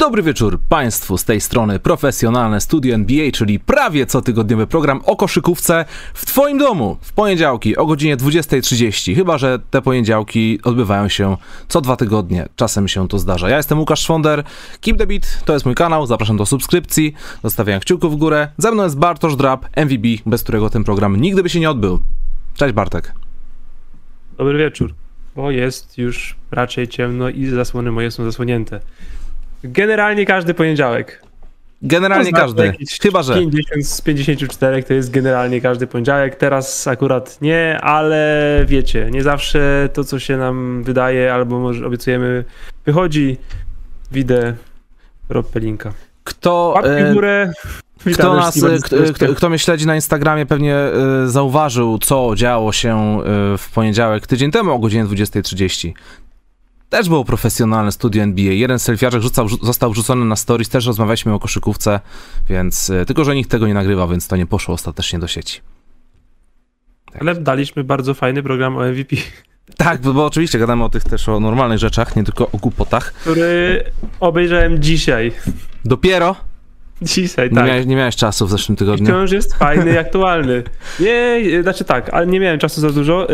Dobry wieczór Państwu z tej strony profesjonalne studio NBA, czyli prawie cotygodniowy program o koszykówce w Twoim domu w poniedziałki o godzinie 20.30. Chyba, że te poniedziałki odbywają się co dwa tygodnie. Czasem się to zdarza. Ja jestem Łukasz Szwonder, Keep the Beat, to jest mój kanał, zapraszam do subskrypcji, zostawiam kciuków w górę. Ze mną jest Bartosz Drab, MVB, bez którego ten program nigdy by się nie odbył. Cześć Bartek. Dobry wieczór, bo jest już raczej ciemno i zasłony moje są zasłonięte. Generalnie każdy poniedziałek. Generalnie każdy, chyba że... 50 z 54 to jest generalnie każdy poniedziałek. Teraz akurat nie, ale wiecie, nie zawsze to, co się nam wydaje albo może obiecujemy, wychodzi. Widzę Rob Pelinka. Kto... Łapki e, górę. Kto, nas, bardzo kto, kto, kto mnie śledzi na Instagramie pewnie e, zauważył, co działo się e, w poniedziałek, tydzień temu o godzinie 20.30. Też było profesjonalne studio NBA. Jeden z selfiarzek rzucał, rzu- został wrzucony na stories, też rozmawialiśmy o koszykówce, więc e, tylko, że nikt tego nie nagrywa, więc to nie poszło ostatecznie do sieci. Ale daliśmy bardzo fajny program o MVP, Tak, bo, bo oczywiście gadamy o tych też o normalnych rzeczach, nie tylko o głupotach. który obejrzałem dzisiaj. Dopiero Dzisiaj, nie, tak. miałeś, nie miałeś czasu w zeszłym I tygodniu. wciąż jest fajny i aktualny. Nie, y, znaczy tak, ale nie miałem czasu za dużo.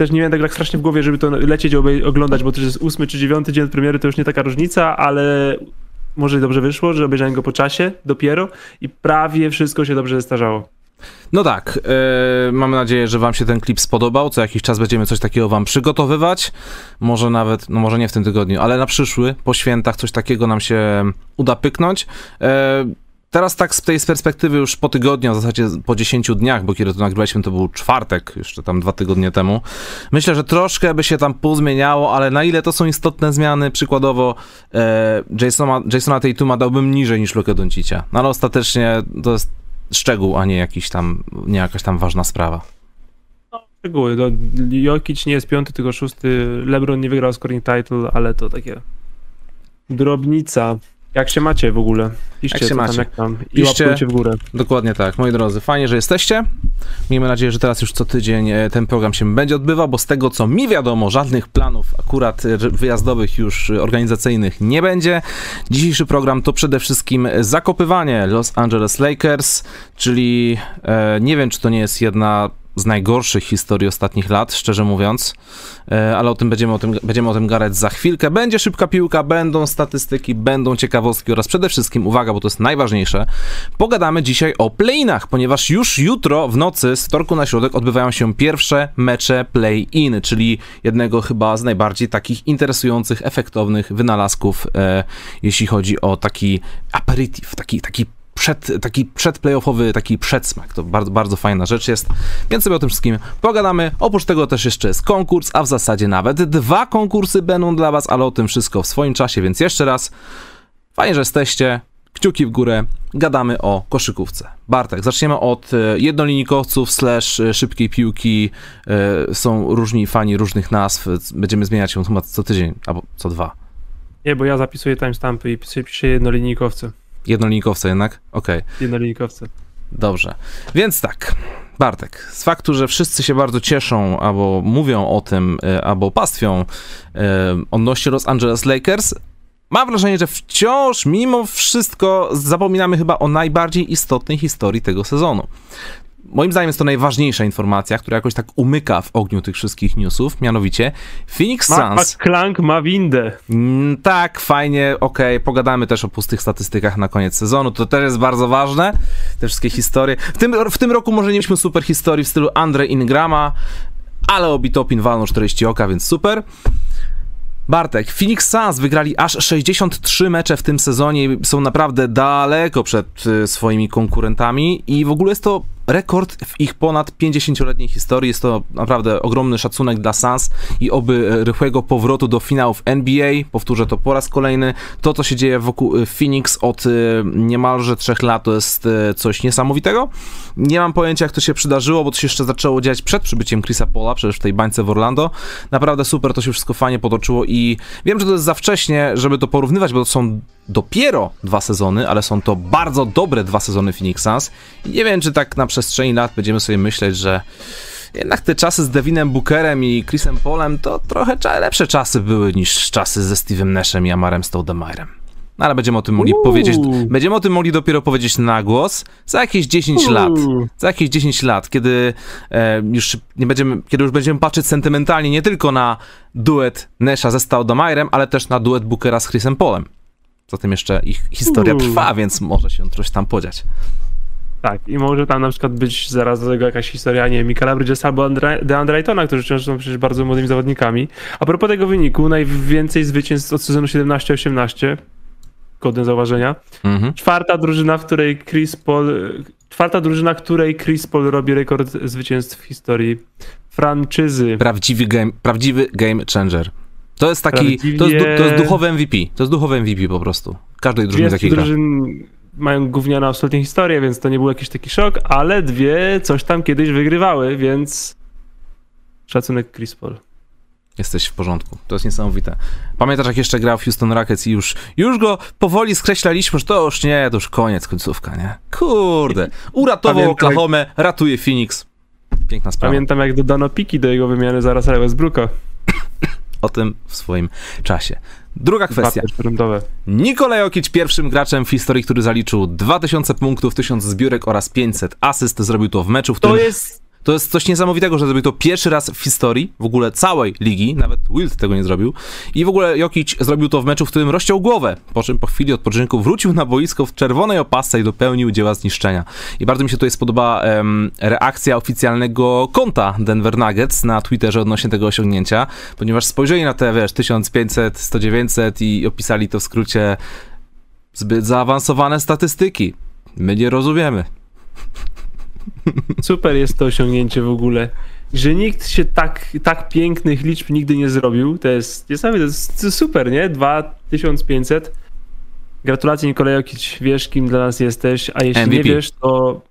Też nie miałem tak, tak strasznie w głowie, żeby to lecieć, oglądać, bo to jest ósmy czy dziewiąty dzień premiery, to już nie taka różnica, ale może dobrze wyszło, że obejrzałem go po czasie dopiero i prawie wszystko się dobrze zestarzało. No tak, yy, nadzieję, że wam się ten klip spodobał. Co jakiś czas będziemy coś takiego wam przygotowywać. Może nawet, no może nie w tym tygodniu, ale na przyszły, po świętach coś takiego nam się uda pyknąć. Yy, Teraz tak z tej perspektywy już po tygodniu, w zasadzie po 10 dniach, bo kiedy to nagrywaliśmy, to był czwartek, jeszcze tam dwa tygodnie temu. Myślę, że troszkę by się tam pozmieniało, ale na ile to są istotne zmiany, przykładowo e, Jasona, Jasona Tatuma dałbym niżej niż Lukę Doncicia. No ale ostatecznie to jest szczegół, a nie jakiś tam, nie jakaś tam ważna sprawa. Szczegóły, no, Jokic nie jest piąty, tylko szósty, LeBron nie wygrał scoring title, ale to takie drobnica. Jak się macie w ogóle? Piszcie, Jak się macie? tam, jak tam. I Piszcie. łapkujcie w górę. Dokładnie tak, moi drodzy, fajnie, że jesteście. Miejmy nadzieję, że teraz już co tydzień e, ten program się będzie odbywał, bo z tego co mi wiadomo, żadnych planów akurat e, wyjazdowych już e, organizacyjnych nie będzie. Dzisiejszy program to przede wszystkim zakopywanie Los Angeles Lakers, czyli nie wiem, czy to nie jest jedna z najgorszych historii ostatnich lat, szczerze mówiąc, E, ale o tym będziemy o tym, będziemy o tym gadać za chwilkę. Będzie szybka piłka, będą statystyki, będą ciekawostki oraz przede wszystkim, uwaga, bo to jest najważniejsze, pogadamy dzisiaj o play-inach, ponieważ już jutro w nocy z wtorku na środek odbywają się pierwsze mecze play-in, czyli jednego chyba z najbardziej takich interesujących, efektownych wynalazków, e, jeśli chodzi o taki aperitif, taki, taki przed, taki przedplayoffowy, taki przedsmak. To bardzo, bardzo fajna rzecz jest, więc sobie o tym wszystkim pogadamy. Oprócz tego też jeszcze jest konkurs, a w zasadzie nawet dwa konkursy będą dla was, ale o tym wszystko w swoim czasie, więc jeszcze raz fajnie, że jesteście. Kciuki w górę, gadamy o koszykówce. Bartek, zaczniemy od e, jednolinijkowców slash e, szybkiej piłki. E, Są różni fani różnych nazw. Będziemy zmieniać ją chyba co tydzień albo co dwa. Nie, bo ja zapisuję timestampy i piszę, piszę Jednolinijkowce jednak? Okej. Jednolinijkowce. Dobrze. Więc tak, Bartek, z faktu, że wszyscy się bardzo cieszą, albo mówią o tym, e, albo pastwią e, odnośnie Los Angeles Lakers, mam wrażenie, że wciąż, mimo wszystko, zapominamy chyba o najbardziej istotnej historii tego sezonu. Moim zdaniem jest to najważniejsza informacja, która jakoś tak umyka w ogniu tych wszystkich newsów, mianowicie Phoenix Ma, Suns... Klank ma windę. Mm, tak, fajnie, okej, pogadamy też o pustych statystykach na koniec sezonu, to też jest bardzo ważne, te wszystkie historie. W tym, w tym roku może nie mieliśmy super historii w stylu Andre Ingrama, ale Obitopin walnął 40 oka, więc super. Bartek, Phoenix Suns wygrali aż 63 mecze w tym sezonie są naprawdę daleko przed y, swoimi konkurentami i w ogóle jest to rekord w ich ponad 50-letniej historii. Jest to naprawdę ogromny szacunek dla Suns i oby e, rychłego powrotu do finałów NBA. Powtórzę to po raz kolejny. To, co się dzieje wokół e, Phoenix od e, niemalże trzech lat, to jest coś niesamowitego. Nie mam pojęcia, jak to się przydarzyło, bo to się jeszcze zaczęło dziać przed przybyciem Chrisa Paula, przecież w tej bańce w Orlando. Naprawdę super, to się wszystko fajnie potoczyło i wiem, że to jest za wcześnie, żeby to porównywać, bo to są dopiero dwa sezony, ale są to bardzo dobre dwa sezony Phoenix Suns. I nie wiem, czy tak na przestrzeni lat będziemy sobie myśleć, że jednak te czasy z Devinem Bookerem i Chrisem Paulem to trochę lepsze czasy były niż czasy ze Steve'em Nashem i Amarem Stoudemayerem. No ale będziemy o tym mogli Uuu. powiedzieć, będziemy o tym mogli dopiero powiedzieć na głos za jakieś 10 Uuu. lat. Za jakieś 10 lat, kiedy e, już nie będziemy, kiedy już będziemy patrzeć sentymentalnie nie tylko na duet Nesha ze Staudomajerem, ale też na duet Bookera z Chrisem Polem. Zatem jeszcze ich historia Uuu. trwa, więc może się coś tam podziać. Tak, i może tam na przykład być zaraz do tego jakaś historia, nie Michaela Bridgesa albo DeAndre Aytona, którzy wciąż są przecież bardzo młodymi zawodnikami. A propos tego wyniku, najwięcej zwycięstw od sezonu 17-18, godne zauważenia. Mhm. Czwarta drużyna, w której Chris Paul, czwarta drużyna, której Chris Paul robi rekord zwycięstw w historii franczyzy. Prawdziwy game, prawdziwy game changer. To jest taki, to jest, Prawdziwie- to jest duchowy MVP. To jest duchowy MVP po prostu. Każdej drużyny takiej drużyn mają gównianą absolutnie historię, więc to nie był jakiś taki szok, ale dwie coś tam kiedyś wygrywały, więc szacunek Chris Paul. Jesteś w porządku. To jest niesamowite. Pamiętasz, jak jeszcze grał w Houston Rockets i już, już go powoli skreślaliśmy, że to już nie, to już koniec, końcówka, nie? Kurde. Uratował Pamiętam, Oklahomę, ratuje Phoenix. Piękna sprawa. Pamiętam jak dodano piki do jego wymiany za Russella Westbrooka. O tym w swoim czasie. Druga kwestia. Dwa przerzędowe. Nikola Jokic pierwszym graczem w historii, który zaliczył 2000 punktów, 1000 zbiórek oraz 500 asyst. Zrobił to w meczu, w którym... To jest To jest coś niesamowitego, że zrobił to pierwszy raz w historii w ogóle całej ligi, nawet Wilt tego nie zrobił. I w ogóle Jokic zrobił to w meczu, w którym rozciął głowę, po czym po chwili odpoczynku wrócił na boisko w czerwonej opasce i dopełnił dzieła zniszczenia. I bardzo mi się tutaj spodoba em, reakcja oficjalnego konta Denver Nuggets na Twitterze odnośnie tego osiągnięcia, ponieważ spojrzeli na te, wiesz, 1500, 100, 900 i opisali to w skrócie zbyt zaawansowane statystyki. My nie rozumiemy. Super jest to osiągnięcie w ogóle. Że nikt się tak, tak pięknych liczb nigdy nie zrobił. To jest niesamowite, to jest super, nie? 2500. Gratulacje Nikolaj Jokic, wiesz kim dla nas jesteś, a jeśli MVP. nie wiesz, to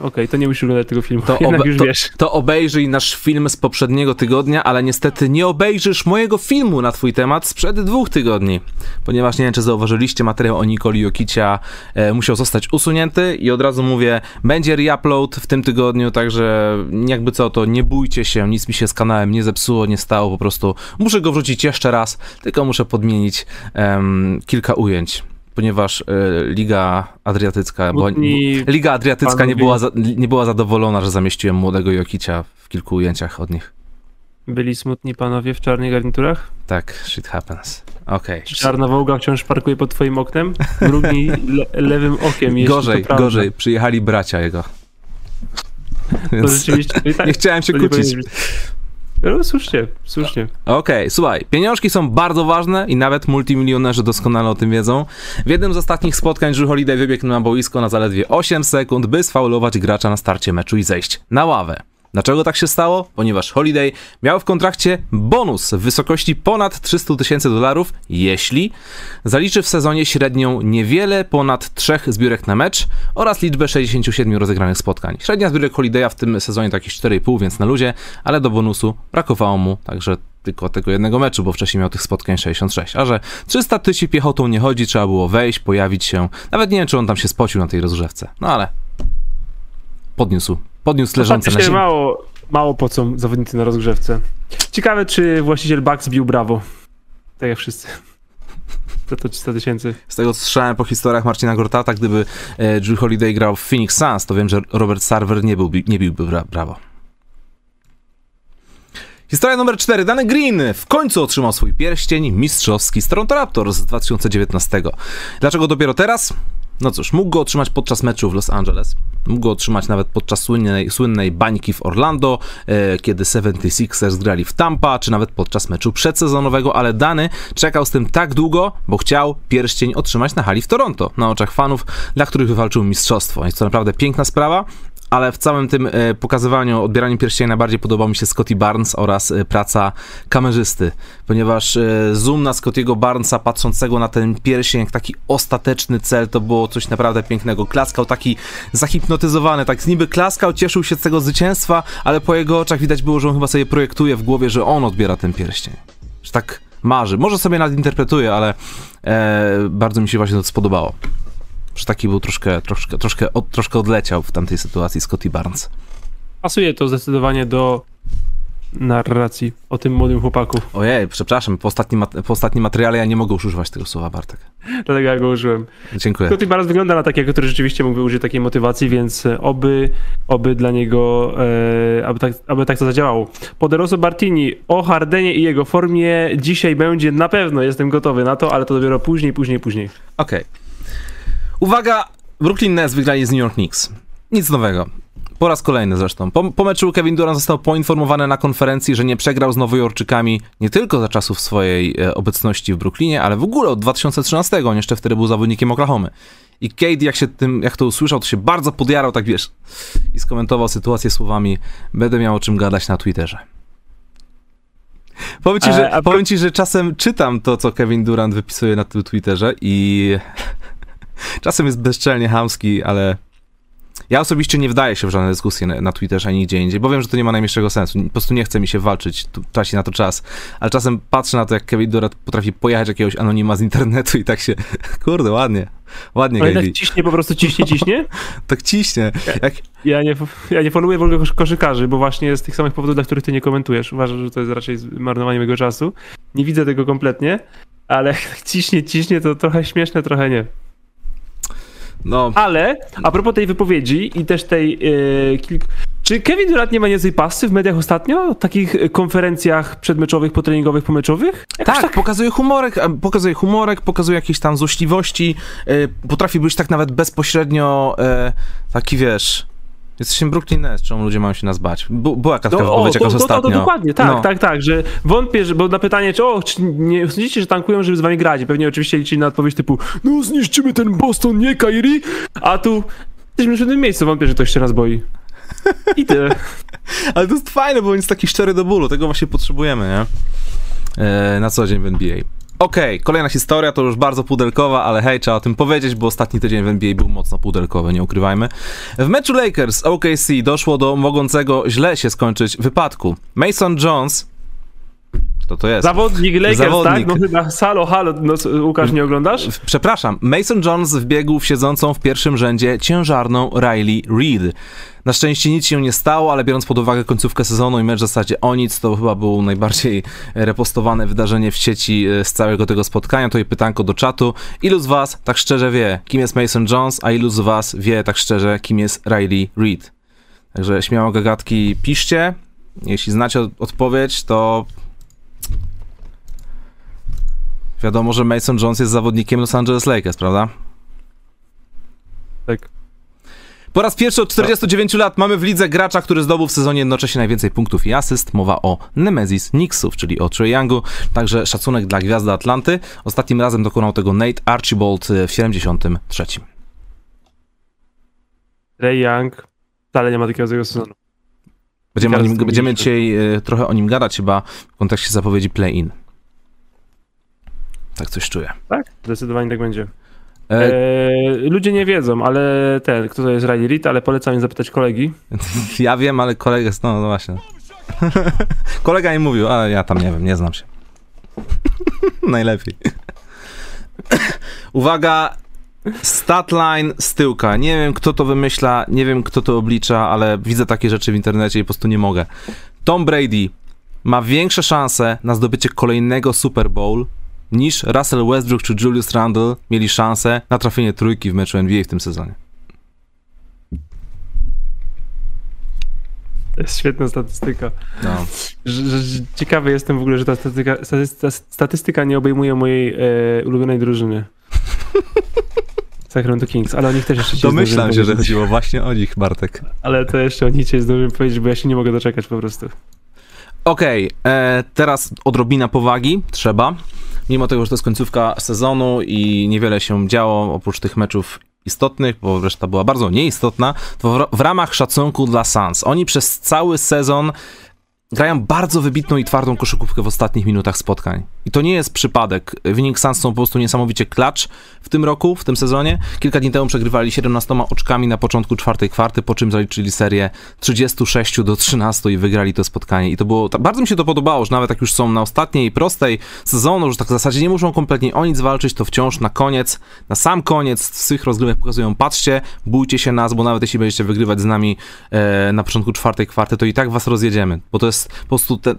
okej, to nie musisz oglądać tego filmu, To jednak już to- wiesz. to obejrzyj nasz film z poprzedniego tygodnia, ale niestety nie obejrzysz mojego filmu na twój temat sprzed dwóch tygodni, ponieważ nie wiem, czy zauważyliście, materiał o Nikoli Jokicia e, musiał zostać usunięty i od razu mówię, będzie reupload w tym tygodniu, także jakby co, to nie bójcie się, nic mi się z kanałem nie zepsuło, nie stało, po prostu muszę go wrzucić jeszcze raz, tylko muszę podmienić em, kilka ujęć. Ponieważ e, Liga Adriatycka, była, Liga Adriatycka nie była, za, nie była zadowolona, że zamieściłem młodego Jokicia w kilku ujęciach od nich. byli smutni panowie w czarnych garniturach. Tak, shit happens. Okej. Czarna wołga wciąż parkuje pod twoim oknem. Mrugnij le lewym okiem, Gorzej, to gorzej. Przyjechali bracia jego. To Więc rzeczywiście... i tak, nie chciałem się to kłócić. No, słusznie, słusznie. Okej, słuchaj, pieniążki są bardzo ważne i nawet multimilionerzy doskonale o tym wiedzą. W jednym z ostatnich spotkań Drew Holiday wybiegł na boisko na zaledwie 8 sekund, by sfaulować gracza na starcie meczu i zejść na ławę. Dlaczego tak się stało? Ponieważ Holiday miał w kontrakcie bonus w wysokości ponad 300 tysięcy dolarów, jeśli zaliczy w sezonie średnią niewiele ponad 3 zbiórek na mecz oraz liczbę 67 rozegranych spotkań. Średnia zbiórek Holiday'a w tym sezonie to jakieś 4,5, więc na luzie, ale do bonusu brakowało mu także tylko tego jednego meczu, bo wcześniej miał tych spotkań 66. A że 300 tysięcy piechotą nie chodzi, trzeba było wejść, pojawić się. Nawet nie wiem, czy on tam się spocił na tej rozgrzewce. No ale podniósł. Podniósł leżące Ostatnio na ziemi. mało, mało pocą zawodnicy na rozgrzewce. Ciekawe, czy właściciel Bucks bił brawo. Tak jak wszyscy. To to 300 tysięcy. Z tego co słyszałem po historiach Marcina Gortata, gdyby e, Drew Holiday grał w Phoenix Suns, to wiem, że Robert Sarver nie, byłby, nie biłby bra brawo. Historia numer 4. Dany Green w końcu otrzymał swój pierścień mistrzowski z Toronto Raptors z 2019. Dlaczego dopiero teraz? No cóż, mógł go otrzymać podczas meczu w Los Angeles. Mógł go otrzymać nawet podczas słynnej, słynnej bańki w Orlando, e, kiedy 76ers grali w Tampa, czy nawet podczas meczu przedsezonowego, ale Dany czekał z tym tak długo, bo chciał pierścień otrzymać na hali w Toronto, na oczach fanów, dla których wywalczył mistrzostwo. Jest to naprawdę piękna sprawa. Ale w całym tym e, pokazywaniu, odbieraniu pierścienia najbardziej podobał mi się Scotty Barnes oraz e, praca kamerzysty, ponieważ e, zoom na Scottiego Barnesa patrzącego na ten pierścień jak taki ostateczny cel, to było coś naprawdę pięknego. Klaskał taki zahipnotyzowany, tak niby klaskał, cieszył się z tego zwycięstwa, ale po jego oczach widać było, że on chyba sobie projektuje w głowie, że on odbiera ten pierścień. Że tak marzy. Może sobie nadinterpretuje, ale e, bardzo mi się właśnie to spodobało. Że taki był troszkę, troszkę, troszkę, od, troszkę odleciał w tamtej sytuacji Scotty Barnes. Pasuje to zdecydowanie do narracji o tym młodym chłopaku. Ojej, przepraszam, po ostatnim, po ostatnim materiale ja nie mogę już używać tego słowa, Bartek. Dlatego ja go użyłem. Dziękuję. Scotty Barnes wygląda na takiego, który rzeczywiście mógłby użyć takiej motywacji, więc oby, oby dla niego, e, aby, tak, aby tak to zadziałało. Poderoso Bartini o Hardenie i jego formie dzisiaj będzie na pewno, jestem gotowy na to, ale to dopiero później, później, później. Okej. Uwaga, Brooklyn Nets wygrali z New York Knicks. Nic nowego. Po raz kolejny zresztą. Po, po meczu Kevin Durant został poinformowany na konferencji, że nie przegrał z Nowojorczykami nie tylko za czasów swojej e, obecności w Brooklynie, ale w ogóle od 2013. On jeszcze wtedy był zawodnikiem Oklahomy. I Kate, jak, się tym, jak to usłyszał, to się bardzo podjarał, tak wiesz, i skomentował sytuację słowami będę miał o czym gadać na Twitterze. Powiem ci, że, E, a- powiem ci, że czasem czytam to, co Kevin Durant wypisuje na tym Twitterze i czasem jest bezczelnie hamski, ale ja osobiście nie wdaję się w żadne dyskusje na, na Twitterze ani nigdzie indziej, bo wiem, że to nie ma najmniejszego sensu. Po prostu nie chce mi się walczyć, tu, traci na to czas. Ale czasem patrzę na to, jak Kevin Durant potrafi pojechać jakiegoś anonima z internetu i tak się, kurde, ładnie, ładnie, Ale tak ciśnie, po prostu ciśnie, ciśnie. Tak ciśnie. Jak, Ja nie, ja nie followuję w ogóle kosz- koszykarzy, bo właśnie z tych samych powodów, dla których ty nie komentujesz. Uważam, że to jest raczej marnowanie mojego czasu. Nie widzę tego kompletnie, ale tak ciśnie, ciśnie, to trochę śmieszne, trochę nie. No, Ale a propos tej wypowiedzi i też tej e, kilk... Czy Kevin Durant nie ma niezłej pasy w mediach ostatnio? Takich e, konferencjach przedmeczowych, potreningowych, pomeczowych? Jakoś tak, pokazuje humorek, e, pokazuje humorek, pokazuje jakieś tam złośliwości, e, potrafi być tak nawet bezpośrednio e, taki, wiesz, jesteśmy Brooklyn Nets, czemu ludzie mają się nas bać? Była kartka No, wypowiedź o, jakoś to, to, ostatnio. dokładnie, tak, No. tak, tak, że wątpię, że, bo na pytanie, czy, o, czy nie sądzicie, że tankują, żeby z wami grać? Pewnie oczywiście liczyli na odpowiedź typu, no zniszczymy ten Boston, nie Kairi, a tu jesteśmy w jednym miejscu, wątpię, że ktoś się nas boi. I tyle. Ale to jest fajne, bo on jest taki szczery do bólu, tego właśnie potrzebujemy, nie? E, na co dzień w NBA. Okej, kolejna historia, to już bardzo pudelkowa, ale hej, trzeba o tym powiedzieć, bo ostatni tydzień w NBA był mocno pudelkowy, nie ukrywajmy. W meczu Lakers OKC doszło do mogącego źle się skończyć wypadku. Mason Jones, kto to jest? Zawodnik Lakers, Zawodnik. tak? No chyba, halo, halo, no, Łukasz, nie oglądasz? Przepraszam, Mason Jones wbiegł w siedzącą w pierwszym rzędzie ciężarną Riley Reid. Na szczęście nic się nie stało, ale biorąc pod uwagę końcówkę sezonu i mecz w zasadzie o nic, to chyba było najbardziej repostowane wydarzenie w sieci e, z całego tego spotkania. To i pytanko do czatu. Ilu z was tak szczerze wie, kim jest Mason Jones, a ilu z was wie tak szczerze, kim jest Riley Reid? Także śmiało gagatki piszcie. Jeśli znacie od- odpowiedź, to wiadomo, że Mason Jones jest zawodnikiem Los Angeles Lakers, prawda? Tak. Po raz pierwszy od 49 lat mamy w lidze gracza, który zdobył w sezonie jednocześnie najwięcej punktów i asyst. Mowa o Nemesis Knicksów, czyli o Trae Youngu. Także szacunek dla gwiazdy Atlanty. Ostatnim razem dokonał tego Nate Archibald e, w 73. Ray Young wcale nie ma takiego złego sezonu. Będziemy, nim, będziemy dzisiaj e, trochę o nim gadać chyba w kontekście zapowiedzi play-in. Tak coś czuję. Tak? Zdecydowanie tak będzie. E, Eee, ludzie nie wiedzą, ale ten, kto to jest Riley Reid, ale polecam im zapytać kolegi. ja wiem, ale kolega, no, no właśnie. kolega mi mówił, ale ja tam nie wiem, nie znam się. Najlepiej. Uwaga, statline z tyłka. Nie wiem, kto to wymyśla, nie wiem, kto to oblicza, ale widzę takie rzeczy w internecie i po prostu nie mogę. Tom Brady ma większe szanse na zdobycie kolejnego Super Bowl niż Russell Westbrook czy Julius Randle mieli szansę na trafienie trójki w meczu NBA w tym sezonie. To jest świetna statystyka. No. Ciekawy jestem w ogóle, że ta statystyka, statystyka, nie obejmuje mojej e, ulubionej drużyny. Sacramento Kings, ale o nich też jeszcze ci Domyślam się, że chodziło właśnie o nich, Bartek. Ale to jeszcze o nich cię zdążyłem powiedzieć, bo ja się nie mogę doczekać po prostu. Okej, e, teraz odrobina powagi trzeba. Mimo tego, że to jest końcówka sezonu i niewiele się działo oprócz tych meczów istotnych, bo reszta była bardzo nieistotna, to w, ramach szacunku dla Suns. Oni przez cały sezon grają bardzo wybitną i twardą koszykówkę w ostatnich minutach spotkań. I to nie jest przypadek. Wynik Suns są po prostu niesamowicie klacz w tym roku, w tym sezonie. Kilka dni temu przegrywali 17 oczkami na początku czwartej kwarty, po czym zaliczyli serię 36 do 13 i wygrali to spotkanie. I to było, bardzo mi się to podobało, że nawet jak już są na ostatniej prostej sezonu, że tak w zasadzie nie muszą kompletnie o nic walczyć, to wciąż na koniec, na sam koniec z tych rozgrywek pokazują, patrzcie, bójcie się nas, bo nawet jeśli będziecie wygrywać z nami e, na początku czwartej kwarty, to i tak was rozjedziemy, bo to jest jest po prostu te,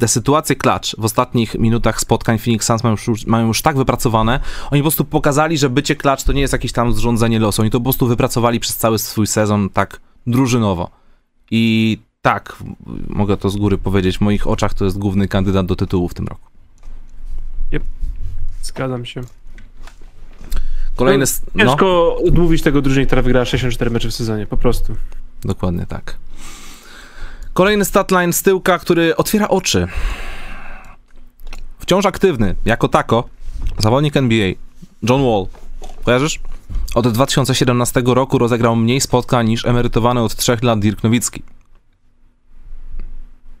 te sytuacje klacz w ostatnich minutach spotkań Phoenix Suns mają już, mają już tak wypracowane, oni po prostu pokazali, że bycie klacz to nie jest jakieś tam zrządzenie losu, oni to po prostu wypracowali przez cały swój sezon tak drużynowo. I tak, mogę to z góry powiedzieć, w moich oczach to jest główny kandydat do tytułu w tym roku. Zgadzam się. Kolejny... s- No, Ciężko odmówić tego drużynie, która wygrała 64 mecze w sezonie, po prostu. dokładnie tak. Kolejny statline z tyłka, który otwiera oczy. Wciąż aktywny, jako tako, zawodnik NBA, John Wall. Kojarzysz? Od 2017 roku rozegrał mniej spotkań niż emerytowany od 3 lat Dirk Nowicki.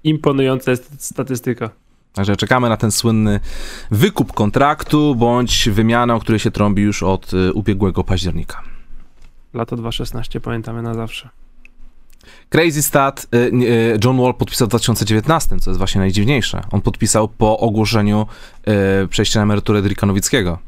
Imponująca jest statystyka. Także czekamy na ten słynny wykup kontraktu, bądź wymianę, o której się trąbi już od y, ubiegłego października. Lato 2016 pamiętamy na zawsze. Crazy stat, y, y, John Wall podpisał w 2019, co jest właśnie najdziwniejsze. On podpisał po ogłoszeniu y, przejścia na emeryturę Dirka Nowickiego.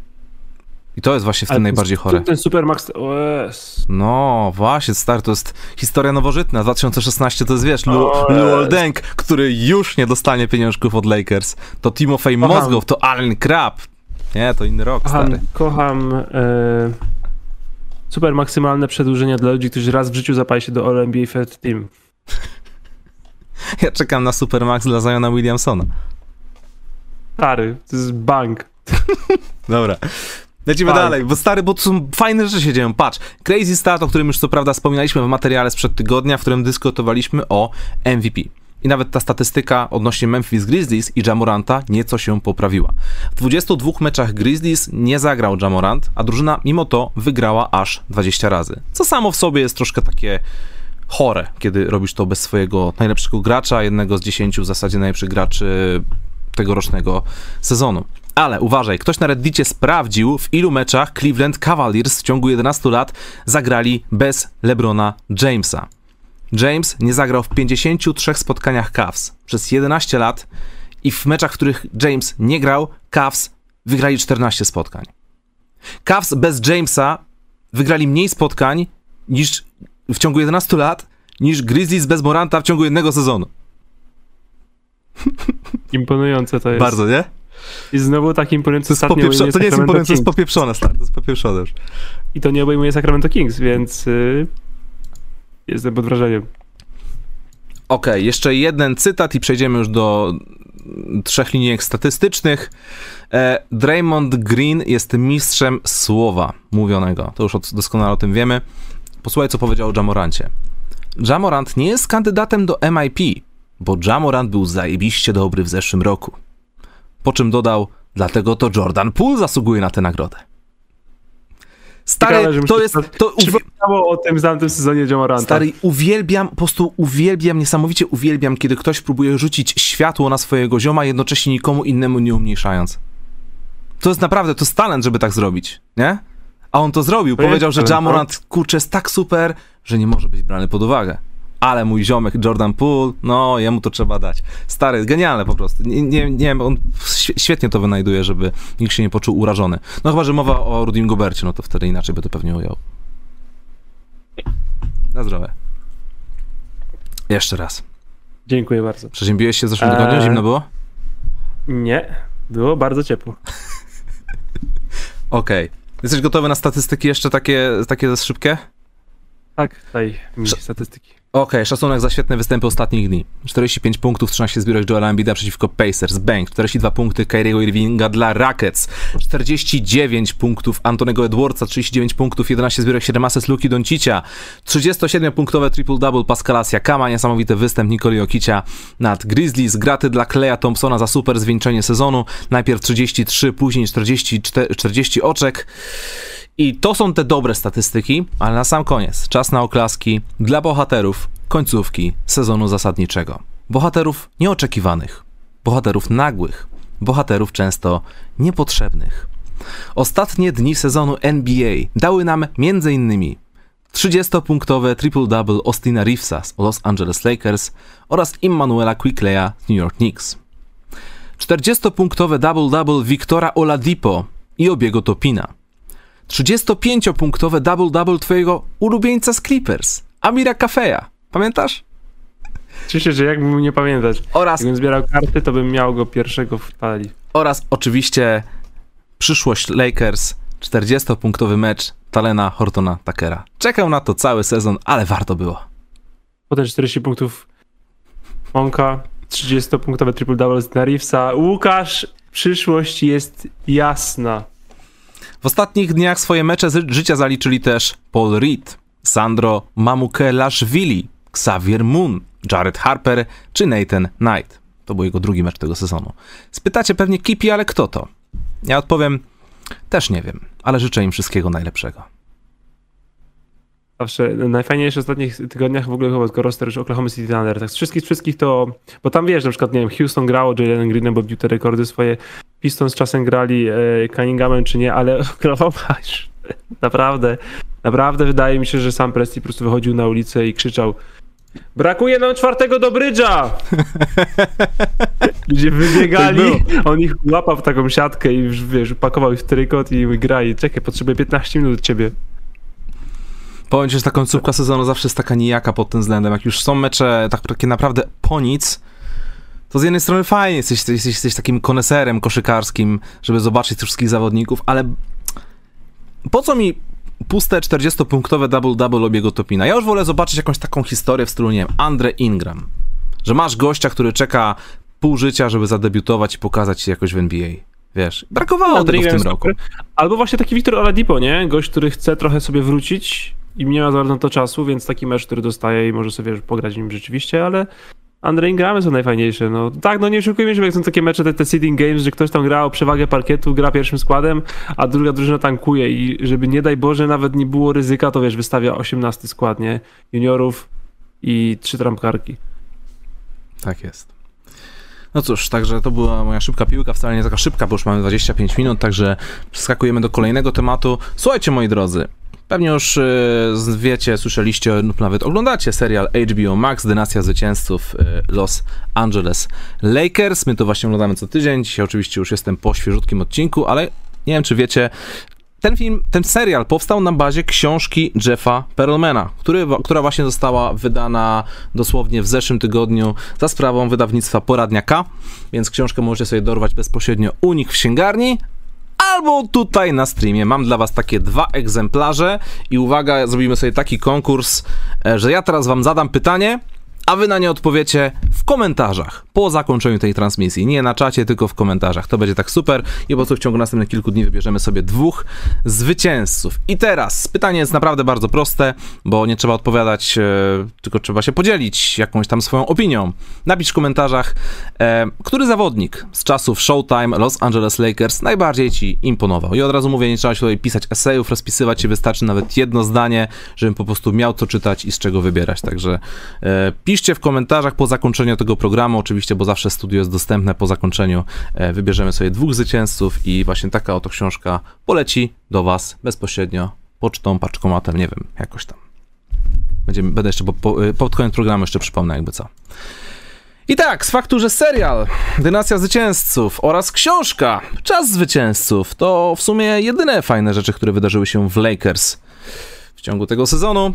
I to jest właśnie w tym najbardziej chore. Ten Supermax, o jest. No, właśnie, stary, to jest historia nowożytna. 2016 to jest, wiesz, Luol. Deng, który już nie dostanie pieniążków od Lakers. To Timofey. Mozgov, to Allen Crab. Nie, to inny rok, Kocham, stary. kocham e, super maksymalne przedłużenia dla ludzi, którzy raz w życiu zapali się do All NBA Third Team. Ja czekam na Supermax dla Ziona Williamsona. Stary, to jest bank. Dobra. Lecimy dalej, bo stary, bo tu są fajne rzeczy się dzieją. Patrz, Crazy Stat, o którym już co prawda wspominaliśmy w materiale sprzed tygodnia, w którym dyskutowaliśmy o MVP. I nawet ta statystyka odnośnie Memphis Grizzlies i Jamoranta nieco się poprawiła. W 22 meczach Grizzlies nie zagrał Jamorant, a drużyna mimo to wygrała aż 20 razy. Co samo w sobie jest troszkę takie chore, kiedy robisz to bez swojego najlepszego gracza, jednego z 10 w zasadzie najlepszych graczy tegorocznego sezonu. Ale uważaj, ktoś na Reddicie sprawdził, w ilu meczach Cleveland Cavaliers w ciągu 11 lat zagrali bez LeBrona Jamesa. James nie zagrał w 53 spotkaniach Cavs przez 11 lat i w meczach, w których James nie grał, Cavs wygrali 14 spotkań. Cavs bez Jamesa wygrali mniej spotkań niż w ciągu 11 lat niż Grizzlies bez Moranta w ciągu jednego sezonu. Imponujące to jest. Bardzo, nie? I znowu tak imponujące To, popieprzo- to nie jest Sacramento imponujące, to jest popieprzone, stary, to jest popieprzone już. I to nie obejmuje Sacramento Kings, więc y, jestem pod wrażeniem. Okej, jeszcze jeden cytat i przejdziemy już do trzech linijek statystycznych. E, Draymond Green jest mistrzem słowa mówionego. To już od, doskonale o tym wiemy. Posłuchaj, co powiedział o Jamorancie. Jamorant nie jest kandydatem do MIP, bo Jamorant był zajebiście dobry w zeszłym roku. Po czym dodał, dlatego to Jordan Poole zasługuje na tę nagrodę. Ciekawe, Stary, mi to jest... to uwi- o tym tamtym sezonie Jamoranta. Stary, uwielbiam, po prostu uwielbiam, niesamowicie uwielbiam, kiedy ktoś próbuje rzucić światło na swojego zioma, jednocześnie nikomu innemu nie umniejszając. To jest naprawdę, to jest talent, żeby tak zrobić, nie? A on to zrobił, To powiedział, że Jamorant, kurczę, jest tak super, że nie może być brany pod uwagę. Ale mój ziomek Jordan Poole, no, jemu to trzeba dać. Stary, genialne po prostu. Nie, nie, nie wiem, on świe- świetnie to wynajduje, żeby nikt się nie poczuł urażony. No chyba, że mowa o Rudim Gobercie, no to wtedy inaczej by to pewnie ujął. Na zdrowie. Jeszcze raz. Dziękuję bardzo. Przeziębiłeś się w zeszłym Eee. tygodniu? Zimno było? Nie, było bardzo ciepło. Okej. Jesteś gotowy na statystyki jeszcze takie, takie szybkie? Tak, daj mi Sz- statystyki. Okej, szacunek za świetne występy ostatnich dni. 45 punktów, 13 zbiórek Joela Embida przeciwko Pacers, Bank, 42 punkty Kyriego Irvinga dla Rockets, 49 punktów Antonego Edwardsa, 39 punktów, 11 zbiórek, 7 ases Luki Doncicia, 37-punktowe triple-double Pascala Siakama, niesamowity występ Nikoli Jokicia nad Grizzlies, graty dla Kleja Thompsona za super zwieńczenie sezonu, najpierw 33, później 44, 40 oczek. I to są te dobre statystyki, ale na sam koniec czas na oklaski dla bohaterów końcówki sezonu zasadniczego. Bohaterów nieoczekiwanych, bohaterów nagłych, bohaterów często niepotrzebnych. Ostatnie dni sezonu NBA dały nam m.in. 30-punktowe triple-double Austina Reevesa z Los Angeles Lakers oraz Immanuela Quickleya z New York Knicks. 40-punktowe double-double Wiktora Oladipo i Obiego Topina. 35-punktowe double-double twojego ulubieńca z Clippers, Amira Kafeja. Pamiętasz? Cieszę się, jakbym nie pamiętać. Oraz, Jakbym zbierał karty, to bym miał go pierwszego w talii. oraz oczywiście przyszłość Lakers, 40-punktowy mecz Talena Hortona Takera. Czekał na to cały sezon, ale warto było. Potem 40 punktów Monka, 30-punktowe triple-double z Reevesa. Łukasz, przyszłość jest jasna. W ostatnich dniach swoje mecze życia zaliczyli też Paul Reed, Sandro Mamukelashvili, Xavier Moon, Jared Harper czy Nathan Knight. To był jego drugi mecz tego sezonu. Spytacie pewnie Kipi, ale kto to? Ja odpowiem, też nie wiem, ale życzę im wszystkiego najlepszego. Zawsze najfajniejsze w ostatnich tygodniach w ogóle chyba tylko roster Oklahoma City Thunder. Tak z wszystkich, wszystkich to, bo tam wiesz, na przykład, nie wiem, Houston grało, Jalen Green, bo bił te rekordy swoje, Pistons czasem grali e, Cunninghamem czy nie, ale już naprawdę, naprawdę wydaje mi się, że sam Presti po prostu wychodził na ulicę i krzyczał Brakuje nam czwartego do brydża! Ludzie wybiegali, on ich łapał w taką siatkę i już, wiesz, pakował ich w trykot i grali. Czekaj, potrzebuję 15 minut od ciebie. Powiem ci, że ta końcówka sezonu zawsze jest taka nijaka pod tym względem. Jak już są mecze tak, takie naprawdę po nic, to z jednej strony fajnie, jesteś, jesteś, jesteś takim koneserem koszykarskim, żeby zobaczyć tych wszystkich zawodników, ale po co mi puste 40-punktowe double-double obiegu Topina? Ja już wolę zobaczyć jakąś taką historię w stylu, nie wiem, Andre Ingram. Że masz gościa, który czeka pół życia, żeby zadebiutować i pokazać się jakoś w NBA. Wiesz, brakowało No, tego w tym roku. Albo właśnie taki Wiktor Oladipo, nie? Gość, który chce trochę sobie wrócić i nie ma za bardzo na to czasu, więc taki mecz, który dostaje i może sobie pograć nim rzeczywiście, ale Andre Ingramy są najfajniejsze. No tak, no nie oszukujmy się, jak są takie mecze, te, te seeding games, że ktoś tam gra o przewagę parkietu, gra pierwszym składem, a druga drużyna tankuje i żeby nie daj Boże nawet nie było ryzyka, to wiesz, wystawia 18 skład, nie? Juniorów i trzy trampkarki. Tak jest. No cóż, także to była moja szybka piłka, wcale nie taka szybka, bo już mamy 25 minut, także przeskakujemy do kolejnego tematu. Słuchajcie, moi drodzy, pewnie już yy, wiecie, słyszeliście lub nawet oglądacie serial HBO Max, Dynastia Zwycięzców yy, Los Angeles Lakers. My to właśnie oglądamy co tydzień, dzisiaj oczywiście już jestem po świeżutkim odcinku, ale nie wiem, czy wiecie, ten film, ten serial powstał na bazie książki Jeffa Perlmana, który, która właśnie została wydana dosłownie w zeszłym tygodniu za sprawą wydawnictwa Poradniaka, więc książkę możecie sobie dorwać bezpośrednio u nich w księgarni, albo tutaj na streamie. Mam dla was takie dwa egzemplarze i uwaga, zrobimy sobie taki konkurs, e, że ja teraz wam zadam pytanie, a wy na nie odpowiecie w komentarzach po zakończeniu tej transmisji. Nie na czacie, tylko w komentarzach. To będzie tak super i po prostu w ciągu następnych kilku dni wybierzemy sobie dwóch zwycięzców. I teraz pytanie jest naprawdę bardzo proste, bo nie trzeba odpowiadać, e, tylko trzeba się podzielić jakąś tam swoją opinią. Napisz w komentarzach, e, który zawodnik z czasów Showtime Los Angeles Lakers najbardziej ci imponował. I od razu mówię, nie trzeba się tutaj pisać esejów, rozpisywać się, wystarczy nawet jedno zdanie, żebym po prostu miał co czytać i z czego wybierać. Także e, piszcie w komentarzach po zakończeniu tego programu, oczywiście, bo zawsze studio jest dostępne po zakończeniu. E, wybierzemy sobie dwóch zwycięzców i właśnie taka oto książka poleci do was bezpośrednio pocztą, paczkomatem, nie wiem, jakoś tam. Będziemy, będę jeszcze po, po, pod koniec programu jeszcze przypomnę jakby co. I tak, z faktu, że serial Dynastia Zwycięzców oraz książka Czas Zwycięzców to w sumie jedyne fajne rzeczy, które wydarzyły się w Lakers w ciągu tego sezonu.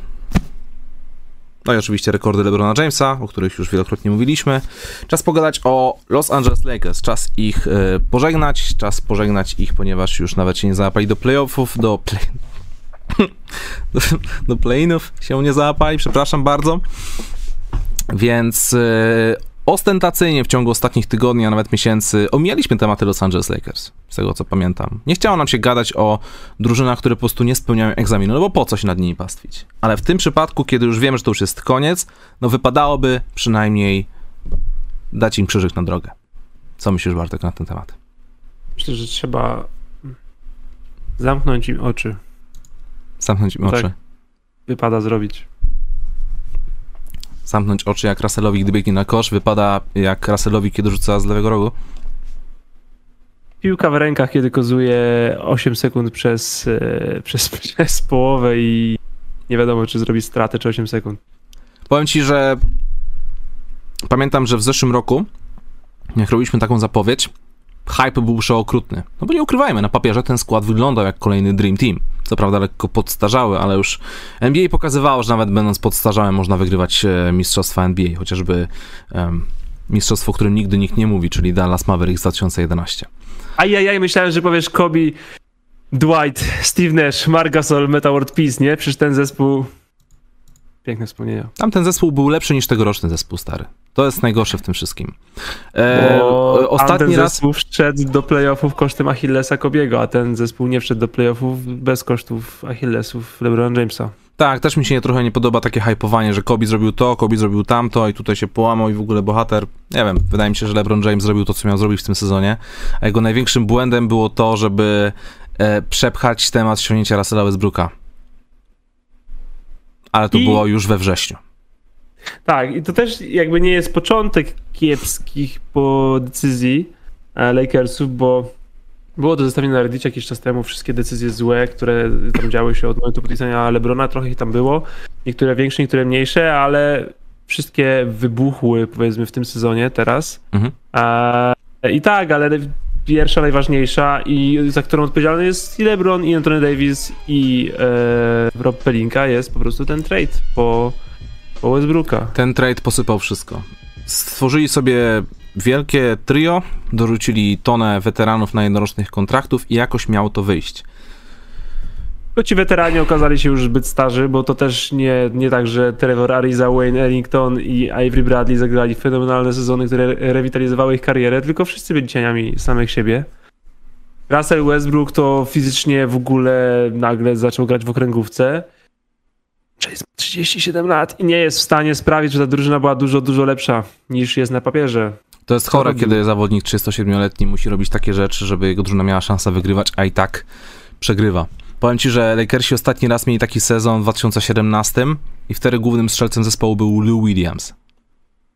No i oczywiście rekordy LeBrona Jamesa, o których już wielokrotnie mówiliśmy. Czas pogadać o Los Angeles Lakers. Czas ich e, pożegnać. Czas pożegnać ich, ponieważ już nawet się nie załapali do playoffów, do play... do, do play-inów się nie załapali, przepraszam bardzo. Więc e, ostentacyjnie w ciągu ostatnich tygodni, a nawet miesięcy omijaliśmy tematy Los Angeles Lakers, z tego co pamiętam. Nie chciało nam się gadać o drużynach, które po prostu nie spełniają egzaminu, no bo po co się nad nimi pastwić. Ale w tym przypadku, kiedy już wiemy, że to już jest koniec, no wypadałoby przynajmniej dać im krzyżyk na drogę. Co myślisz, Bartek, na ten temat? Myślę, że trzeba zamknąć im oczy. Zamknąć im Tak. oczy. Wypada zrobić. Zamknąć oczy jak Russellowi, gdy biegnie na kosz, wypada jak Russellowi, kiedy rzuca z lewego rogu. Piłka w rękach, kiedy kozuje 8 sekund przez, e, przez, przez połowę i nie wiadomo, czy zrobi stratę, czy 8 sekund. Powiem ci, że pamiętam, że w zeszłym roku, jak robiliśmy taką zapowiedź, hype był przeokrutny. No bo nie ukrywajmy, na papierze ten skład wyglądał jak kolejny Dream Team. Co prawda lekko podstarzały, ale już NBA pokazywało, że nawet będąc podstarzałym można wygrywać e, mistrzostwa NBA, chociażby um, mistrzostwo, o którym nigdy nikt nie mówi, czyli Dallas Mavericks 2011. Ajajaj, myślałem, że powiesz Kobe, Dwight, Steve Nash, Marc Gasol, Meta World Peace, nie? Przecież ten zespół... Piękne wspomnienia. Tam ten zespół był lepszy niż tegoroczny zespół stary. To jest najgorsze w tym wszystkim. E, Bo ostatni ten raz zespół wszedł do playoffów kosztem Achillesa Kobiego, a ten zespół nie wszedł do playoffów bez kosztów Achillesów LeBron Jamesa. Tak, też mi się nie, trochę nie podoba takie hypowanie, że Kobe zrobił to, Kobe zrobił tamto i tutaj się połamał i w ogóle bohater. Nie wiem, wydaje mi się, że LeBron James zrobił to, co miał zrobić w tym sezonie, a jego największym błędem było to, żeby e, przepchać temat ściągnięcia Russella Westbrooka. Ale to I... było już we wrześniu. Tak, i to też jakby nie jest początek kiepskich po decyzji e, Lakersów, bo było to zestawione na Reddicie jakiś czas temu, wszystkie decyzje złe, które tam działy się od momentu podpisania Lebrona, trochę ich tam było. Niektóre większe, niektóre mniejsze, ale wszystkie wybuchły powiedzmy w tym sezonie teraz. Mhm. I tak, ale pierwsza, najważniejsza i za którą odpowiedzialny jest i LeBron, i Anthony Davis, i e, Rob Pelinka jest po prostu ten trade po, po Westbrooka. Ten trade posypał wszystko. Stworzyli sobie wielkie trio, dorzucili tonę weteranów na jednorocznych kontraktów i jakoś miało to wyjść. Tylko ci weterani okazali się już zbyt starzy, bo to też nie, nie tak, że Trevor Ariza, Wayne Ellington i Avery Bradley zagrali fenomenalne sezony, które rewitalizowały ich karierę, tylko wszyscy byli cieniami samych siebie. Russell Westbrook to fizycznie w ogóle nagle zaczął grać w okręgówce. Chase ma 37 lat i nie jest w stanie sprawić, że ta drużyna była dużo, dużo lepsza niż jest na papierze. To jest chore, kiedy zawodnik 37-letni musi robić takie rzeczy, żeby jego drużyna miała szansę wygrywać, a i tak przegrywa. Powiem ci, że Lakersi ostatni raz mieli taki sezon w 2017 i wtedy głównym strzelcem zespołu był Lou Williams.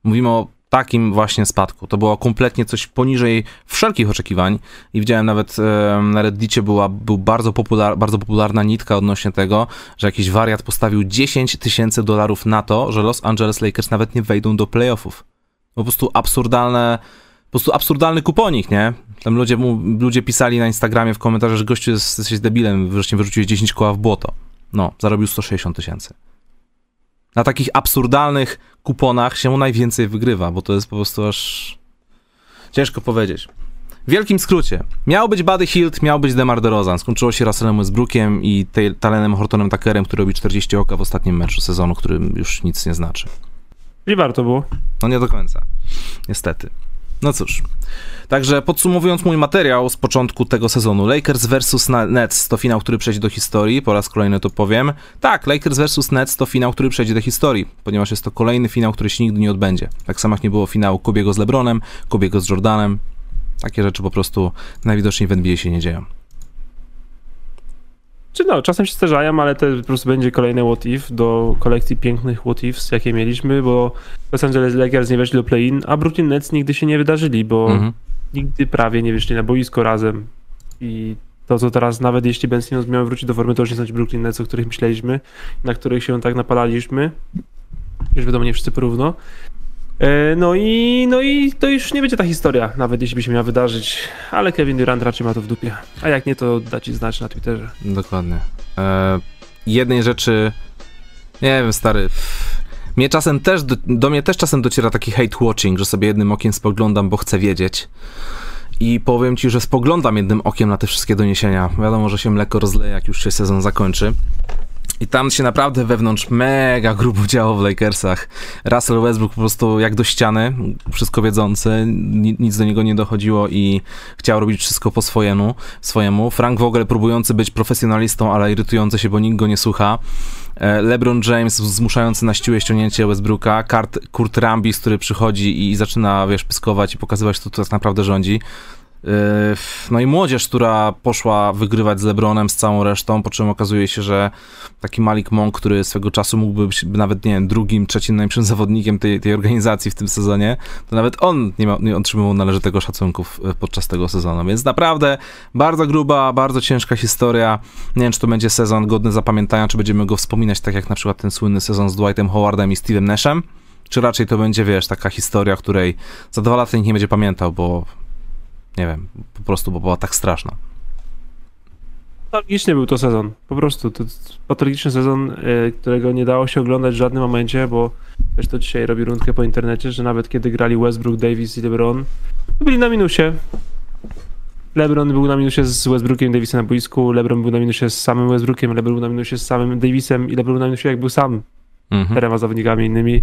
Mówimy o takim właśnie spadku. To było kompletnie coś poniżej wszelkich oczekiwań i widziałem nawet e, na Reddicie była był bardzo, popular, bardzo popularna nitka odnośnie tego, że jakiś wariat postawił 10 tysięcy dolarów na to, że Los Angeles Lakers nawet nie wejdą do playoffów. Po prostu absurdalne, po prostu absurdalny kuponik, nie? Tam ludzie, ludzie pisali na Instagramie w komentarzach, że gościu jest, jesteś debilem, wreszcie wyrzucił 10 koła w błoto. No, zarobił 160 tysięcy. Na takich absurdalnych kuponach się najwięcej wygrywa, bo to jest po prostu aż ciężko powiedzieć. W wielkim skrócie, miał być Buddy Hilt, miał być Demar DeRozan. Skończyło się Russellem Westbrookiem i Talenem Hortonem Tuckerem, który robi 40 oka w ostatnim meczu sezonu, którym już nic nie znaczy. I warto było. No nie do końca. Niestety. No cóż. Także podsumowując mój materiał z początku tego sezonu, Lakers vs Nets to finał, który przejdzie do historii, po raz kolejny to powiem. Tak, Lakers vs Nets to finał, który przejdzie do historii, ponieważ jest to kolejny finał, który się nigdy nie odbędzie. Tak samo jak nie było finału Kobiego z LeBronem, Kobiego z Jordanem. Takie rzeczy po prostu najwidoczniej w NBA się nie dzieją. Czy no, czasem się zdarzają, ale to po prostu będzie kolejny what if do kolekcji pięknych what ifs, jakie mieliśmy, bo Los Angeles Lakers nie weszli do play-in, a Brooklyn Nets nigdy się nie wydarzyli, bo mhm. nigdy prawie nie wyszli na boisko razem. I to, co teraz, nawet jeśli Ben Simmons miał wrócić do formy, to już nie są ci Brooklyn Nets, o których myśleliśmy, na których się tak napalaliśmy. Już wiadomo, nie wszyscy porówno. E, no i, no i to już nie będzie ta historia, nawet jeśli by się miała wydarzyć, ale Kevin Durant raczej ma to w dupie. A jak nie, to da ci znać na Twitterze. Dokładnie. E, jednej rzeczy, nie wiem, stary, mnie czasem też, do, do mnie też czasem dociera taki hate watching, że sobie jednym okiem spoglądam, bo chcę wiedzieć. I powiem ci, że spoglądam jednym okiem na te wszystkie doniesienia. Wiadomo, że się mleko rozleje, jak już się sezon zakończy. I tam się naprawdę wewnątrz mega grubo działo w Lakersach. Russell Westbrook po prostu jak do ściany, wszystko wiedzący, nic do niego nie dochodziło i chciał robić wszystko po swojemu. swojemu. Frank Vogel próbujący być profesjonalistą, ale irytujący się, bo nikt go nie słucha. E, LeBron James zmuszający na siłę ściągnięcie Westbrooka, Kurt, Kurt Rambis, który przychodzi i zaczyna, wiesz, pyskować i pokazywać, kto tu tak naprawdę rządzi. Yy, no i młodzież, która poszła wygrywać z LeBronem, z całą resztą, po czym okazuje się, że taki Malik Monk, który swego czasu mógłby być nawet, nie wiem, drugim, trzecim najlepszym zawodnikiem tej, tej organizacji w tym sezonie, to nawet on nie, ma, nie otrzymywał należytego szacunku e, podczas tego sezonu. Więc naprawdę bardzo gruba, bardzo ciężka historia. Nie wiem, czy to będzie sezon godny zapamiętania, czy będziemy go wspominać tak jak na przykład ten słynny sezon z Dwightem Howardem i Steve'em Nashem, czy raczej to będzie, wiesz, taka historia, której za dwa lata nikt nie będzie pamiętał, bo nie wiem, po prostu, bo była tak straszna. Patologiczny był to sezon. Po prostu. To patologiczny sezon, y, którego nie dało się oglądać w żadnym momencie, bo też to dzisiaj robi rundkę po internecie, że nawet kiedy grali Westbrook, Davis i LeBron, to byli na minusie. LeBron był na minusie z Westbrookiem Davisem na boisku, LeBron był na minusie z samym Westbrookiem, LeBron był na minusie z samym Davisem i LeBron był na minusie jak był sam Mhm. czterema zawodnikami innymi.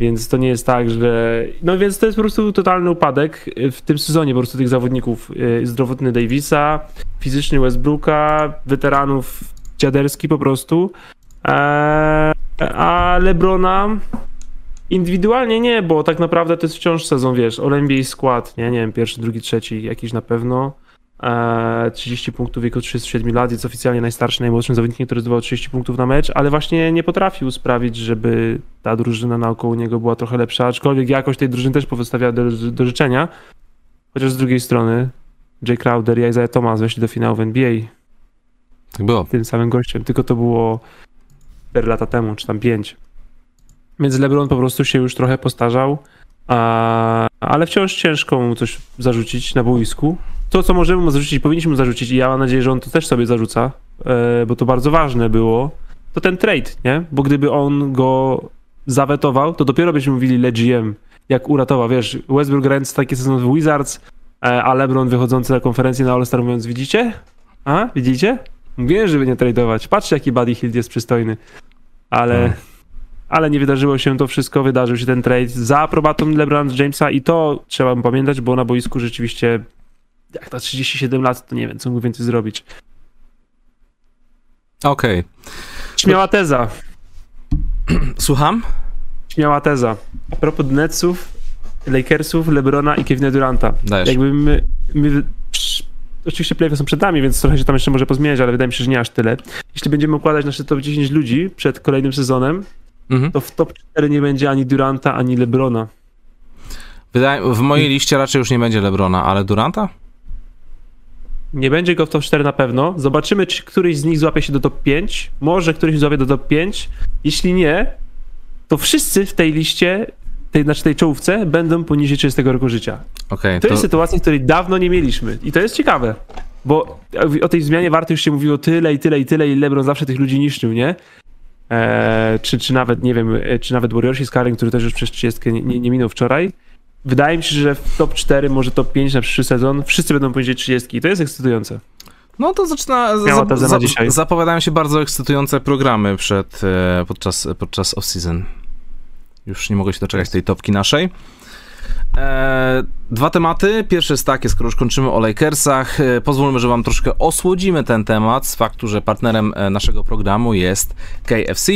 Więc to nie jest tak, że. No więc to jest po prostu totalny upadek w tym sezonie po prostu tych zawodników. Yy, Zdrowotny Davisa, fizyczny Westbrooka, weteranów dziaderski po prostu. Eee, a Lebrona indywidualnie nie, bo tak naprawdę to jest wciąż sezon, wiesz, All skład, nie, nie wiem, pierwszy, drugi, trzeci, jakiś na pewno. Eee, 30 punktów w wieku 37 lat, jest oficjalnie najstarszy, najmłodszym zawodnikiem, który zdobywał 30 punktów na mecz, ale właśnie nie potrafił sprawić, żeby ta drużyna naokoło niego była trochę lepsza, aczkolwiek jakość tej drużyny też pozostawiała do, do życzenia. Chociaż z drugiej strony Jay Crowder i Isaiah Thomas weszli do finału w NBA Tak było. tym samym gościem, tylko to było 4 lata temu, czy tam 5. Więc LeBron po prostu się już trochę postarzał, a, ale wciąż ciężko mu coś zarzucić na boisku. To, co możemy mu zarzucić, powinniśmy mu zarzucić i ja mam nadzieję, że on to też sobie zarzuca, e, bo to bardzo ważne było, to ten trade, nie? Bo gdyby on go zawetował, to dopiero byśmy mówili LeGM, jak uratował, wiesz, Westbrook grając taki sezon w Wizards, e, a LeBron wychodzący na konferencję na All-Star mówiąc, widzicie? A, widzicie? Mówiłem, żeby nie tradeować. Patrzcie, jaki Buddy Hield jest przystojny. Ale, No. ale nie wydarzyło się to wszystko. Wydarzył się ten trade za aprobatą LeBron Jamesa i to trzeba pamiętać, bo na boisku rzeczywiście jak ta 37 lat, to nie wiem, co mógł więcej zrobić. Okej. Śmiała teza. Słucham? Śmiała teza. A propos Netsów, Lakersów, LeBrona i Kevina Duranta. Dajesz. Jakby my, my oczywiście playoffy są przed nami, więc trochę się tam jeszcze może pozmieniać, ale wydaje mi się, że nie aż tyle. Jeśli będziemy układać nasze top 10 ludzi przed kolejnym sezonem, Mhm. to w top 4 nie będzie ani Duranta, ani LeBrona. Wydaje, w mojej liście raczej już nie będzie Lebrona, ale Duranta? Nie będzie go w top 4 na pewno. Zobaczymy, czy któryś z nich złapie się do top 5. Może któryś złapie do top 5. Jeśli nie, to wszyscy w tej liście, tej, znaczy tej czołówce, będą poniżej 30 roku życia. Okej, To to, jest sytuacja, której dawno nie mieliśmy. I to jest ciekawe. Bo o tej zmianie warty już się mówiło tyle i tyle i tyle i LeBron zawsze tych ludzi niszczył, nie? Eee, czy, czy nawet, nie wiem, e, czy nawet Warriorsi z Karen, który też już przez 30 nie, nie, nie minął wczoraj. Wydaje mi się, że w top 4, może top 5 na przyszły sezon wszyscy będą poniżej 30 i to jest ekscytujące. no to zaczyna. Na dzisiaj. zapowiadają się bardzo ekscytujące programy przed, e, podczas, podczas off-season. Już nie mogę się doczekać tej topki naszej. E, dwa tematy. Pierwszy jest taki, skoro już kończymy o Lakersach, e, pozwólmy, że wam troszkę osłodzimy ten temat z faktu, że partnerem e, naszego programu jest KFC.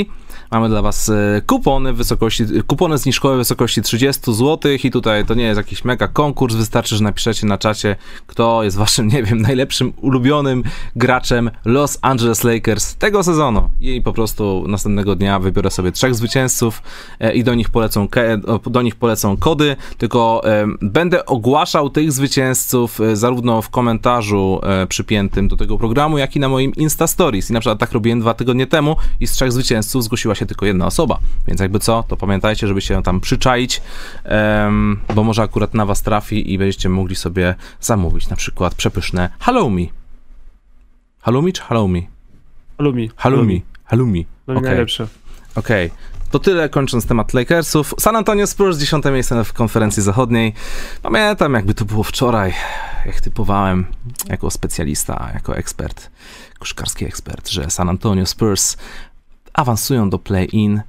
Mamy dla was e, kupony w wysokości, kupony zniżkowe w wysokości 30 zł i tutaj to nie jest jakiś mega konkurs, wystarczy, że napiszecie na czacie, kto jest waszym, nie wiem, najlepszym, ulubionym graczem Los Angeles Lakers tego sezonu i po prostu następnego dnia wybiorę sobie trzech zwycięzców i do nich polecą, do nich polecą kody, tylko będę ogłaszał tych zwycięzców e, zarówno w komentarzu e, przypiętym do tego programu, jak i na moim Insta Stories. I na przykład tak robiłem dwa tygodnie temu i z trzech zwycięzców zgłosiła się tylko jedna osoba. Więc jakby co, to pamiętajcie, żeby się tam przyczaić, bo może akurat na was trafi i będziecie mogli sobie zamówić na przykład przepyszne halloumi. Halloumi czy halloumi? Halloumi. Halloumi. Halloumi. Halloumi Okej. najlepsze. Okej. To tyle, kończąc temat Lakersów. San Antonio Spurs, dziesiąte miejsce w konferencji zachodniej. Pamiętam, jakby to było wczoraj, jak typowałem jako specjalista, jako ekspert, koszkarski ekspert, że San Antonio Spurs awansują do play-in.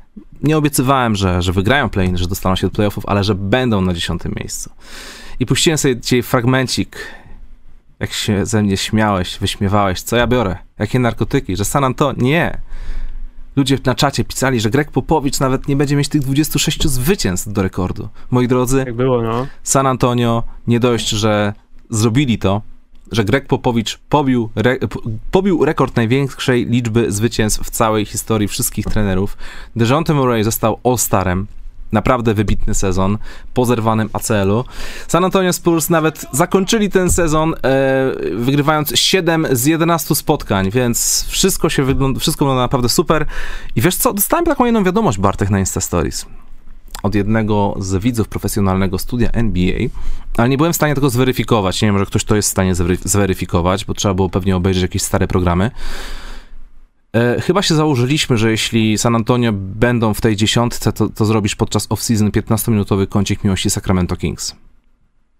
Nie obiecywałem, że, że wygrają play-in, że dostaną się do playoffów, ale że będą na dziesiątym miejscu. I puściłem sobie dzisiaj fragmencik, jak się ze mnie śmiałeś, wyśmiewałeś, co ja biorę, jakie narkotyki, że San Antonio... Nie! Ludzie na czacie pisali, że Greg Popowicz nawet nie będzie mieć tych 26 zwycięstw do rekordu. Moi drodzy, Jak było, no. San Antonio nie dość, że zrobili to, że Greg Popowicz pobił, re, po- pobił rekord największej liczby zwycięstw w całej historii wszystkich trenerów. DeJounte Murray został All-Starem. Naprawdę wybitny sezon po zerwanym ACL-u. San Antonio Spurs nawet zakończyli ten sezon e, wygrywając 7 z 11 spotkań, więc wszystko się wygląda, wszystko wygląda naprawdę super. I wiesz co, dostałem taką jedną wiadomość Bartek na Insta Stories. od jednego z widzów profesjonalnego studia NBA, ale nie byłem w stanie tego zweryfikować. Nie wiem, że ktoś to jest w stanie zweryfikować, bo trzeba było pewnie obejrzeć jakieś stare programy. E, chyba się założyliśmy, że jeśli San Antonio będą w tej dziesiątce, to, to zrobisz podczas off-season 15-minutowy kącik miłości Sacramento Kings.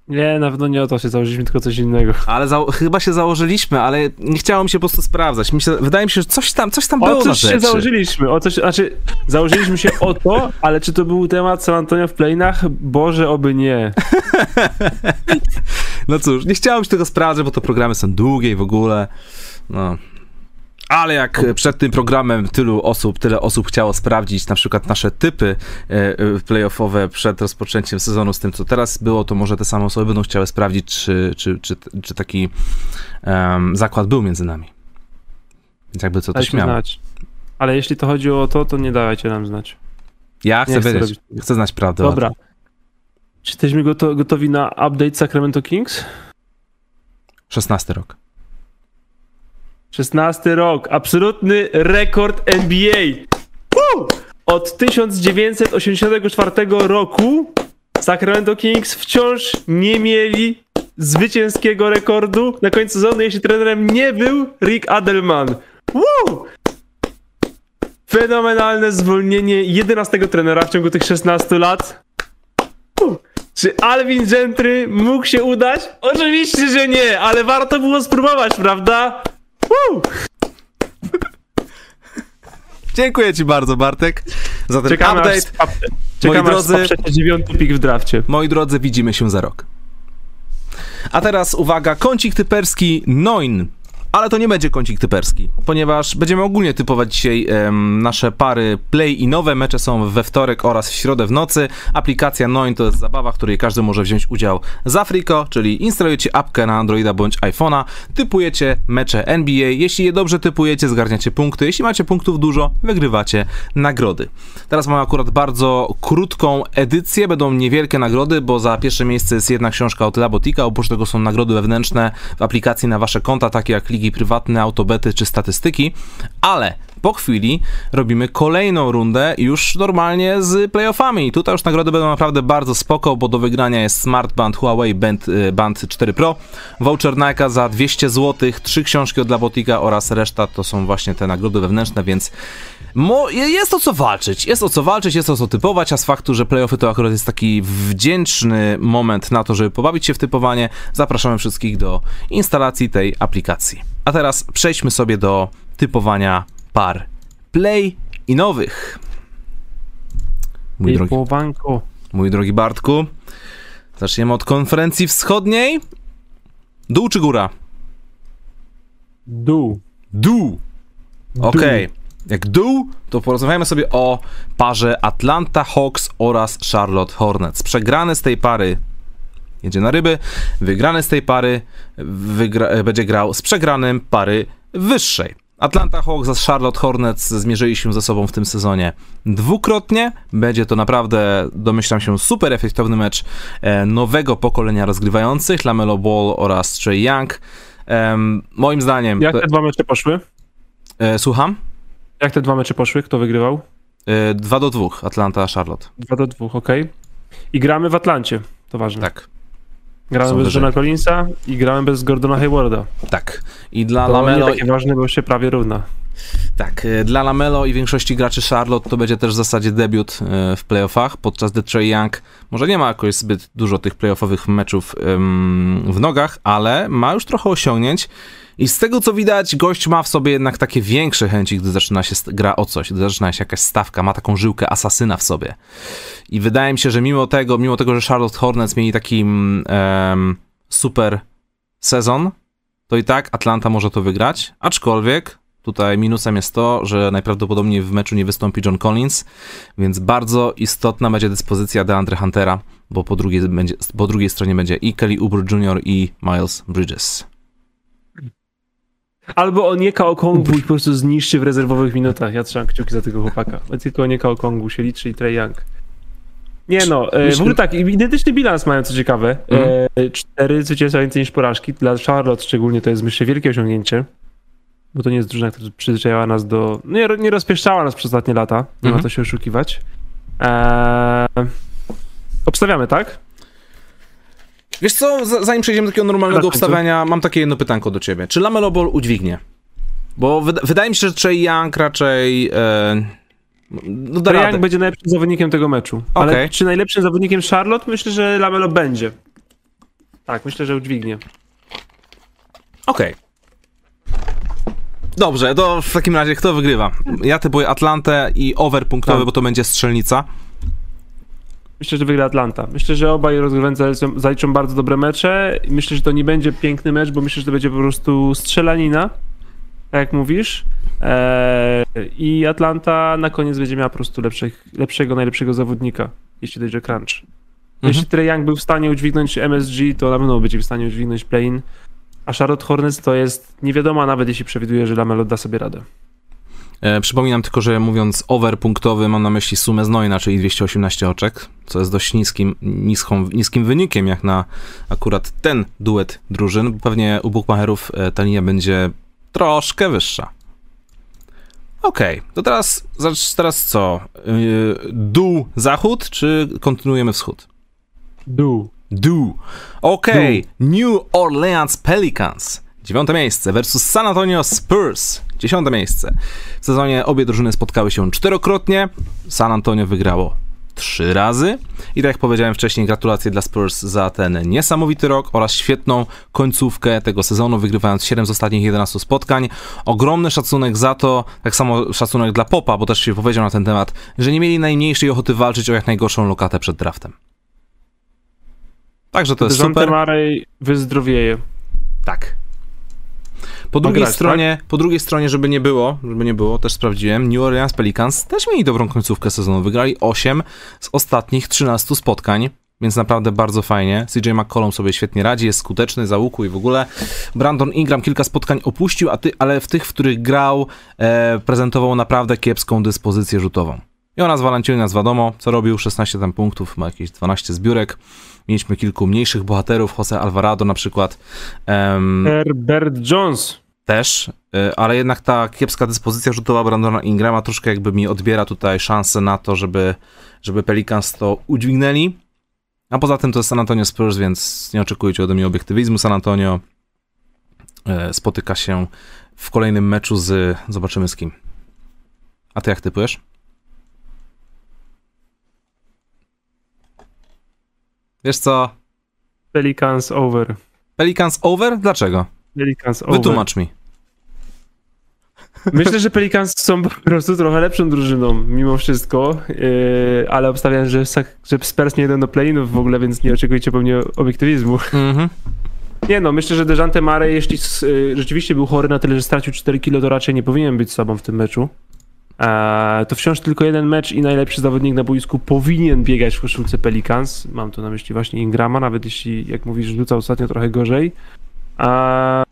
Nie, na pewno nie o to się założyliśmy, tylko coś innego. Ale za, chyba się założyliśmy, ale nie chciało mi się po prostu sprawdzać. Myślę, wydaje mi się, że coś tam, coś tam o było coś na się założyliśmy, o coś, znaczy założyliśmy się o to, ale czy to był temat San Antonio w playinach? Boże, oby nie. no cóż, nie chciałem się tego sprawdzać, bo to programy są długie i w ogóle, no, ale jak przed tym programem tylu osób, tyle osób chciało sprawdzić na przykład nasze typy e, e, playoffowe przed rozpoczęciem sezonu z tym, co teraz było, to może te same osoby będą chciały sprawdzić, czy, czy, czy, czy taki um, zakład był między nami. Więc jakby co to śmiało. Znać. Ale jeśli to chodzi o to, to nie dawajcie nam znać. Ja chcę wiedzieć, chcę, chcę znać prawdę. Dobra. Czy jesteśmy gotowi na update Sacramento Kings? 16 rok. 16 rok, absolutny rekord NBA. Woo! Od 1984 roku Sacramento Kings wciąż nie mieli zwycięskiego rekordu na końcu sezonu, jeśli trenerem nie był Rick Adelman. Woo! Fenomenalne zwolnienie 11 trenera w ciągu tych 16 lat. Czy Alvin Gentry mógł się udać? Oczywiście, że nie, ale warto było spróbować, prawda? Woo! Dziękuję ci bardzo, Bartek, za ten Czekamy update. Aż Czekamy moi drodzy, dziewiąty pik w drafcie. Moi drodzy, widzimy się za rok. A teraz uwaga, kącik typerski Noin ale to nie będzie kącik typerski, ponieważ będziemy ogólnie typować dzisiaj um, nasze pary play i nowe mecze są we wtorek oraz w środę w nocy. Aplikacja Noin to jest zabawa, w której każdy może wziąć udział z Afriko, czyli instalujecie apkę na Androida bądź iPhone'a, typujecie mecze NBA. Jeśli je dobrze typujecie, zgarniacie punkty. Jeśli macie punktów dużo, wygrywacie nagrody. Teraz mamy akurat bardzo krótką edycję, będą niewielkie nagrody, bo za pierwsze miejsce jest jedna książka od Labotika, oprócz tego są nagrody wewnętrzne w aplikacji na wasze konta, takie jak ligi prywatne, autobety czy statystyki, ale po chwili robimy kolejną rundę już normalnie z playoffami. Tutaj już nagrody będą naprawdę bardzo spoko, bo do wygrania jest Smart Band Huawei Band, y, Band 4 Pro, voucher Nike za 200 zł, trzy książki od Labotika oraz reszta to są właśnie te nagrody wewnętrzne, więc Mo, jest o co walczyć, jest o co walczyć, jest o co typować, a z faktu, że playoffy to akurat jest taki wdzięczny moment na to, żeby pobawić się w typowanie, zapraszamy wszystkich do instalacji tej aplikacji. A teraz przejdźmy sobie do typowania par play i nowych. Mój drogi, mój drogi Bartku, zaczniemy od konferencji wschodniej. Dół czy góra? Dół. Dół. Okej. Okay. Jak dół, to porozmawiamy sobie o parze Atlanta Hawks oraz Charlotte Hornets. Przegrany z tej pary jedzie na ryby, wygrany z tej pary wygra, będzie grał z przegranym pary wyższej. Atlanta Hawks z Charlotte Hornets zmierzyli się ze sobą w tym sezonie dwukrotnie. Będzie to naprawdę, domyślam się, super efektowny mecz e, nowego pokolenia rozgrywających, Lamelo Ball oraz Trey Young. moim zdaniem... Jak te dwa mecze poszły? E, słucham? Jak te dwa mecze poszły? Kto wygrywał? 2 e, do 2, Atlanta, Charlotte. 2 do 2, ok. I gramy w Atlancie, to ważne. Tak. Gramy bez Johna Collinsa i gramy bez Gordona Haywarda. Tak. I dla to Lamelo... To takie ważne, bo się prawie równa. Tak, e, dla Lamelo i większości graczy Charlotte to będzie też w zasadzie debiut e, w playoffach, podczas gdy Trey Young może nie ma jakoś zbyt dużo tych playoffowych meczów w nogach, ale ma już trochę osiągnięć i z tego co widać, gość ma w sobie jednak takie większe chęci, gdy zaczyna się gra o coś, gdy zaczyna się jakaś stawka, ma taką żyłkę asasyna w sobie. I wydaje mi się, że mimo tego, mimo tego, że Charlotte Hornets mieli taki um, super sezon, to i tak Atlanta może to wygrać, aczkolwiek Tutaj minusem jest to, że najprawdopodobniej w meczu nie wystąpi John Collins, więc bardzo istotna będzie dyspozycja DeAndre Huntera, bo po drugiej, będzie, po drugiej stronie będzie i Kelly Oubre Jr. i Miles Bridges. Albo Onieka Okongu i po prostu zniszczy w rezerwowych minutach. Ja trzymam kciuki za tego chłopaka. Tylko Onieka Okongu się liczy i Trey Young. Nie no, e, w ogóle tak, identyczny bilans mają, co ciekawe. Mm. cztery zwycięstwa więcej niż porażki. Dla Charlotte szczególnie to jest, myślę, wielkie osiągnięcie. Bo to nie jest drużyna, która przyzwyczajała nas do... Nie, nie rozpieszczała nas przez ostatnie lata. Nie mm -hmm. ma to się oszukiwać. Eee, obstawiamy, tak? Wiesz co, zanim przejdziemy do takiego normalnego obstawiania, mam takie jedno pytanko do ciebie. Czy Lamelo Ball udźwignie? Bo wyda- wydaje mi się, że Trey Young raczej... E, no da. Young będzie najlepszym zawodnikiem tego meczu. Okej. Ale czy najlepszym zawodnikiem Charlotte? Myślę, że Lamelo będzie. Tak, myślę, że udźwignie. Okej. Dobrze, to w takim razie kto wygrywa? Ja typuję Atlantę i over punktowy, Tak. bo to będzie strzelnica. Myślę, że wygra Atlanta. Myślę, że obaj rozgrywający zaliczą, bardzo dobre mecze. Myślę, że to nie będzie piękny mecz, bo myślę, że to będzie po prostu strzelanina, tak jak mówisz. Eee, I Atlanta na koniec będzie miała po prostu lepszych, lepszego, najlepszego zawodnika, jeśli dojdzie crunch. Jeśli Trae Young był w stanie udźwignąć MSG, to na pewno będzie w stanie udźwignąć play-in. A Charlotte Hornets to jest nie wiadomo, nawet jeśli przewiduje, że Lamelo da sobie radę. E, przypominam tylko, że mówiąc over punktowy mam na myśli sumę znojna, czyli 218 oczek, co jest dość niskim, niską, niskim wynikiem jak na akurat ten duet drużyn. Pewnie u bookmacherów e, ta linia będzie troszkę wyższa. Okej, to teraz, teraz co? Yy, dół zachód, czy kontynuujemy wschód? Du. Dół. Okej, New Orleans Pelicans. Dziewiąte miejsce versus San Antonio Spurs. Dziesiąte miejsce. W sezonie obie drużyny spotkały się czterokrotnie. San Antonio wygrało trzy razy. I tak jak powiedziałem wcześniej, gratulacje dla Spurs za ten niesamowity rok oraz świetną końcówkę tego sezonu, wygrywając 7 z ostatnich 11 spotkań. Ogromny szacunek za to, tak samo szacunek dla Popa, bo też się powiedział na ten temat, że nie mieli najmniejszej ochoty walczyć o jak najgorszą lokatę przed draftem. Także to jest Dejante super. Murray wyzdrowieje. Tak. Po drugiej grać, stronie, po drugiej stronie, żeby nie było, żeby nie było, też sprawdziłem, New Orleans Pelicans też mieli dobrą końcówkę sezonu. Wygrali 8 z ostatnich 13 spotkań, więc naprawdę bardzo fajnie. CJ McCollum sobie świetnie radzi, jest skuteczny za łuku i w ogóle. Brandon Ingram kilka spotkań opuścił, a ty, ale w tych, w których grał, e, prezentował naprawdę kiepską dyspozycję rzutową. Jonas Valanciunas wiadomo, co robił, 16 tam punktów, ma jakieś 12 zbiórek. Mieliśmy kilku mniejszych bohaterów, Jose Alvarado na przykład. Em, Herbert Jones. też, y, ale jednak ta kiepska dyspozycja rzutowa Brandona Ingrama troszkę jakby mi odbiera tutaj szansę na to, żeby, żeby Pelicans to udźwignęli. A poza tym to jest San Antonio Spurs, więc nie oczekujcie ode mnie obiektywizmu. San Antonio y, spotyka się w kolejnym meczu z... zobaczymy z kim. A ty jak typujesz? Wiesz co? Pelicans over. Pelicans over? Dlaczego? Pelicans over. Wytłumacz mi. Myślę, że Pelicans są po prostu trochę lepszą drużyną, mimo wszystko, yy, ale obstawiam, że, że Spurs nie idą do play-inów w ogóle, więc nie oczekujcie pewnie obiektywizmu. Mhm. Nie no, myślę, że Dejante Murray, jeśli s- y, rzeczywiście był chory na tyle, że stracił 4 kilo, to raczej nie powinien być sobą w tym meczu. Eee, to wciąż tylko jeden mecz i najlepszy zawodnik na boisku powinien biegać w koszulce Pelicans. Mam tu na myśli właśnie Ingrama, nawet jeśli, jak mówisz, rzucał ostatnio trochę gorzej. Eee,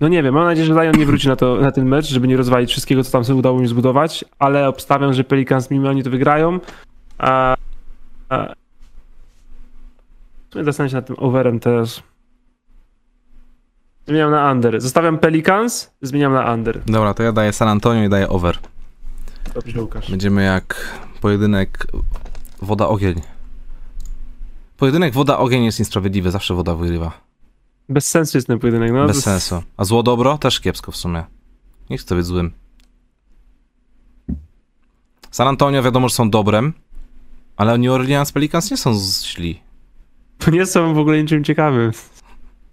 no nie wiem, mam nadzieję, że Zion nie wróci na, to, na ten mecz, żeby nie rozwalić wszystkiego, co tam sobie udało mi zbudować, ale obstawiam, że Pelicans mimo oni to wygrają. W sumie zastanawiam się nad tym overem teraz. Zmieniam na under. Zostawiam Pelicans, zmieniam na under. Dobra, to ja daję San Antonio i daję over. Dobrze, Łukasz. Będziemy jak pojedynek woda-ogień. Pojedynek woda-ogień jest niesprawiedliwy, zawsze woda wygrywa. Bez sensu jest ten pojedynek. No, Bez to- sensu. A zło-dobro też kiepsko w sumie. Nie chcę być złym. San Antonio wiadomo, że są dobrem, ale New Orleans Pelicans nie są źli. To nie są w ogóle niczym ciekawym.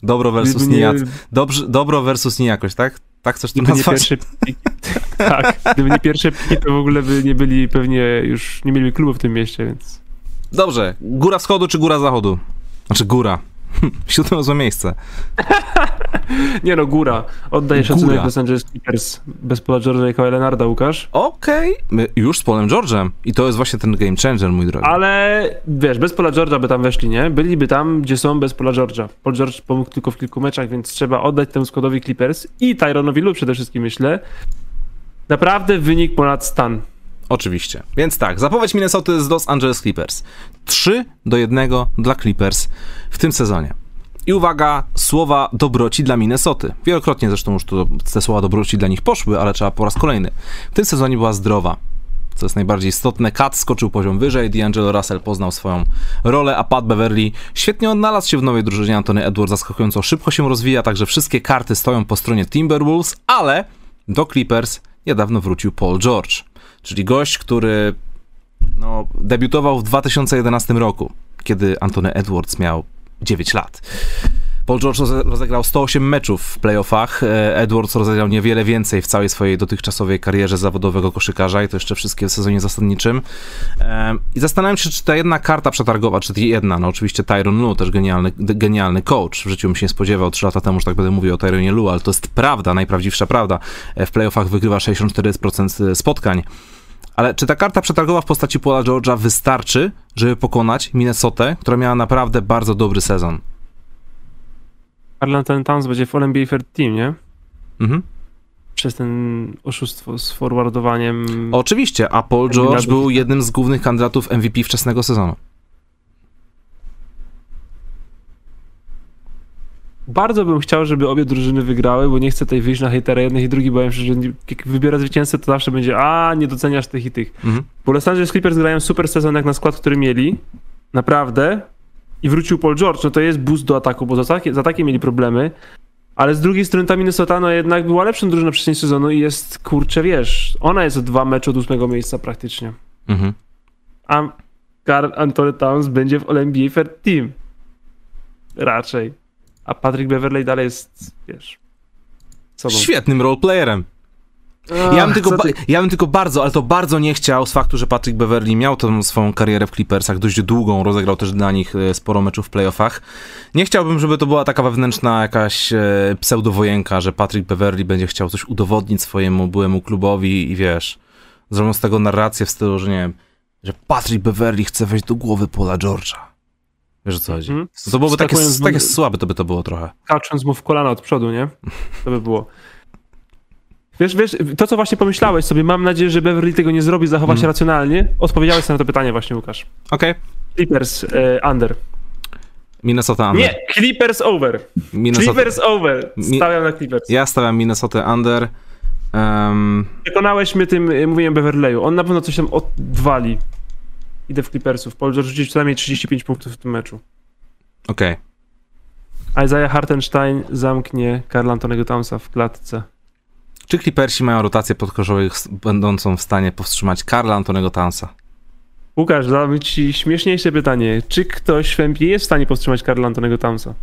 Dobro versus nie, nijak. Dobrze, dobro versus nijakość, tak? Tak chcesz to gdyby nie pierwsze piki. tak, gdyby nie pierwsze piki, to w ogóle by nie byli pewnie już, nie mieli klubu w tym mieście, więc... Dobrze. Góra wschodu czy góra zachodu? Znaczy góra. Siódme złe miejsce. Nie no, góra. Oddaj Góra. szacunek Los Angeles Clippers bez Paula George'a i Kawhi Leonarda, Łukasz. Okej. My Już z Polem George'em. I to jest właśnie ten game changer, mój drogi. Ale wiesz, bez Paula George'a by tam weszli, nie? Byliby tam, gdzie są bez Paula George'a. Paul George pomógł tylko w kilku meczach, więc trzeba oddać temu składowi Clippers i Tyronowi Lu przede wszystkim, myślę. Naprawdę wynik ponad stan. Oczywiście. Więc tak, zapowiedź Minnesota z Los Angeles Clippers. 3 do 1 dla Clippers w tym sezonie. I uwaga, słowa dobroci dla Minnesoty. Wielokrotnie zresztą już te słowa dobroci dla nich poszły, ale trzeba po raz kolejny. W tym sezonie była zdrowa. co jest najbardziej istotne. Kat skoczył poziom wyżej, D'Angelo Russell poznał swoją rolę, a Pat Beverly świetnie odnalazł się w nowej drużynie. Antony Edwards zaskakująco szybko się rozwija, także wszystkie karty stoją po stronie Timberwolves, ale do Clippers niedawno wrócił Paul George, czyli gość, który no, debiutował w 2011 roku, kiedy Antony Edwards miał 9 lat. Paul George rozegrał 108 meczów w playoffach. E, Edwards rozegrał niewiele więcej w całej swojej dotychczasowej karierze zawodowego koszykarza i to jeszcze wszystkie w sezonie zasadniczym. E, I zastanawiam się, czy ta jedna karta przetargowa, czy jedna, no oczywiście Tyron Lu, też genialny, genialny coach. W życiu bym się nie spodziewał, 3 lata temu, że tak będę mówił o Tyronie Lu, ale to jest prawda, najprawdziwsza prawda. E, w playoffach wygrywa 64% spotkań. Ale czy ta karta przetargowa w postaci Paula George'a wystarczy, żeby pokonać Minnesotę, która miała naprawdę bardzo dobry sezon? Arlington Towns będzie w All NBA Fair Team, nie? Mhm. Przez ten oszustwo z forwardowaniem. Oczywiście, a Paul George był jednym z głównych kandydatów MVP wczesnego sezonu. Bardzo bym chciał, żeby obie drużyny wygrały, bo nie chcę tutaj wyjść na hejtera jednych i drugich, bo się, że jak wybiera zwycięzcę, to zawsze będzie a, nie doceniasz tych i tych. Mhm. Bo Los Angeles Clippers grają super sezon jak na skład, który mieli. Naprawdę i wrócił Paul George, no to jest boost do ataku, bo za takie, za takie mieli problemy. Ale z drugiej strony ta Minnesota no jednak była lepszą drużyną przestrzeni sezonu i jest, kurczę, wiesz, ona jest o dwa mecze od ósmego miejsca praktycznie. Mhm. A Carl Anthony Towns będzie w NBA Fair Team. Raczej. A Patrick Beverley dalej jest, wiesz, sobą. Świetnym roleplayerem ja, bym tylko, ty... ja bym tylko bardzo, ale to bardzo nie chciał z faktu, że Patrick Beverly miał tą swoją karierę w Clippersach dość długą, rozegrał też dla nich e, sporo meczów w playoffach. Nie chciałbym, żeby to była taka wewnętrzna jakaś e, pseudowojenka, że Patrick Beverly będzie chciał coś udowodnić swojemu byłemu klubowi i wiesz, zrobią z tego narrację w stylu, że nie wiem, że Patrick Beverly chce wejść do głowy Paula George'a. Wiesz o co chodzi? Mm -hmm. To byłoby takie, takie słabe, to by to było trochę. Kacząc mu w kolana od przodu, nie? To by było. Wiesz, wiesz, to co właśnie pomyślałeś sobie, mam nadzieję, że Beverly tego nie zrobi, zachowa się mm. racjonalnie. Odpowiedziałeś sobie na to pytanie właśnie, Łukasz. Okej. Okay. Clippers e, under. Minnesota under. Nie, Clippers over. Minnesota... Clippers over. Stawiam na Clippers. Ja stawiam Minnesota under. Um... Przekonałeś mnie tym e, mówieniem Beverleyu. On na pewno coś tam odwali. Idę w Clippersów. Paul George rzucić co najmniej 35 punktów w tym meczu. Okej. Okay. Isaiah Hartenstein zamknie Karl Antonego Townsa w klatce. Czy Clippersi mają rotację podkoszowych będącą w stanie powstrzymać Karla Antonego Townsa? Łukasz, zadam ci śmieszniejsze pytanie. Czy ktoś w NBA jest w stanie powstrzymać Karla Antonego Townsa?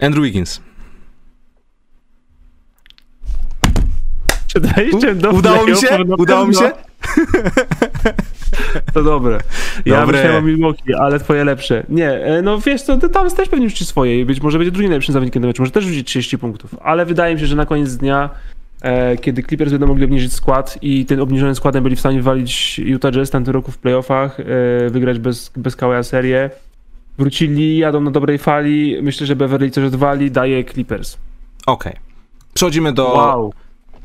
Andrew Wiggins. Czy dajcie do Udało mi się? Udało mi się? To dobre. Ja dobre. myślałem o Milwaukee, ale twoje lepsze. Nie, e, no wiesz co, tam też pewnie rzuci swoje i być może będzie drugim najlepszym zawodnikiem do meczu, może też rzucić 30 punktów, ale wydaje mi się, że na koniec dnia e, kiedy Clippers będą mogli obniżyć skład i ten obniżony składem byli w stanie wywalić Utah Jazz tamtym roku w playoffach, e, wygrać bez, bez Kawaja serię. Wrócili, jadą na dobrej fali. Myślę, że Beverly coś odwali, daje Clippers. Okej. Okay. Przechodzimy do... Wow.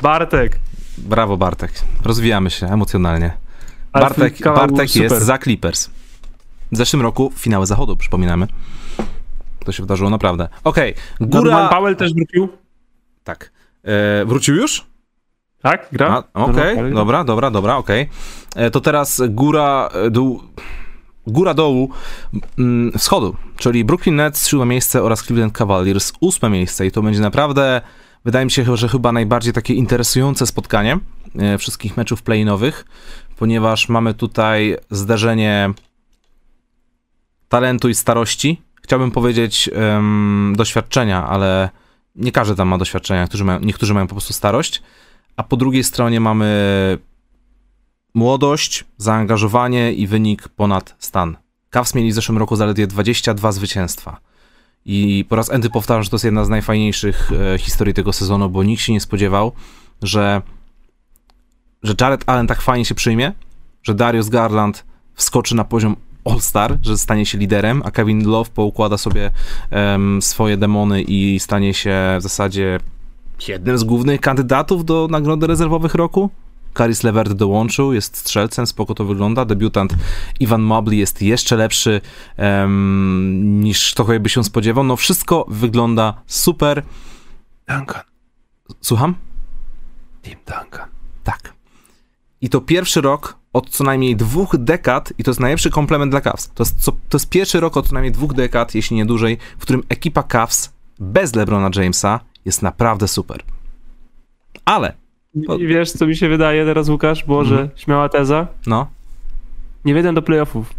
Bartek. Brawo Bartek. Rozwijamy się emocjonalnie. Bartek, Bartek jest za Clippers. W zeszłym roku finały zachodu, przypominamy. To się wydarzyło naprawdę. Okej, okay. góra... Norman Powell też wrócił? Tak. E, wrócił już? Tak, gra. Okej, okay. dobra, dobra, dobra, okej. Okay. E, to teraz góra, e, dół, góra dołu mm, wschodu, czyli Brooklyn Nets siódme miejsce oraz Cleveland Cavaliers ósme miejsce i to będzie naprawdę, wydaje mi się, że chyba najbardziej takie interesujące spotkanie e, wszystkich meczów play-inowych ponieważ mamy tutaj zderzenie talentu i starości. Chciałbym powiedzieć um, doświadczenia, ale nie każdy tam ma doświadczenia, niektórzy mają, niektórzy mają po prostu starość. A po drugiej stronie mamy młodość, zaangażowanie i wynik ponad stan. Cavs mieli w zeszłym roku zaledwie 22 zwycięstwa. I po raz enty powtarzam, że to jest jedna z najfajniejszych e, historii tego sezonu, bo nikt się nie spodziewał, że że Jared Allen tak fajnie się przyjmie, że Darius Garland wskoczy na poziom All-Star, że stanie się liderem, a Kevin Love poukłada sobie um, swoje demony i stanie się w zasadzie jednym z głównych kandydatów do nagrody rezerwowych roku. Caris Levert dołączył, jest strzelcem, spoko to wygląda. Debiutant Ivan Mobley jest jeszcze lepszy um, niż to by się spodziewał. No wszystko wygląda super. Duncan. Słucham? Tim Duncan. Tak. I to pierwszy rok od co najmniej dwóch dekad, i to jest najlepszy komplement dla Cavs. To jest, co, to jest pierwszy rok od co najmniej dwóch dekad, jeśli nie dłużej, w którym ekipa Cavs bez LeBrona Jamesa jest naprawdę super. Ale, I wiesz, co mi się wydaje teraz, Łukasz? Boże, Mhm. śmiała teza. no, Nie wejdę do playoffów.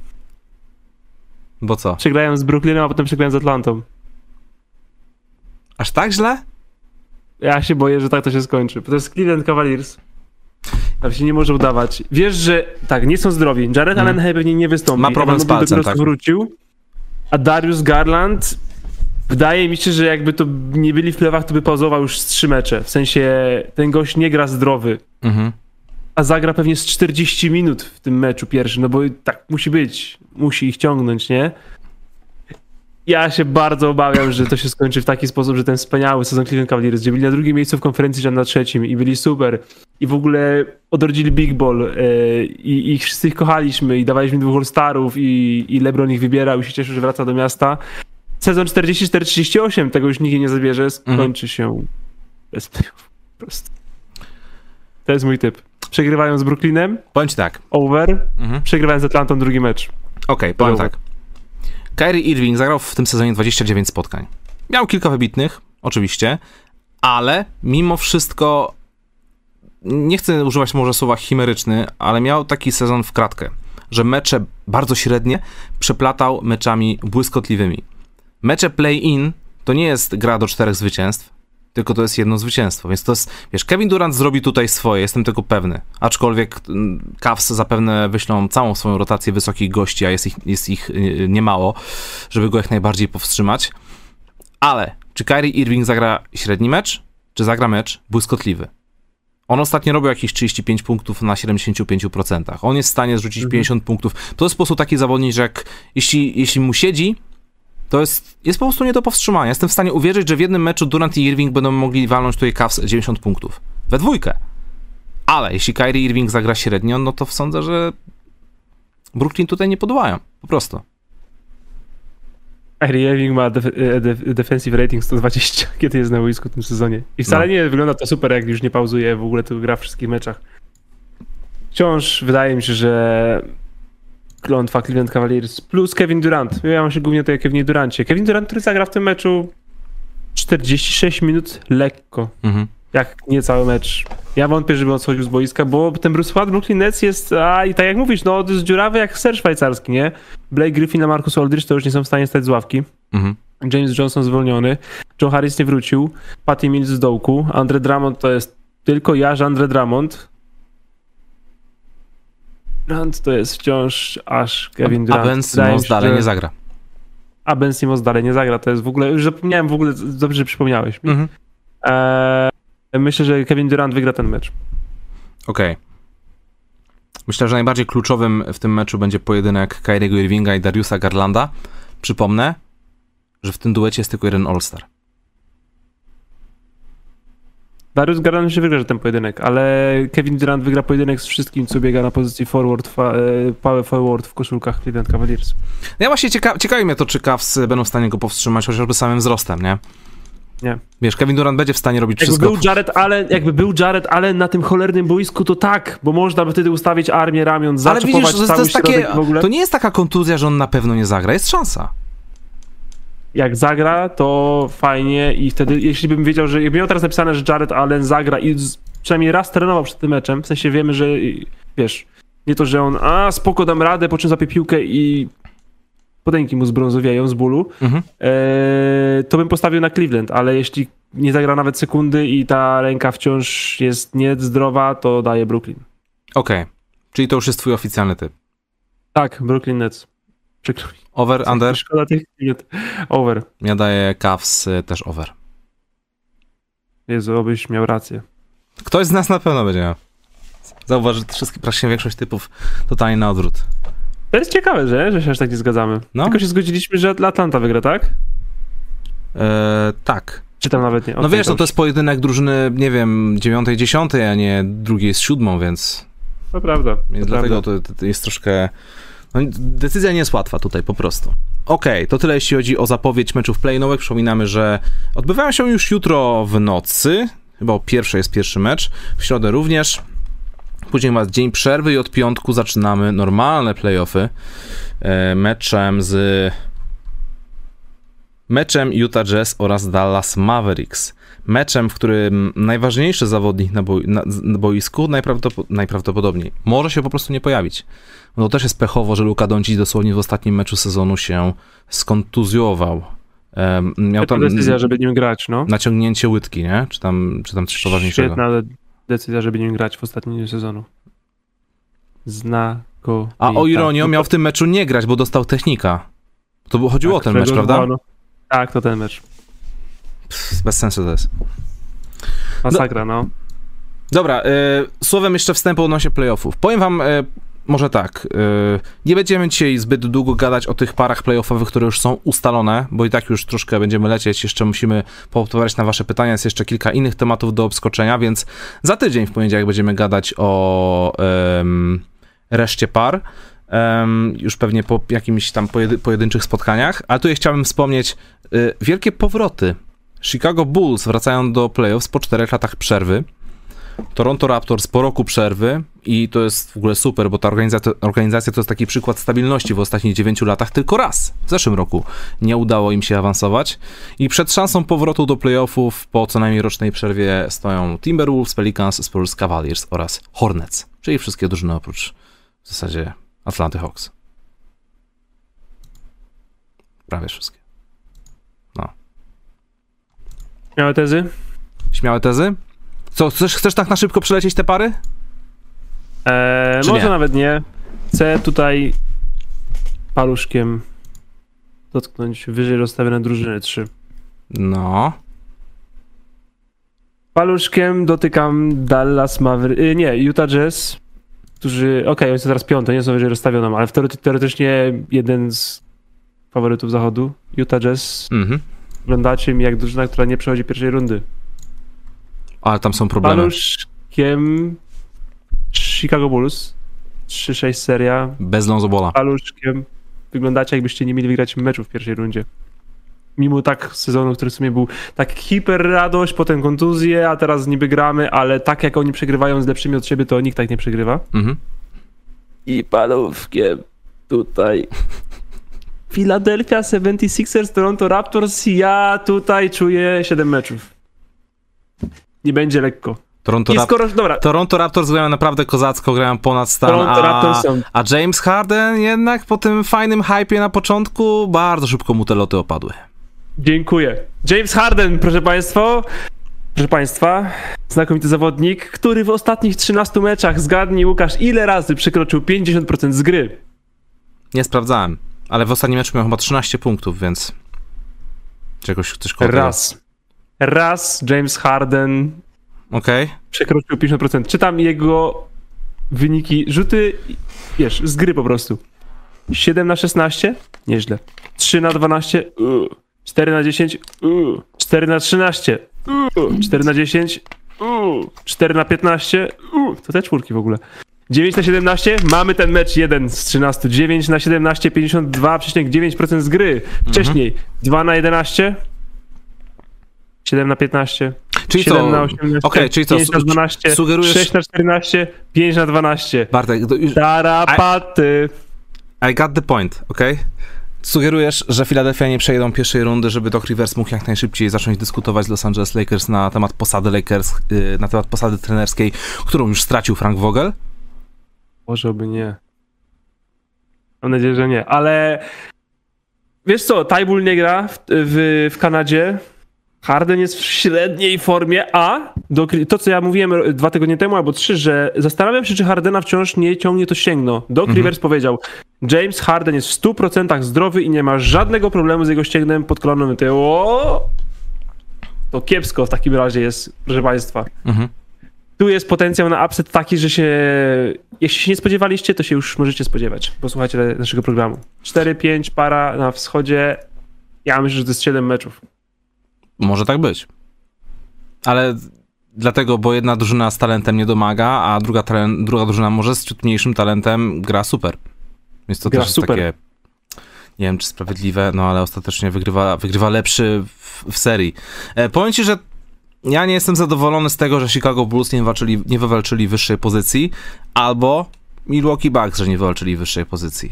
bo co? Przegrałem z Brooklynem, a potem przegrałem z Atlantą. Aż tak źle? Ja się boję, że tak to się skończy. Bo to jest Cleveland Cavaliers. Tam się nie może udawać. Wiesz, że tak, nie są zdrowi. Jared Mhm. Allen pewnie nie wystąpi. Ma problem z palcem, tak. wrócił. A Darius Garland wydaje mi się, że jakby to nie byli w plewach, to by pauzował już z trzy mecze. W sensie ten gość nie gra zdrowy. Mhm. A zagra pewnie z 40 minut w tym meczu pierwszym, no bo tak musi być. Musi ich ciągnąć, nie? Ja się bardzo obawiam, że to się skończy w taki sposób, że ten wspaniały sezon Cleveland Cavaliers, gdzie byli na drugim miejscu w konferencji, że na trzecim i byli super i w ogóle odrodzili Big Ball e, i, i wszyscy ich kochaliśmy i dawaliśmy dwóch All-Starów i, i LeBron ich wybierał i się cieszył, że wraca do miasta. Sezon 44-38, tego już nikt nie zabierze, skończy się bez playoff. Po prostu. To jest mój typ. Przegrywają z Brooklynem, Powiem ci tak. over, Mhm. przegrywałem z Atlantą drugi mecz. Okej, powiem Dobra. tak. Kyrie Irving zagrał w tym sezonie 29 spotkań. Miał kilka wybitnych, oczywiście, ale mimo wszystko nie chcę używać może słowa chimeryczny, ale miał taki sezon w kratkę, że mecze bardzo średnie przeplatał meczami błyskotliwymi. Mecze play-in to nie jest gra do czterech zwycięstw, tylko to jest jedno zwycięstwo. Więc to jest, wiesz, Kevin Durant zrobi tutaj swoje, jestem tego pewny. Aczkolwiek mm, Cavs zapewne wyślą całą swoją rotację wysokich gości, a jest ich, jest ich y, niemało, żeby go jak najbardziej powstrzymać. Ale czy Kyrie Irving zagra średni mecz, czy zagra mecz błyskotliwy? On ostatnio robił jakieś 35 punktów na 75%. On jest w stanie zrzucić Mhm. 50 punktów. To jest po prostu taki zawodnik, że jak, jeśli, jeśli mu siedzi, to jest, jest po prostu nie do powstrzymania. Jestem w stanie uwierzyć, że w jednym meczu Durant i Irving będą mogli walnąć tutaj Cavs 90 punktów. We dwójkę. Ale jeśli Kyrie Irving zagra średnio, no to sądzę, że Brooklyn tutaj nie podołają. Po prostu. Kyrie Irving ma def e, def defensive rating 120, kiedy jest na boisku w tym sezonie. I wcale No. nie wygląda to super, jak już nie pauzuje w ogóle, tylko gra w wszystkich meczach. Wciąż wydaje mi się, że klątwa Cleveland Cavaliers plus Kevin Durant. Ja mam się głównie tutaj o Kevin Durancie. Kevin Durant, który zagra w tym meczu 46 minut lekko. Mhm. jak nie cały mecz. Ja wątpię, żeby on schodził z boiska, bo ten Bruce Watt Brooklyn Nets jest, a i tak jak mówisz, no jest dziurawy jak ser szwajcarski, nie? Blake Griffin a Marcus Aldridge to już nie są w stanie stać z ławki. Mhm. James Johnson zwolniony, Joe Harris nie wrócił, Patty Mills z dołku, Andre Drummond to jest tylko ja, że Andre Drummond. Durant to jest wciąż aż Kevin A Durant. Ben Wydaje mi Simmons dalej że- nie zagra. A Ben Simmons dalej nie zagra, to jest w ogóle, już zapomniałem w ogóle, dobrze, że przypomniałeś mi. Mhm. Eee, myślę, że Kevin Durant wygra ten mecz. Okej. Myślę, że najbardziej kluczowym w tym meczu będzie pojedynek Kyriego Irvinga i Dariusa Garlanda. Przypomnę, że w tym duecie jest tylko jeden All-Star. Darius Garland się wygra ten pojedynek, ale Kevin Durant wygra pojedynek z wszystkim, co biega na pozycji forward, fa, e, power forward w koszulkach Cleveland Cavaliers. No Ja właśnie cieka- ciekawi mnie to, czy Cavs będą w stanie go powstrzymać, chociażby samym wzrostem, nie? Nie. Wiesz, Kevin Durant będzie w stanie robić Jakby wszystko. był, Jared Allen, jakby był Jared Allen na tym cholernym boisku, to tak, bo można by wtedy ustawić armię ramion, Ale zaczepować widzisz, to, jest- takie, to nie jest taka kontuzja, że on na pewno nie zagra, jest szansa. Jak zagra, to fajnie i wtedy, jeśli bym wiedział, że jakbym miał teraz napisane, że Jared Allen zagra i przynajmniej raz trenował przed tym meczem, w sensie wiemy, że wiesz, nie to, że on, a spoko, dam radę, po czym zapie piłkę i podęki mu zbrązowieją z bólu, Mhm. Eee, to bym postawił na Cleveland, ale jeśli nie zagra nawet sekundy i ta ręka wciąż jest niezdrowa, to daje Brooklyn. Okej, czyli to już jest twój oficjalny typ. Tak, Brooklyn Nets. Przykro mi. Over, under? Szkoda tych minut. Over. Ja daję Cavs y, też over. Jezu, obyś miał rację. Ktoś z nas na pewno będzie miał. Zauważ, że wszystkie, praktycznie większość typów totalnie na odwrót. To jest ciekawe, że, że się aż tak nie zgadzamy. No. Tylko się zgodziliśmy, że Atlanta wygra, tak? Eee, tak. Czy tam nawet nie? No Okej, wiesz, no to jest pojedynek drużyny, nie wiem, dziewiątej, dziesiątej, a nie drugiej z siódmą, więc, To prawda. więc to dlatego prawda. to, to jest troszkę... No, decyzja nie jest łatwa tutaj, po prostu. Okej, to tyle jeśli chodzi o zapowiedź meczów play-inowych. Przypominamy, że odbywają się już jutro w nocy. Chyba o pierwszej jest pierwszy mecz. W środę również. później ma dzień przerwy i od piątku zaczynamy normalne playoffy e, meczem z meczem Utah Jazz oraz Dallas Mavericks. Meczem, w którym najważniejszy zawodnik na, boi, na, na boisku najprawdopod najprawdopodobniej może się po prostu nie pojawić. No też jest pechowo, że Luka Doncic dosłownie w ostatnim meczu sezonu się skontuzjował. Um, miał tam decyzja, żeby nim grać, no. naciągnięcie łydki, nie? Czy tam, czy tam coś poważniejszego. Świetna decyzja, żeby nim grać w ostatnim sezonu. Znako. A o ironię, miał w tym meczu nie grać, bo dostał technika. To chodziło Tak, o ten mecz, którego- prawda? no. Tak, to ten mecz. Pff, bez sensu to jest. Masakra, no. Dobra, y, słowem jeszcze wstępu odnośnie playoffów. Powiem wam y, może tak, y, nie będziemy dzisiaj zbyt długo gadać o tych parach playoffowych, które już są ustalone, bo i tak już troszkę będziemy lecieć, jeszcze musimy poodpowiadać na wasze pytania, jest jeszcze kilka innych tematów do obskoczenia, więc za tydzień w poniedziałek będziemy gadać o reszcie par. em, już pewnie po jakimś tam pojedy, pojedynczych spotkaniach, ale tu ja chciałbym wspomnieć wielkie powroty. Chicago Bulls wracają do playoffs po czterech latach przerwy. Toronto Raptors po roku przerwy i to jest w ogóle super, bo ta organizacja, organizacja to jest taki przykład stabilności w ostatnich 9 latach. Tylko raz w zeszłym roku nie udało im się awansować i przed szansą powrotu do playoffów po co najmniej rocznej przerwie stoją Timberwolves, Pelicans, Spurs, Cavaliers oraz Hornets, czyli wszystkie drużyny oprócz w zasadzie Atlanty Hawks. Prawie wszystkie. Miałe tezy? Śmiałe tezy? Co, chcesz, chcesz tak na szybko przelecieć te pary? Eee, Czy może nie? nawet nie. Chcę tutaj paluszkiem dotknąć wyżej rozstawione drużyny 3. No. Paluszkiem dotykam Dallas Maverick, y, nie, Utah Jazz, którzy, okej, oni są teraz piąte, nie są wyżej rozstawioną, ale teorety- teoretycznie jeden z faworytów zachodu, Utah Jazz, Mhm. Wyglądacie mi jak drużyna, która nie przechodzi pierwszej rundy. Ale tam są problemy. Paluszkiem Chicago Bulls, 3-6 seria, Bez Lonzobola. paluszkiem wyglądacie jakbyście nie mieli wygrać meczu w pierwszej rundzie. Mimo tak sezonu, który w sumie był tak hiper radość, potem kontuzje, a teraz niby gramy, ale tak jak oni przegrywają z lepszymi od siebie, to nikt tak nie przegrywa. Mhm. I paluszkiem tutaj Philadelphia 76ers, Toronto Raptors, ja tutaj czuję 7 meczów. Nie będzie lekko. Toronto, I skoro, dobra, Toronto Raptors grają naprawdę kozacko, grają ponad stan, Toronto a, są a James Harden jednak po tym fajnym hypie na początku bardzo szybko mu te loty opadły. Dziękuję. James Harden, proszę Państwa. Proszę Państwa, znakomity zawodnik, który w ostatnich 13 meczach, zgadnij Łukasz, ile razy przekroczył 50% z gry? Nie sprawdzałem, ale w ostatnim meczu miał chyba 13 punktów, więc czegoś chcesz tego. Raz. Raz James Harden Okej. przekroczył 50%. Czytam jego wyniki, rzuty, wiesz, z gry po prostu. 7 na 16? Nieźle. 3 na 12? Uuu. 4 na 10? Uuu. 4 na 13? Uuu. 4 na 10? Uuu. 4 na 15? Uuu. To te czwórki w ogóle. 9 na 17? Mamy ten mecz 1 z 13. 9 na 17, 52,9% z gry. Wcześniej 2 na 11? 7 na 15? Czyli 7 co? na 18, Okej, czyli? 5 na su- 12, sugerujesz- 6 na 14, 5 na 12. Bartek, to już, Tarapaty. I got the point, okej? Sugerujesz, że Philadelphia nie przejdą pierwszej rundy, żeby Doc Rivers mógł jak najszybciej zacząć dyskutować z Los Angeles Lakers na temat posady Lakers, yy, na temat posady trenerskiej, którą już stracił Frank Vogel? Może by nie. Mam nadzieję, że nie, ale wiesz co, Tajbul nie gra w, w, w Kanadzie. Harden jest w średniej formie, a do, to, co ja mówiłem dwa tygodnie temu albo trzy, że zastanawiam się, czy Hardena wciąż nie ciągnie to ścięgno. Doc Mhm. Rivers powiedział, James Harden jest w 100% zdrowy i nie ma żadnego problemu z jego ścięgnem pod o, to kiepsko w takim razie jest, proszę państwa. Mhm. Tu jest potencjał na upset taki, że się. Jeśli się nie spodziewaliście, to się już możecie spodziewać. Posłuchajcie naszego programu. 4-5 para na wschodzie. Ja myślę, że to jest 7 meczów. Może tak być. Ale dlatego, bo jedna drużyna z talentem nie domaga, a druga, talen, druga drużyna może z ciut mniejszym talentem gra super. Więc to Gra też jest super. takie, nie wiem czy sprawiedliwe, no ale ostatecznie wygrywa, wygrywa lepszy w, w serii. E, powiem ci, że ja nie jestem zadowolony z tego, że Chicago Bulls nie, walczyli, nie wywalczyli wyższej pozycji, albo Milwaukee Bucks, że nie wywalczyli wyższej pozycji.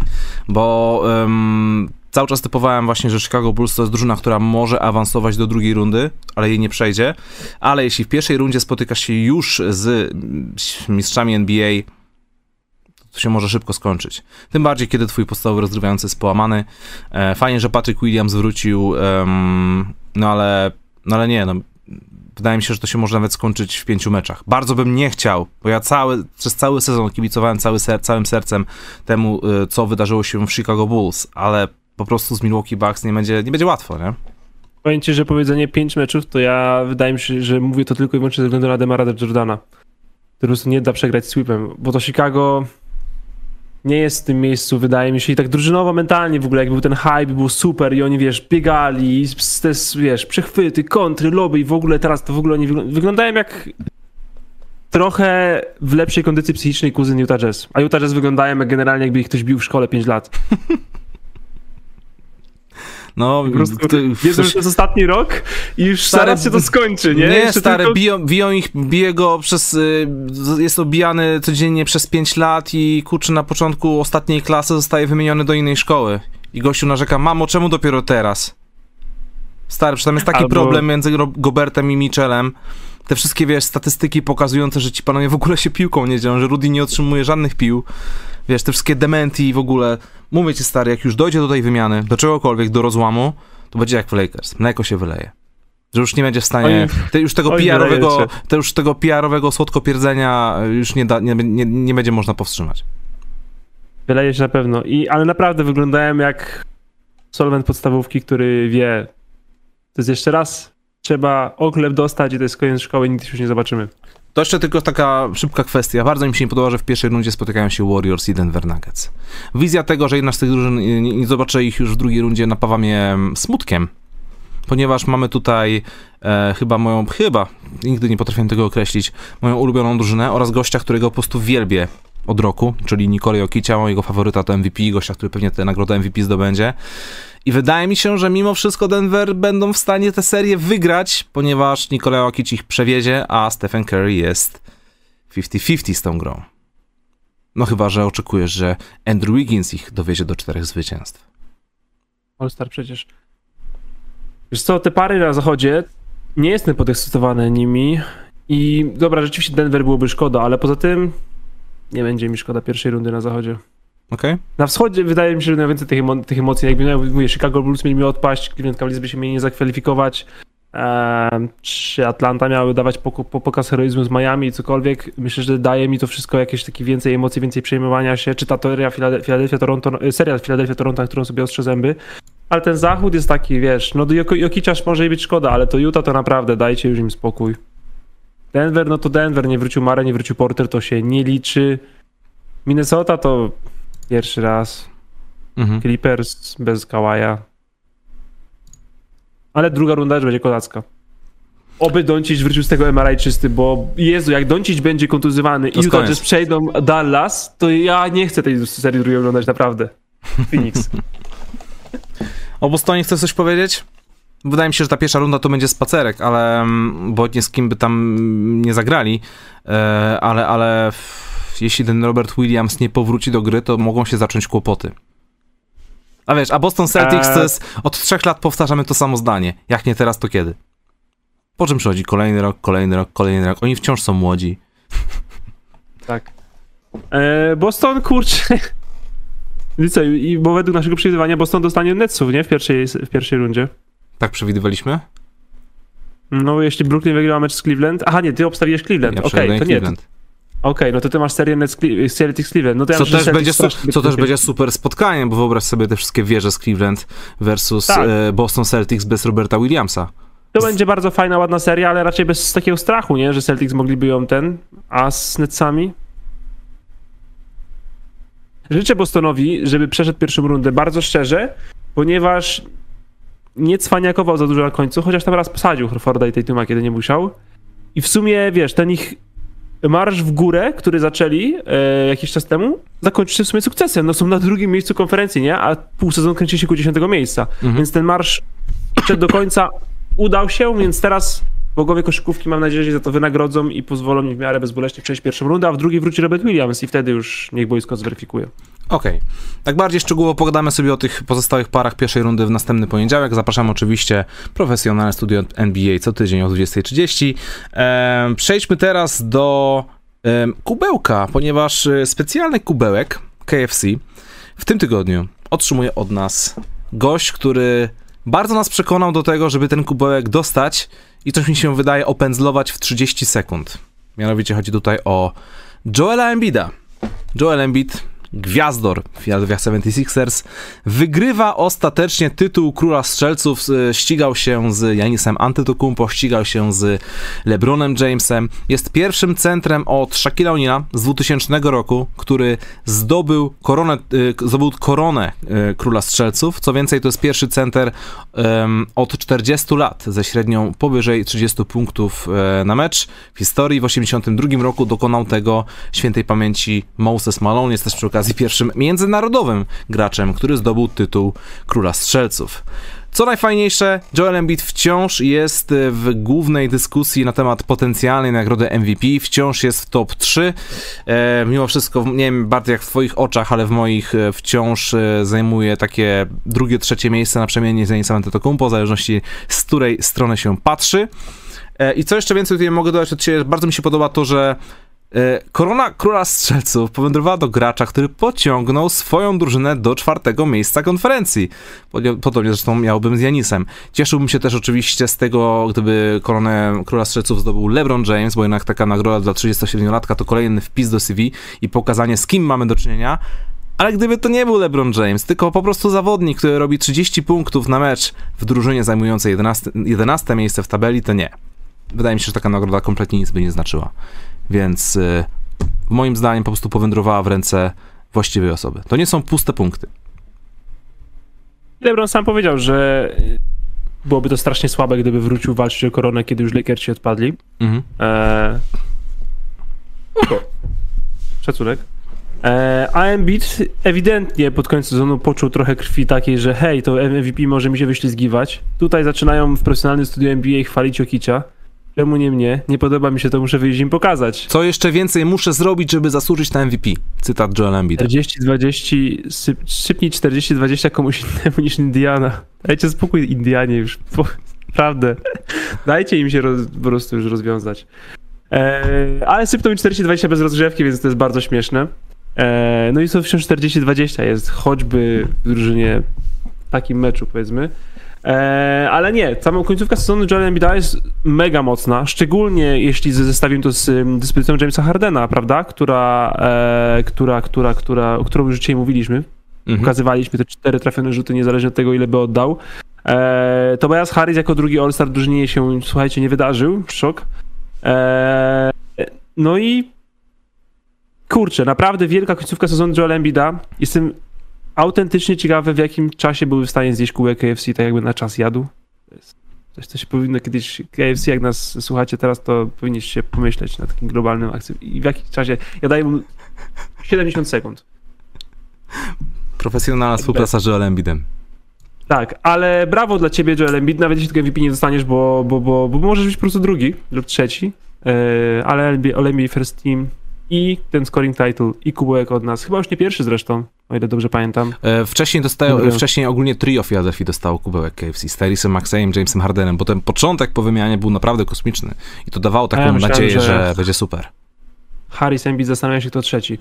Bo um, cały czas typowałem właśnie, że Chicago Bulls to jest drużyna, która może awansować do drugiej rundy, ale jej nie przejdzie. Ale jeśli w pierwszej rundzie spotykasz się już z mistrzami NBA, to się może szybko skończyć. Tym bardziej, kiedy twój podstawowy rozgrywający jest połamany. E, fajnie, że Patrick Williams wrócił, um, no ale, no ale nie, no wydaje mi się, że to się może nawet skończyć w pięciu meczach. Bardzo bym nie chciał, bo ja cały, przez cały sezon kibicowałem cały ser, całym sercem temu, y, co wydarzyło się w Chicago Bulls, ale po prostu z Milwaukee Bucks nie będzie, nie będzie łatwo, nie? Powiem że powiedzenie pięć meczów, to ja wydaje mi się, że mówię to tylko i wyłącznie ze względu na Demara Jordana, który po prostu nie da przegrać sweepem, bo to Chicago nie jest w tym miejscu, wydaje mi się, i tak drużynowo, mentalnie w ogóle, jak był ten hype, był super i oni, wiesz, biegali, te, wiesz, przechwyty, kontry, lobby i w ogóle teraz to w ogóle nie wygląda, wyglądają jak trochę w lepszej kondycji psychicznej kuzyn Utah Jazz. A Utah Jazz wyglądają jak generalnie jakby ich ktoś bił w szkole 5 lat. No, po prostu ty, wiedzą, że to jest ostatni rok i już zaraz się to skończy, nie? Nie, stare, tylko... biją, biją ich, bije go przez, y, jest obijany codziennie przez 5 lat i kurczę, na początku ostatniej klasy zostaje wymieniony do innej szkoły. I gościu narzeka, mamo, czemu dopiero teraz? Stary, przecież tam jest taki Albo... problem między Gobertem i Michelem. Te wszystkie, wiesz, statystyki pokazujące, że ci panowie w ogóle się piłką nie dzieją, że Rudy nie otrzymuje żadnych pił. Wiesz, te wszystkie dementi i w ogóle. Mówię ci, stary, jak już dojdzie do tej wymiany, do czegokolwiek, do rozłamu, to będzie jak w Lakers. Mleko się wyleje. Że już nie będzie w stanie. Te, już tego PR-owego, te, już tego PR-owego słodkopierdzenia już nie, da, nie, nie, nie będzie można powstrzymać. Wyleje się na pewno. I, ale naprawdę wyglądałem jak solwent podstawówki, który wie, to jest jeszcze raz, trzeba oklep dostać i to jest koniec szkoły, nigdy się już nie zobaczymy. To jeszcze tylko taka szybka kwestia. Bardzo mi się nie podoba, że w pierwszej rundzie spotykają się Warriors i Denver Nuggets. Wizja tego, że jedna z tych drużyn nie, zobaczę ich już w drugiej rundzie napawa mnie mm, smutkiem, ponieważ mamy tutaj e, chyba moją, chyba, nigdy nie potrafię tego określić, moją ulubioną drużynę oraz gościa, którego po prostu wielbię od roku, czyli Nikolaj Jokicia, mojego faworyta to MVP, gościa, który pewnie tę nagrodę MVP zdobędzie. I wydaje mi się, że mimo wszystko Denver będą w stanie tę serię wygrać, ponieważ Nikola Jokic ich przewiezie, a Stephen Curry jest 50-50 z tą grą. No chyba, że oczekujesz, że Andrew Wiggins ich dowiezie do czterech zwycięstw. All-Star przecież. Wiesz co, te pary na zachodzie, nie jestem podekscytowany nimi i dobra, rzeczywiście Denver byłoby szkoda, ale poza tym nie będzie mi szkoda pierwszej rundy na zachodzie. Okay. Na wschodzie wydaje mi się, że najwięcej tych, emo tych emocji, jakby no, mówię, Chicago Bulls mieli mi odpaść, Cleveland Cavaliers by się mieli nie zakwalifikować, eee, czy Atlanta miały dawać po, po, pokaz heroizmu z Miami i cokolwiek. Myślę, że daje mi to wszystko jakieś takie więcej emocji, więcej przejmowania się, czy ta teoria Philadelphia-Toronto, e, serial Philadelphia-Toronto, którą sobie ostrze zęby. Ale ten zachód jest taki, wiesz, no do Jokiciarz może być szkoda, ale to Utah to naprawdę, dajcie już im spokój. Denver, no to Denver, nie wrócił Mare, nie wrócił Porter, to się nie liczy. Minnesota to Pierwszy raz. Mhm. Clippers bez Kawaja. Ale druga runda już będzie kozacka. Oby Doncic wrócił z tego MRI czysty, bo Jezu, jak Doncic będzie kontuzywany i Utah Jazz przejdą Dallas, to ja nie chcę tej serii drugiej oglądać, naprawdę. Phoenix. o Bostonie chcesz coś powiedzieć? Wydaje mi się, że ta pierwsza runda to będzie spacerek, ale mm, bo nie z kim by tam nie zagrali, e, ale, ale jeśli ten Robert Williams nie powróci do gry, to mogą się zacząć kłopoty. A wiesz, a Boston Celtics to eee. jest, od trzech lat powtarzamy to samo zdanie. Jak nie teraz, to kiedy? Po czym przychodzi kolejny rok, kolejny rok, kolejny rok. Oni wciąż są młodzi. Tak. Eee, Boston, kurczę. I co, i, bo według naszego przewidywania Boston dostanie Netsów, nie? W pierwszej, w pierwszej rundzie. Tak przewidywaliśmy? No, jeśli Brooklyn wygrała mecz z Cleveland. Aha, nie, ty obstawiłeś Cleveland. Ja Okej, okay, to Cleveland. nie. Okej, okay, no to ty masz serię Celtics Cleveland. No to ja co też, będzie, co też będzie super spotkaniem, bo wyobraź sobie te wszystkie wieże z Cleveland versus tak. e, Boston Celtics bez Roberta Williamsa. To będzie bardzo fajna, ładna seria, ale raczej bez takiego strachu, nie? Że Celtics mogliby ją ten, a z Netsami? Życzę Bostonowi, żeby przeszedł pierwszą rundę bardzo szczerze, ponieważ nie cwaniakował za dużo na końcu, chociaż tam raz posadził Horforda i Tatuma, kiedy nie musiał. I w sumie, wiesz, ten ich marsz w górę, który zaczęli e, jakiś czas temu, zakończy się w sumie sukcesem. No są na drugim miejscu konferencji, nie? A pół sezon kręci się ku dziesiątego miejsca. Mhm. Więc ten marsz przed do końca udał się, więc teraz bogowie koszykówki mam nadzieję, że za to wynagrodzą i pozwolą mi w miarę bezboleśnie przejść pierwszą rundę, a w drugiej wróci Robert Williams i wtedy już niech boisko zweryfikuje. Okej. Okay. Tak bardziej szczegółowo pogadamy sobie o tych pozostałych parach pierwszej rundy w następny poniedziałek. Zapraszam oczywiście profesjonalne studio NBA co tydzień o 20.30. Ehm, przejdźmy teraz do kubełka, ponieważ e, specjalny kubełek KFC w tym tygodniu otrzymuje od nas gość, który bardzo nas przekonał do tego, żeby ten kubełek dostać i coś mi się wydaje opędzlować w 30 sekund. Mianowicie chodzi tutaj o Joela Embida. Joel Embiid gwiazdor Philadelphia 76ers, wygrywa ostatecznie tytuł króla strzelców, ścigał się z Janisem Antetokounmpo, ścigał się z LeBronem Jamesem, jest pierwszym centrem od Shaquille O'Neal'a z 2000 roku, który zdobył koronę, y, zdobył koronę y, króla strzelców, co więcej to jest pierwszy center um, od 40 lat ze średnią powyżej 30 punktów e, na mecz. W historii. W 82 roku dokonał tego świętej pamięci Moses Malone, jest też przy okazji okazji pierwszym międzynarodowym graczem, który zdobył tytuł króla strzelców. Co najfajniejsze, Joel Embiid wciąż jest w głównej dyskusji na temat potencjalnej nagrody MVP, wciąż jest w top 3. E, mimo wszystko, nie wiem, bardzo jak w twoich oczach, ale w moich e, wciąż e, zajmuje takie drugie, trzecie miejsce na przemianie z Janisem Antetokounmpo, w zależności z której strony się patrzy. E, I co jeszcze więcej tutaj mogę dodać od siebie, bardzo mi się podoba to, że korona Króla Strzelców powędrowała do gracza, który pociągnął swoją drużynę do czwartego miejsca konferencji. Podobnie zresztą miałbym z Janisem. Cieszyłbym się też oczywiście z tego, gdyby koronę Króla Strzelców zdobył LeBron James, bo jednak taka nagroda dla 37-latka to kolejny wpis do CV i pokazanie z kim mamy do czynienia. Ale gdyby to nie był LeBron James, tylko po prostu zawodnik, który robi 30 punktów na mecz w drużynie zajmującej 11, 11 miejsce w tabeli, to nie. Wydaje mi się, że taka nagroda kompletnie nic by nie znaczyła. Więc y, moim zdaniem po prostu powędrowała w ręce właściwej osoby. To nie są puste punkty. LeBron sam powiedział, że byłoby to strasznie słabe, gdyby wrócił walczyć o koronę, kiedy już Lakersi odpadli. Mhm. E... Szacunek. E, a Embiid ewidentnie pod koniec sezonu poczuł trochę krwi takiej, że hej, to MVP może mi się wyślizgiwać. Tutaj zaczynają w profesjonalnym studiu NBA chwalić Okicia. Czemu nie mnie? Nie podoba mi się to, muszę wyjść im pokazać. Co jeszcze więcej muszę zrobić, żeby zasłużyć na MVP? Cytat Joel Embiid. 40-20, syp, sypnij 40-20 komuś innemu niż Indiana. Dajcie spokój Indianie już, naprawdę. Dajcie im się roz, po prostu już rozwiązać. Eee, ale sypną mi 40-20 bez rozgrzewki, więc to jest bardzo śmieszne. Eee, no i to wciąż 40-20 jest, choćby w drużynie takim meczu, powiedzmy. E, ale nie, cała końcówka sezonu Joel Embida jest mega mocna, szczególnie jeśli zestawimy to z dyspozycją Jamesa Hardena, prawda, która, e, która, która, która, o którą już dzisiaj mówiliśmy. Mhm. Pokazywaliśmy te cztery trafione rzuty, niezależnie od tego, ile by oddał. E, Tobias Harris jako drugi All-Star drużynie się, słuchajcie, nie wydarzył. Szok. E, no i kurczę, naprawdę wielka końcówka sezonu Joel Embida. Jestem autentycznie ciekawe, w jakim czasie były w stanie zjeść kółek KFC, tak jakby na czas jadł. Coś, co się powinno kiedyś, KFC, jak nas słuchacie teraz, to powinniście pomyśleć nad takim globalnym akcją. I w jakim czasie, ja daję mu 70 sekund. Profesjonalna współpraca z Joelem Embidem. Tak, ale brawo dla ciebie, Joel Embiid, nawet jeśli tego MVP nie dostaniesz, bo, bo, bo, bo możesz być po prostu drugi lub trzeci, yy, ale All First Team i ten scoring title i kubełek od nas. Chyba już nie pierwszy zresztą, o ile dobrze pamiętam. E, wcześniej, dostają, wcześniej ogólnie trio Philadelphia dostało kubełek KFC z Tyrese Maxeyem, Jamesem Hardenem. Potem początek po wymianie był naprawdę kosmiczny i to dawało taką ja myślałem, nadzieję, że... że będzie super. Harris Embiid zastanawia się, kto trzeci.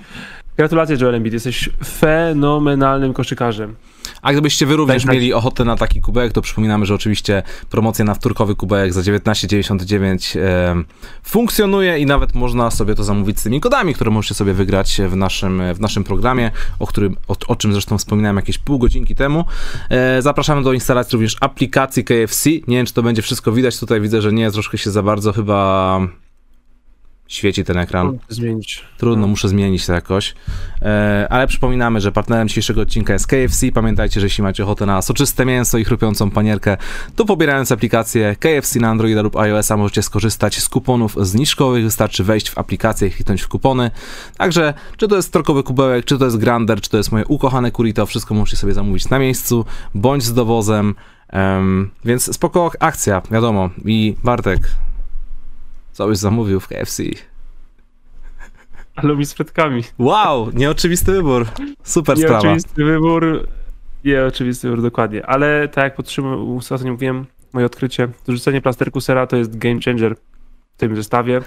Gratulacje Joel Embiid, jesteś fenomenalnym koszykarzem. A gdybyście wy również tak, mieli ochotę na taki kubełek, to przypominamy, że oczywiście promocja na wtórkowy kubełek za 19,99 e, funkcjonuje i nawet można sobie to zamówić z tymi kodami, które możecie sobie wygrać w naszym, w naszym programie, o, którym, o, o czym zresztą wspominałem jakieś pół godzinki temu. E, zapraszamy do instalacji również aplikacji KFC. Nie wiem, czy to będzie wszystko widać. Tutaj widzę, że nie, troszkę się za bardzo chyba świeci ten ekran. Trudno zmienić. Trudno, no. muszę zmienić to jakoś. E, ale przypominamy, że partnerem dzisiejszego odcinka jest KFC. Pamiętajcie, że jeśli macie ochotę na soczyste mięso i chrupiącą panierkę, to pobierając aplikację KFC na Androida lub iOS-a możecie skorzystać z kuponów zniżkowych. Wystarczy wejść w aplikację i kliknąć w kupony. Także, czy to jest trokowy kubełek, czy to jest grander, czy to jest moje ukochane kurito, wszystko możecie sobie zamówić na miejscu, bądź z dowozem. Um, więc spoko akcja, wiadomo. I Bartek, Co byś zamówił w KFC? Ale mi z frytkami. Wow, nieoczywisty wybór. Super sprawa. Nieoczywisty wybór. Nieoczywisty wybór, dokładnie. Ale tak jak podtrzymałem, ostatnio mówiłem, moje odkrycie, rzucenie plasterku sera to jest game changer w tym zestawie.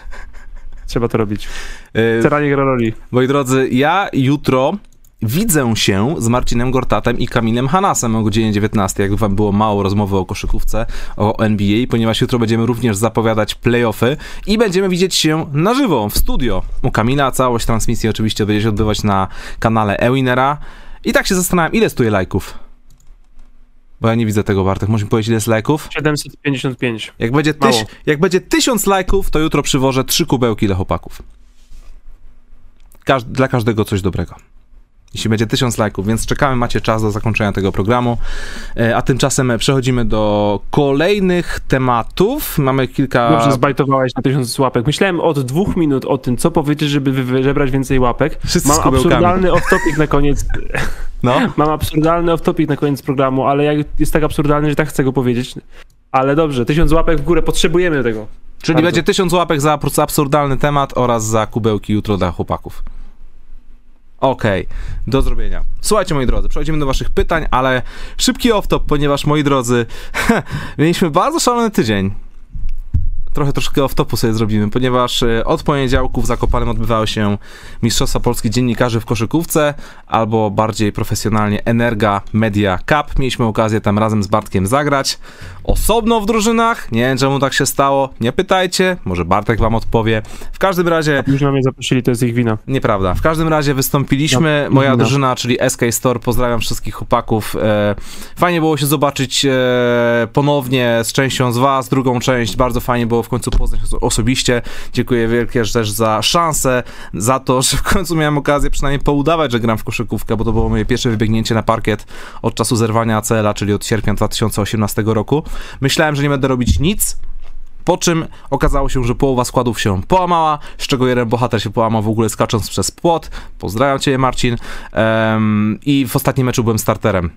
Trzeba to robić. Sera nie gra roli. moi drodzy, ja jutro widzę się z Marcinem Gortatem i Kamilem Hanasem o godzinie 19, jakby wam było mało rozmowy o koszykówce, o NBA, ponieważ jutro będziemy również zapowiadać playoffy i będziemy widzieć się na żywo, w studio. U Kamila całość transmisji oczywiście będzie się odbywać na kanale Ewinera. I tak się zastanawiam, ile stuje lajków? Bo ja nie widzę tego, Bartek. Możesz mi powiedzieć, ile jest lajków? 755. Jak będzie, Mało. tyś, jak będzie tysiąc lajków, to jutro przywożę trzy kubełki dla chłopaków. Każ, dla każdego coś dobrego. Jeśli będzie tysiąc lajków, więc czekamy, macie czas do zakończenia tego programu. E, A tymczasem przechodzimy do kolejnych tematów. Mamy kilka. Dobrze zbajtowałeś na tysiąc łapek. Myślałem od dwóch minut o tym, co powiedzieć, żeby wy- żebrać więcej łapek. Wszyscy Mam absurdalny off-topic na koniec. No. Mam absurdalny off-topic na koniec programu, ale jak jest tak absurdalny, że tak chcę go powiedzieć. Ale dobrze, tysiąc łapek w górę, potrzebujemy tego. Czyli Bardzo. będzie tysiąc łapek za abs- absurdalny temat oraz za kubełki jutro dla chłopaków. Okej, do zrobienia. Słuchajcie, moi drodzy, przechodzimy do waszych pytań, ale szybki off-top, ponieważ, moi drodzy, mieliśmy bardzo szalony tydzień. Trochę troszkę off-topu sobie zrobimy, ponieważ e, od poniedziałku w Zakopanem odbywały się Mistrzostwa Polskich Dziennikarzy w koszykówce, albo bardziej profesjonalnie Energa Media Cup. Mieliśmy okazję tam razem z Bartkiem zagrać. Osobno w drużynach, nie wiem czemu tak się stało, nie pytajcie, może Bartek wam odpowie. W każdym razie Już na mnie zaprosili, to jest ich wina. Nieprawda. W każdym razie wystąpiliśmy. No, Moja no. drużyna, czyli SK Store, pozdrawiam wszystkich chłopaków. E, fajnie było się zobaczyć e, ponownie z częścią z Was, drugą część. Bardzo fajnie było w końcu poznać oso- osobiście. Dziękuję wielkie też za szansę, za to, że w końcu miałem okazję przynajmniej poudawać, że gram w koszykówkę, bo to było moje pierwsze wybiegnięcie na parkiet od czasu zerwania ACL-a, czyli od sierpnia 2018 roku. Myślałem, że nie będę robić nic, po czym okazało się, że połowa składów się połamała, z czego jeden bohater się połamał w ogóle skacząc przez płot. Pozdrawiam cię, Marcin. Em, I w ostatnim meczu byłem starterem.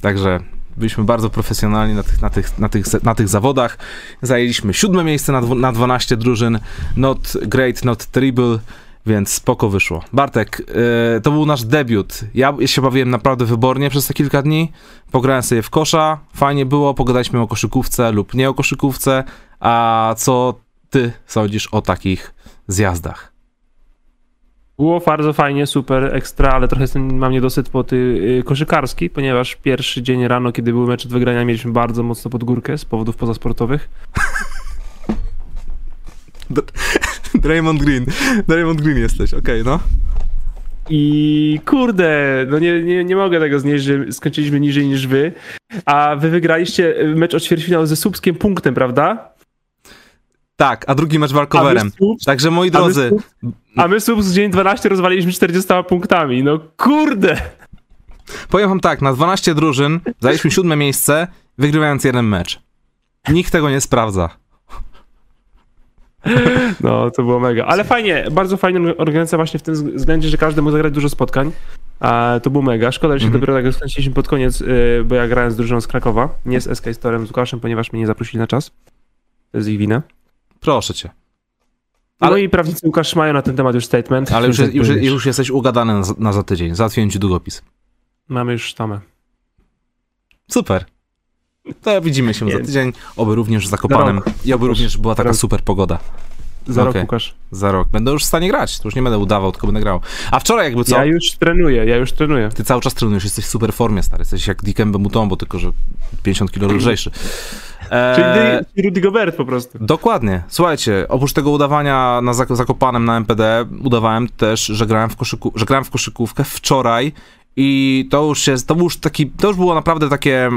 Także byliśmy bardzo profesjonalni na tych, na tych, na tych, na tych zawodach. Zajęliśmy siódme miejsce na, na 12 drużyn. Not great, not terrible. Więc spoko wyszło. Bartek, e, to był nasz debiut. Ja się bawiłem naprawdę wybornie przez te kilka dni. Pograłem sobie w kosza, fajnie było, pogadaliśmy o koszykówce lub nie o koszykówce. A co ty sądzisz o takich zjazdach? Było bardzo fajnie, super, ekstra, ale trochę jestem, mam niedosyt po ty, y, koszykarski, ponieważ pierwszy dzień rano, kiedy były mecze do wygrania, mieliśmy bardzo mocno pod górkę z powodów pozasportowych. Draymond Green. Draymond Green jesteś, okej, no. I kurde, no nie, nie, nie mogę tego znieść, że skończyliśmy niżej niż wy, a wy wygraliście y, mecz o ćwierćfinał ze Słupskiem punktem, prawda? Tak, a drugi mecz walkowerem. Także moi drodzy, A my Słupsk dzień 12 rozwaliliśmy 40 punktami, no kurde! powiem wam tak, na 12 drużyn zajęliśmy siódme miejsce, wygrywając jeden mecz. Nikt tego nie sprawdza. No, to było mega. Ale fajnie, bardzo fajna organizacja właśnie w tym względzie, że każdy mógł zagrać dużo spotkań. A to było mega. Szkoda, że się Mhm. dopiero tak skręciliśmy pod koniec, y, bo ja grałem z drużyną z Krakowa, nie z SK Storem, z Łukaszem, ponieważ mnie nie zaprosili na czas. To jest ich wina. Proszę cię. Ale... Ale- No i prawnicy Łukasz mają na ten temat już statement. Ale już, już, już jesteś ugadany na, na za tydzień. Załatwiłem ci długopis. Mamy już sztamę. Super. To widzimy się za tydzień. Oby również z Zakopanem. rok. I oby również była taka rok. super pogoda. Za rok Okej. Łukasz. Za rok. Będę już w stanie grać. To już nie będę udawał, tylko będę grał. A wczoraj jakby co? Ja już trenuję, ja już trenuję. Ty cały czas trenujesz, jesteś w super formie, stary. Jesteś jak Dikembe Mutombo, tylko że 50 kilo lżejszy. Czyli Eee, ty- Rudy Gobert po prostu. Dokładnie. Słuchajcie, oprócz tego udawania na Zak- Zakopanem na MPD, udawałem też, że grałem w, koszyku, że grałem w koszykówkę wczoraj i to już jest, to już taki, to już było naprawdę takie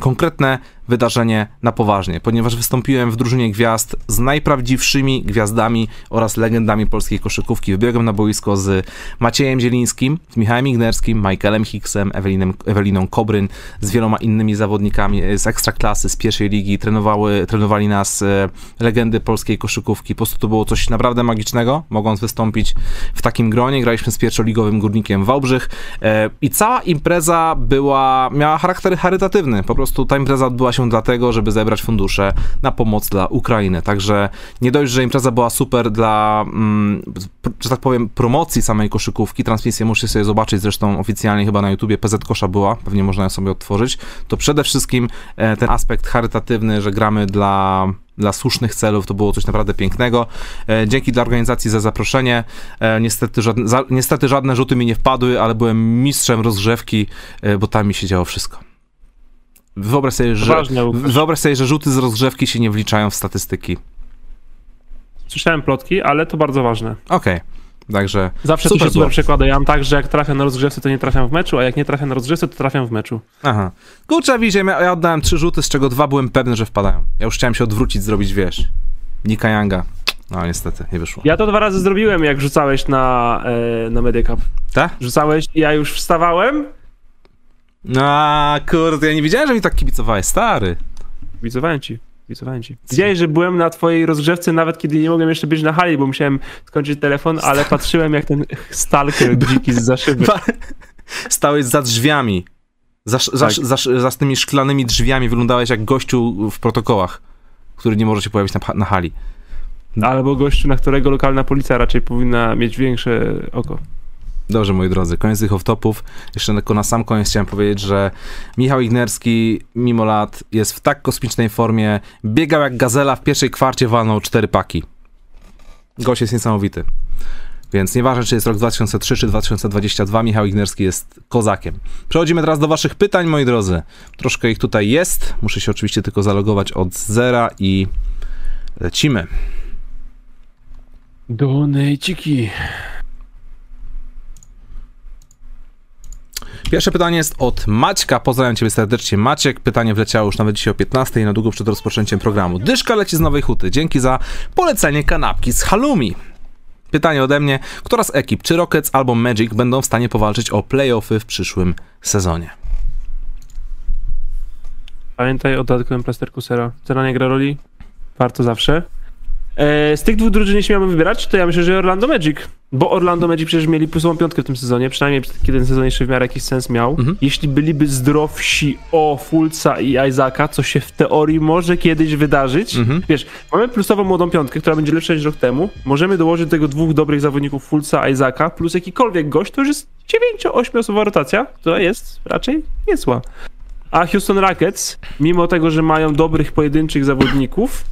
konkretne wydarzenie na poważnie, ponieważ wystąpiłem w drużynie gwiazd z najprawdziwszymi gwiazdami oraz legendami polskiej koszykówki. Wybiegłem na boisko z Maciejem Zielińskim, z Michałem Ignerskim, Michaelem Hicksem, Ewelinem, Eweliną Kobryn, z wieloma innymi zawodnikami z ekstraklasy, z pierwszej ligi. Trenowały, trenowali nas e, legendy polskiej koszykówki. Po prostu to było coś naprawdę magicznego, mogąc wystąpić w takim gronie. Graliśmy z pierwszoligowym górnikiem Wałbrzych e, i cała impreza była, miała charakter charytatywny. Po prostu ta impreza odbyła się się dlatego, żeby zebrać fundusze na pomoc dla Ukrainy. Także nie dość, że impreza była super dla, mm, że tak powiem, promocji samej koszykówki, transmisję musicie sobie zobaczyć, zresztą oficjalnie chyba na YouTubie PZ Kosza była, pewnie można ją sobie odtworzyć, to przede wszystkim e, ten aspekt charytatywny, że gramy dla dla słusznych celów, to było coś naprawdę pięknego. E, dzięki dla organizacji za zaproszenie. E, niestety, żadne, za, niestety żadne rzuty mi nie wpadły, ale byłem mistrzem rozgrzewki, bo tam mi się działo wszystko. Wyobraź sobie, że, Ważne, wyobraź sobie, że rzuty z rozgrzewki się nie wliczają w statystyki. Słyszałem plotki, ale to bardzo ważne. Okej, także Zawsze Super się było. super przekłada. Ja mam tak, że jak trafiam na rozgrzewce, to nie trafiam w meczu, a jak nie trafiam na rozgrzewce, to trafiam w meczu. Aha. Kurczę, widzicie, ja oddałem trzy rzuty, z czego dwa byłem pewny, że wpadają. Ja już chciałem się odwrócić, zrobić, wiesz, Nika Younga. No niestety, nie wyszło. Ja to dwa razy zrobiłem, jak rzucałeś na, e, na Mediacup. Tak? Rzucałeś i ja już wstawałem. No kurde, ja nie wiedziałem, że mi tak kibicowałeś, stary. Wicowałem ci. Wicowałem ci. Widziałeś, że byłem na twojej rozgrzewce nawet kiedy nie mogłem jeszcze być na hali, bo musiałem skończyć telefon, ale patrzyłem jak ten stalker dziki z za szyby. Stałeś za drzwiami. Za, za, Tak. za, za, tymi szklanymi drzwiami wyglądałeś jak gościu w protokołach, który nie może się pojawić na, na hali. Albo gościu, na którego lokalna policja raczej powinna mieć większe oko. Dobrze, moi drodzy, koniec tych off-topów. Jeszcze tylko na sam koniec chciałem powiedzieć, że Michał Ignerski, mimo lat, jest w tak kosmicznej formie. Biegał jak gazela, w pierwszej kwarcie walnął cztery paki. Gość jest niesamowity. Więc nieważne, czy jest rok 2003 czy 2022, Michał Ignerski jest kozakiem. Przechodzimy teraz do waszych pytań, moi drodzy. Troszkę ich tutaj jest. Muszę się oczywiście tylko zalogować od zera i lecimy. Donejciki. Pierwsze pytanie jest od Maćka. Pozdrawiam ciebie serdecznie, Maciek. Pytanie wleciało już nawet dzisiaj o 15 na długo przed rozpoczęciem programu. Dyszka leci z Nowej Huty. Dzięki za polecenie kanapki z halloumi. Pytanie ode mnie. Która z ekip, czy Rockets albo Magic, będą w stanie powalczyć o playoffy w przyszłym sezonie? Pamiętaj o dodatkowym plasterku sera. Cena nie gra roli. Warto zawsze. E, z tych dwóch drużyn, jeśli miałbym wybierać, to ja myślę, że Orlando Magic. Bo Orlando Magic przecież mieli plusową piątkę w tym sezonie, przynajmniej kiedy ten sezon jeszcze w miarę jakiś sens miał. Mhm. Jeśli byliby zdrowsi o Fulca i Isaaca, co się w teorii może kiedyś wydarzyć. Mhm. Wiesz, mamy plusową młodą piątkę, która będzie lepsza niż rok temu. Możemy dołożyć do tego dwóch dobrych zawodników Fulca, Isaaca, plus jakikolwiek gość, to już jest 9-8 osobowa rotacja, która jest raczej niezła. A Houston Rockets, mimo tego, że mają dobrych pojedynczych zawodników,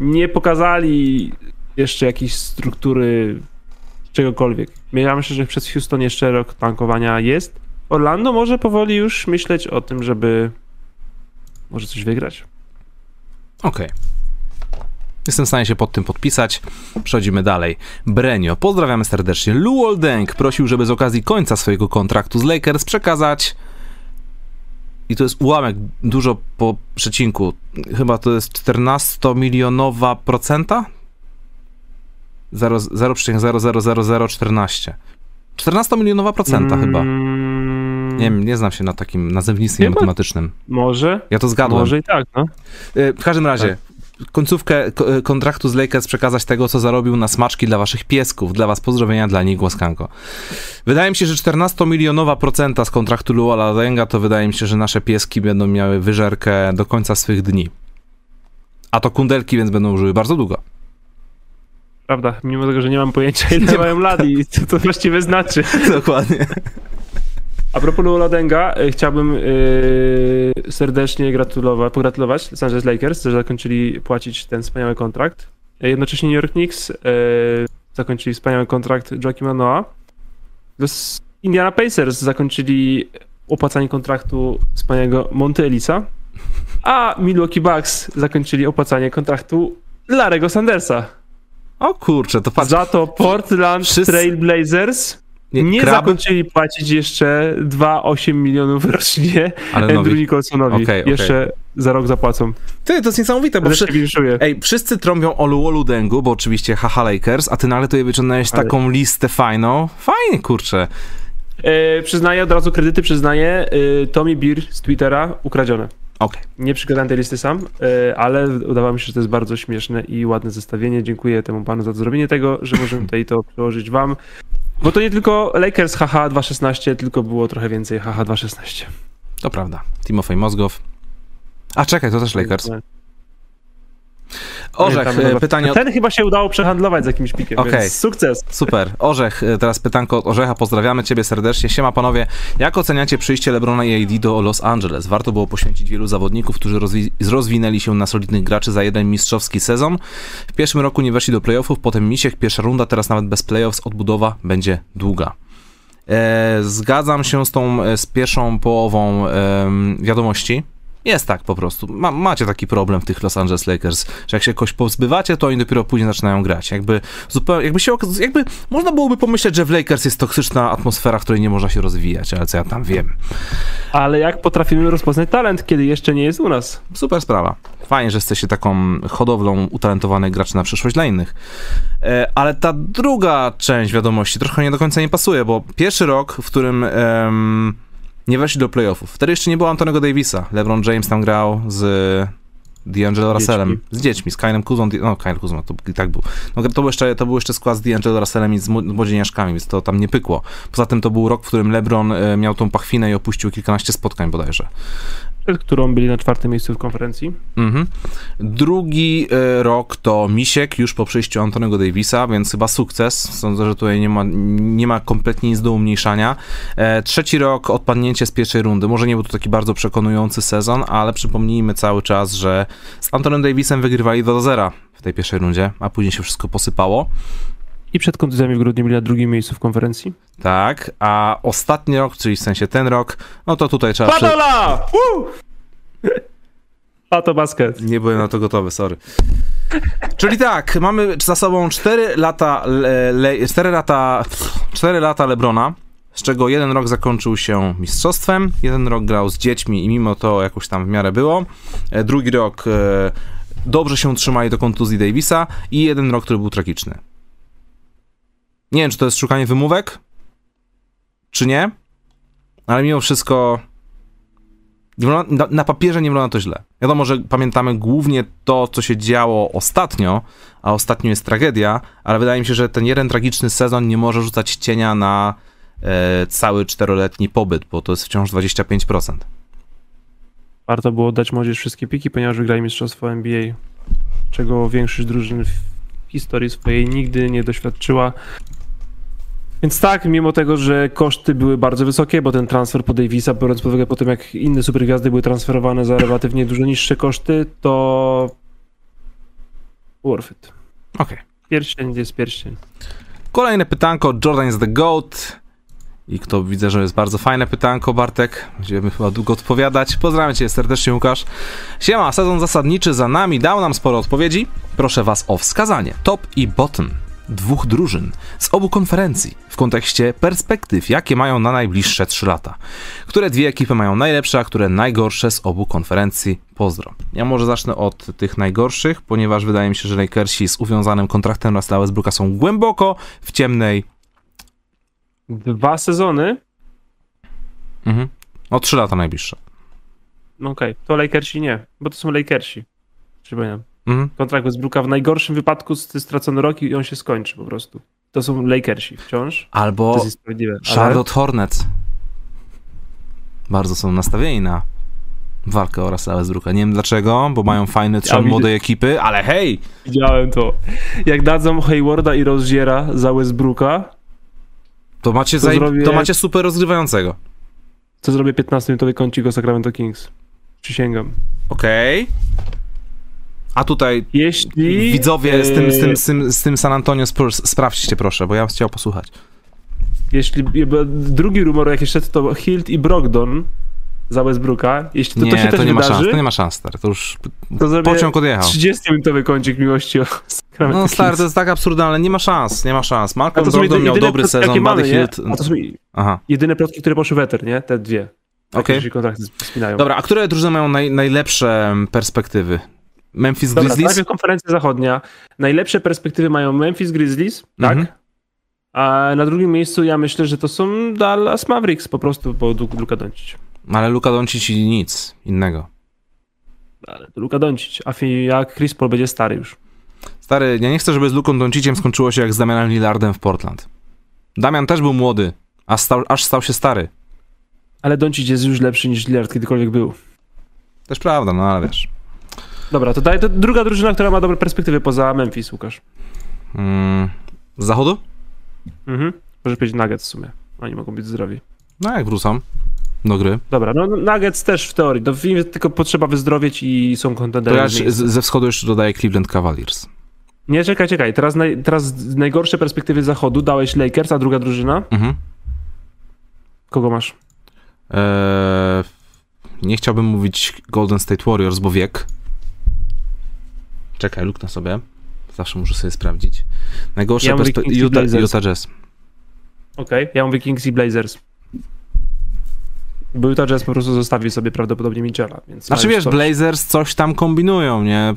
nie pokazali jeszcze jakiejś struktury czegokolwiek. Ja myślę, że przez Houston jeszcze rok tankowania jest. Orlando może powoli już myśleć o tym, żeby może coś wygrać. Okej. Jestem w stanie się pod tym podpisać. Przechodzimy dalej. Brenio, pozdrawiamy serdecznie. Luol Deng prosił, żeby z okazji końca swojego kontraktu z Lakers przekazać i to jest ułamek, dużo po przecinku. Chyba to jest 14-milionowa procenta? Zero- 0,00014. 14-milionowa procenta chyba. Mm, Nie wiem, nie znam się na takim nazewnictwie Chyba- matematycznym. Może, Ja to zgadłem. może i tak, no. Y, W każdym razie, końcówkę ko- y, kontraktu z Lakers przekazać tego, co zarobił na smaczki dla waszych piesków. Dla was pozdrowienia, dla nich głoskanko. Wydaje mi się, że 14-milionowa procenta z kontraktu Luola Denga to wydaje mi się, że nasze pieski będą miały wyżerkę do końca swych dni. A to kundelki, więc będą żyły bardzo długo. Prawda, mimo tego, że nie mam pojęcia, ile mają lat i co to właściwie znaczy. Dokładnie. A propos Lula Denga, y, chciałbym y, serdecznie gratulować, pogratulować Los Angeles Lakers, że zakończyli płacić ten wspaniały kontrakt. Jednocześnie New York Knicks y, zakończyli wspaniały kontrakt Joaquima Noah. Los Indiana Pacers zakończyli opłacanie kontraktu wspaniałego Monty Elisa. A Milwaukee Bucks zakończyli opłacanie kontraktu Larego Sandersa. O kurczę, to patrz. Za to Portland Wszyscy- Trail Blazers nie kraby? zakończyli płacić jeszcze 2,8 milionów rocznie Ale Andrew nowi. Nicholsonowi. Okej. Jeszcze za rok zapłacą. Ty, to jest niesamowite, bo winszuję. Ej, wszyscy trąbią o Luolu Dengu, bo oczywiście haha Lakers, a ty nagle tutaj wyciągnąłeś Ale- taką listę fajną. Fajnie, kurczę. E, przyznaję, od razu kredyty przyznaję. E, Tommy Beer z Twittera ukradzione. Okej. Nie przygotowałem tej listy sam, e, ale udało mi się, że to jest bardzo śmieszne i ładne zestawienie. Dziękuję temu panu za zrobienie tego, że możemy tutaj to przełożyć wam. Bo to nie tylko Lakers HH 2.16, tylko było trochę więcej HH 2.16. To prawda. Timofej Mozgow. A czekaj, to też Lakers. Orzech, Pamiętam, e, pytanie od... Ten chyba się udało przehandlować z jakimś pikiem, Okej. więc sukces. Super. Orzech, e, teraz pytanko od Orzecha. Pozdrawiamy ciebie serdecznie. Siema panowie. Jak oceniacie przyjście LeBrona i AD do Los Angeles? Warto było poświęcić wielu zawodników, którzy rozwi- rozwinęli się na solidnych graczy za jeden mistrzowski sezon. W pierwszym roku nie weszli do playoffów, potem misiek, pierwsza runda, teraz nawet bez playoffs odbudowa będzie długa. E, zgadzam się z tą, e, z pierwszą połową em, wiadomości. Jest tak po prostu. Ma, macie taki problem w tych Los Angeles Lakers, że jak się kogoś pozbywacie, to oni dopiero później zaczynają grać. Jakby zupełnie, jakby się jakby można byłoby pomyśleć, że w Lakers jest toksyczna atmosfera, w której nie można się rozwijać, ale co ja tam wiem. Ale jak potrafimy rozpoznać talent, kiedy jeszcze nie jest u nas? Super sprawa. Fajnie, że jesteście taką hodowlą utalentowanych graczy na przyszłość dla innych. E, ale ta druga część wiadomości trochę nie do końca nie pasuje, bo pierwszy rok, w którym em, nie weszli do playoffów, wtedy jeszcze nie było Antonego Davisa. LeBron James tam grał z D'Angelo Russellem, z dziećmi, z Kylem Kuzą, no Kyle Kuzma to i tak był. No, to, był jeszcze, to był jeszcze skład z D'Angelo Russellem i z mł- młodzieniaszkami, więc to tam nie pykło. Poza tym to był rok, w którym LeBron e, miał tą pachwinę i opuścił kilkanaście spotkań bodajże. Przed którą byli na czwartym miejscu w konferencji. Mhm. Drugi e, rok to Misiek już po przyjściu Antonego Davisa, więc chyba sukces. Sądzę, że tutaj nie ma, nie ma kompletnie nic do umniejszania. E, trzeci rok odpadnięcie z pierwszej rundy. Może nie był to taki bardzo przekonujący sezon, ale przypomnijmy cały czas, że z Antonem Davisem wygrywali 2 do 0 w tej pierwszej rundzie, a później się wszystko posypało. I przed kontuzjami w grudniu byli na drugim miejscu w konferencji. Tak, a ostatni rok, czyli w sensie ten rok, no to tutaj trzeba... Przy... Padola! Woo! Pato basket. Nie byłem na to gotowy, sorry. Czyli tak, mamy za sobą 4 lata, le, le, 4 lata, 4 lata Lebrona, z czego jeden rok zakończył się mistrzostwem, jeden rok grał z dziećmi i mimo to jakoś tam w miarę było. E, Drugi rok e, dobrze się trzymali do kontuzji Davisa i jeden rok, który był tragiczny. Nie wiem, czy to jest szukanie wymówek, czy nie, ale mimo wszystko na papierze nie wygląda to źle. Wiadomo, że pamiętamy głównie to, co się działo ostatnio, a ostatnio jest tragedia, ale wydaje mi się, że ten jeden tragiczny sezon nie może rzucać cienia na e, cały czteroletni pobyt, bo to jest wciąż 25%. Warto było dać młodzież wszystkie piki, ponieważ wygrali mistrzostwo NBA, czego większość drużyn w historii swojej nigdy nie doświadczyła. Więc tak, mimo tego, że koszty były bardzo wysokie, bo ten transfer po Davisa, biorąc pod uwagę po tym, jak inne supergwiazdy były transferowane za relatywnie dużo niższe koszty, to worth it. Okej. Pierścień jest pierścień. Kolejne pytanko, Jordan is the GOAT. I kto widzę, że jest bardzo fajne pytanko, Bartek. Będziemy chyba długo odpowiadać. Pozdrawiam cię serdecznie, Łukasz. Siema, sezon zasadniczy za nami, dał nam sporo odpowiedzi. Proszę was o wskazanie top i bottom dwóch drużyn z obu konferencji w kontekście perspektyw, jakie mają na najbliższe 3 lata. Które dwie ekipy mają najlepsze, a które najgorsze z obu konferencji? Pozdro. Ja może zacznę od tych najgorszych, ponieważ wydaje mi się, że Lakersi z uwiązanym kontraktem Russella Westbrooka są głęboko w ciemnej Dwa sezony, Mhm. O 3 lata najbliższe. no okej, to Lakersi nie, bo to są Lakersi. Przypominam. Mhm. Kontrakt Westbrooka w najgorszym wypadku jest stracony rok i on się skończy po prostu. To są Lakersi wciąż. To Albo jest sprawiedliwe. ale- Charlotte Hornets. Bardzo są nastawieni na walkę o Russella Westbrooka. Nie wiem dlaczego, bo mają fajny trzon widzę- młodej ekipy, ale hej! Widziałem to. Jak dadzą Haywarda i Roziera za Westbrooka, To macie, To zaje- zrobię- to macie super rozgrywającego. to zrobię 15-minutowy kącik o Sacramento Kings. Przysięgam. Okej. A tutaj Jeśli... widzowie z tym, z, e, tym, z, tym, z tym San Antonio Spurs, sprawdźcie proszę, bo ja bym chciał posłuchać. Jeśli... Drugi rumor jakiś szedł to Hilt i Brogdon za Westbrooka. Jeśli to, nie, to się to też nie ma wydarzy, szans, to nie ma szans, stary. To już to pociąg odjechał. 30-minutowy kącik miłości o Sacramento No stary, to jest tak absurdalne, nie ma szans, nie ma szans. Malcolm Brogdon miał dobry plotki, sezon, Buddy. A to są Aha, jedyne plotki, które poszły weter, nie? Te dwie. okej. Okay. kontrakty spinają. Dobra, a które drużyny mają naj, najlepsze perspektywy? Memphis Dobra, Grizzlies? najpierw konferencja zachodnia. Najlepsze perspektywy mają Memphis Grizzlies, tak? Mhm. A na drugim miejscu ja myślę, że to są Dallas Mavericks po prostu, bo Lu- Luka Doncic. Ale Luka Doncic i nic innego. Ale to Luka Doncic. A jak Chris Paul będzie stary już. Stary, ja nie chcę, żeby z Luką Donciciem skończyło się jak z Damianem Lillardem w Portland. Damian też był młody, a stał, aż stał się stary. Ale Doncic jest już lepszy niż Lillard kiedykolwiek był. Też prawda, no ale wiesz. Dobra, to daj, to druga drużyna, która ma dobre perspektywy poza Memphis, Łukasz. Mm, z zachodu? Mhm. Możesz powiedzieć Nuggets w sumie. Oni mogą być zdrowi. No jak wrócą do gry. Dobra, no Nuggets też w teorii. Film tylko potrzeba wyzdrowieć i są To kontenderami. ja z- ze wschodu jeszcze dodaję Cleveland Cavaliers. Nie, czekaj, czekaj. Teraz, naj, teraz z najgorsze perspektywy zachodu dałeś Lakers, a druga drużyna? Mhm. Kogo masz? Eee, nie chciałbym mówić Golden State Warriors, bo wiek. Czekaj, luknę sobie. Zawsze muszę sobie sprawdzić. Najgorsze Ja mówię perspe- Kings i Utah. Utah Jazz. Okej, ja mówię Kings i Blazers. Bo Utah Jazz po prostu zostawił sobie prawdopodobnie Mitchella, więc... Znaczy wiesz, sporo. Blazers coś tam kombinują, nie?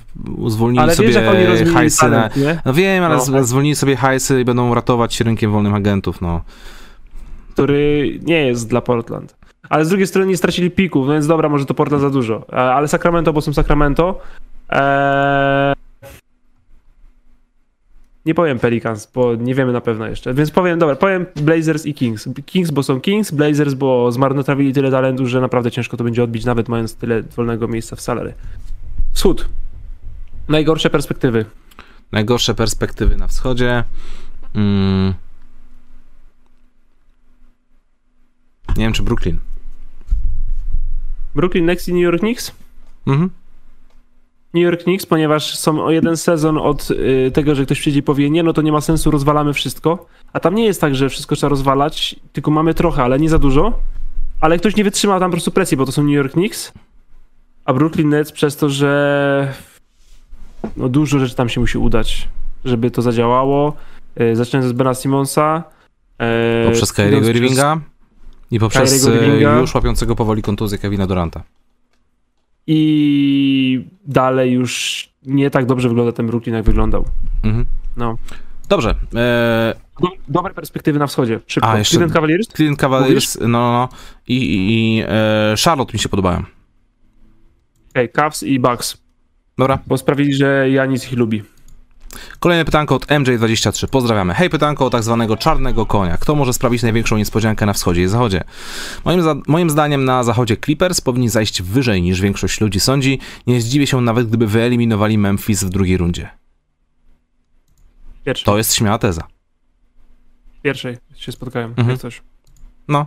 Zwolnili Ale sobie wiesz, hajsy na... No wiem, ale No, zwolnili sobie hajsy i będą ratować się rynkiem wolnych agentów, no. Który nie jest dla Portland. Ale z drugiej strony nie stracili pików, no więc dobra, może to Portland za dużo. Ale Sacramento, bo są Sacramento. Eee... Nie powiem Pelicans, bo nie wiemy na pewno jeszcze. Więc powiem, dobra, powiem Blazers i Kings. Kings, bo są Kings, Blazers, bo zmarnotrawili tyle talentu, że naprawdę ciężko to będzie odbić, nawet mając tyle wolnego miejsca w salary. Wschód. Najgorsze perspektywy. Najgorsze perspektywy na wschodzie. Mm. Nie wiem, czy Brooklyn. Brooklyn Next i New York Knicks? Mhm. New York Knicks, ponieważ są o jeden sezon od y, tego, że ktoś przyjdzie i powie, nie, no to nie ma sensu, rozwalamy wszystko. A tam nie jest tak, że wszystko trzeba rozwalać, tylko mamy trochę, ale nie za dużo. Ale ktoś nie wytrzymał tam po prostu presji, bo to są New York Knicks. A Brooklyn Nets przez to, że no dużo rzeczy tam się musi udać, żeby to zadziałało. Y, zaczynając z Bena Simonsa. y, Poprzez Kyriego Irvinga i poprzez e, już łapiącego powoli kontuzję Kevina Duranta. I dalej już nie tak dobrze wygląda ten Brooklyn, jak wyglądał. Mhm. No. Dobrze. E, Do, dobre perspektywy na wschodzie. Szybko. A, jeszcze- Cleveland Cavaliers? Cleveland Cavaliers, no, no, no. I, i, e, Charlotte mi się podobają. Okay, Cavs i Bucks, Dobra. bo sprawili, że Janis ich lubi. Kolejne pytanko od MJ23. Pozdrawiamy. Hej, pytanko o tak zwanego czarnego konia. Kto może sprawić największą niespodziankę na wschodzie i zachodzie? Moim, za, moim zdaniem na zachodzie Clippers powinni zajść wyżej niż większość ludzi sądzi. Nie zdziwię się nawet, gdyby wyeliminowali Memphis w drugiej rundzie. Pierwszy. To jest śmiała teza. Pierwszej się spotkają, Mhm. jak coś. No.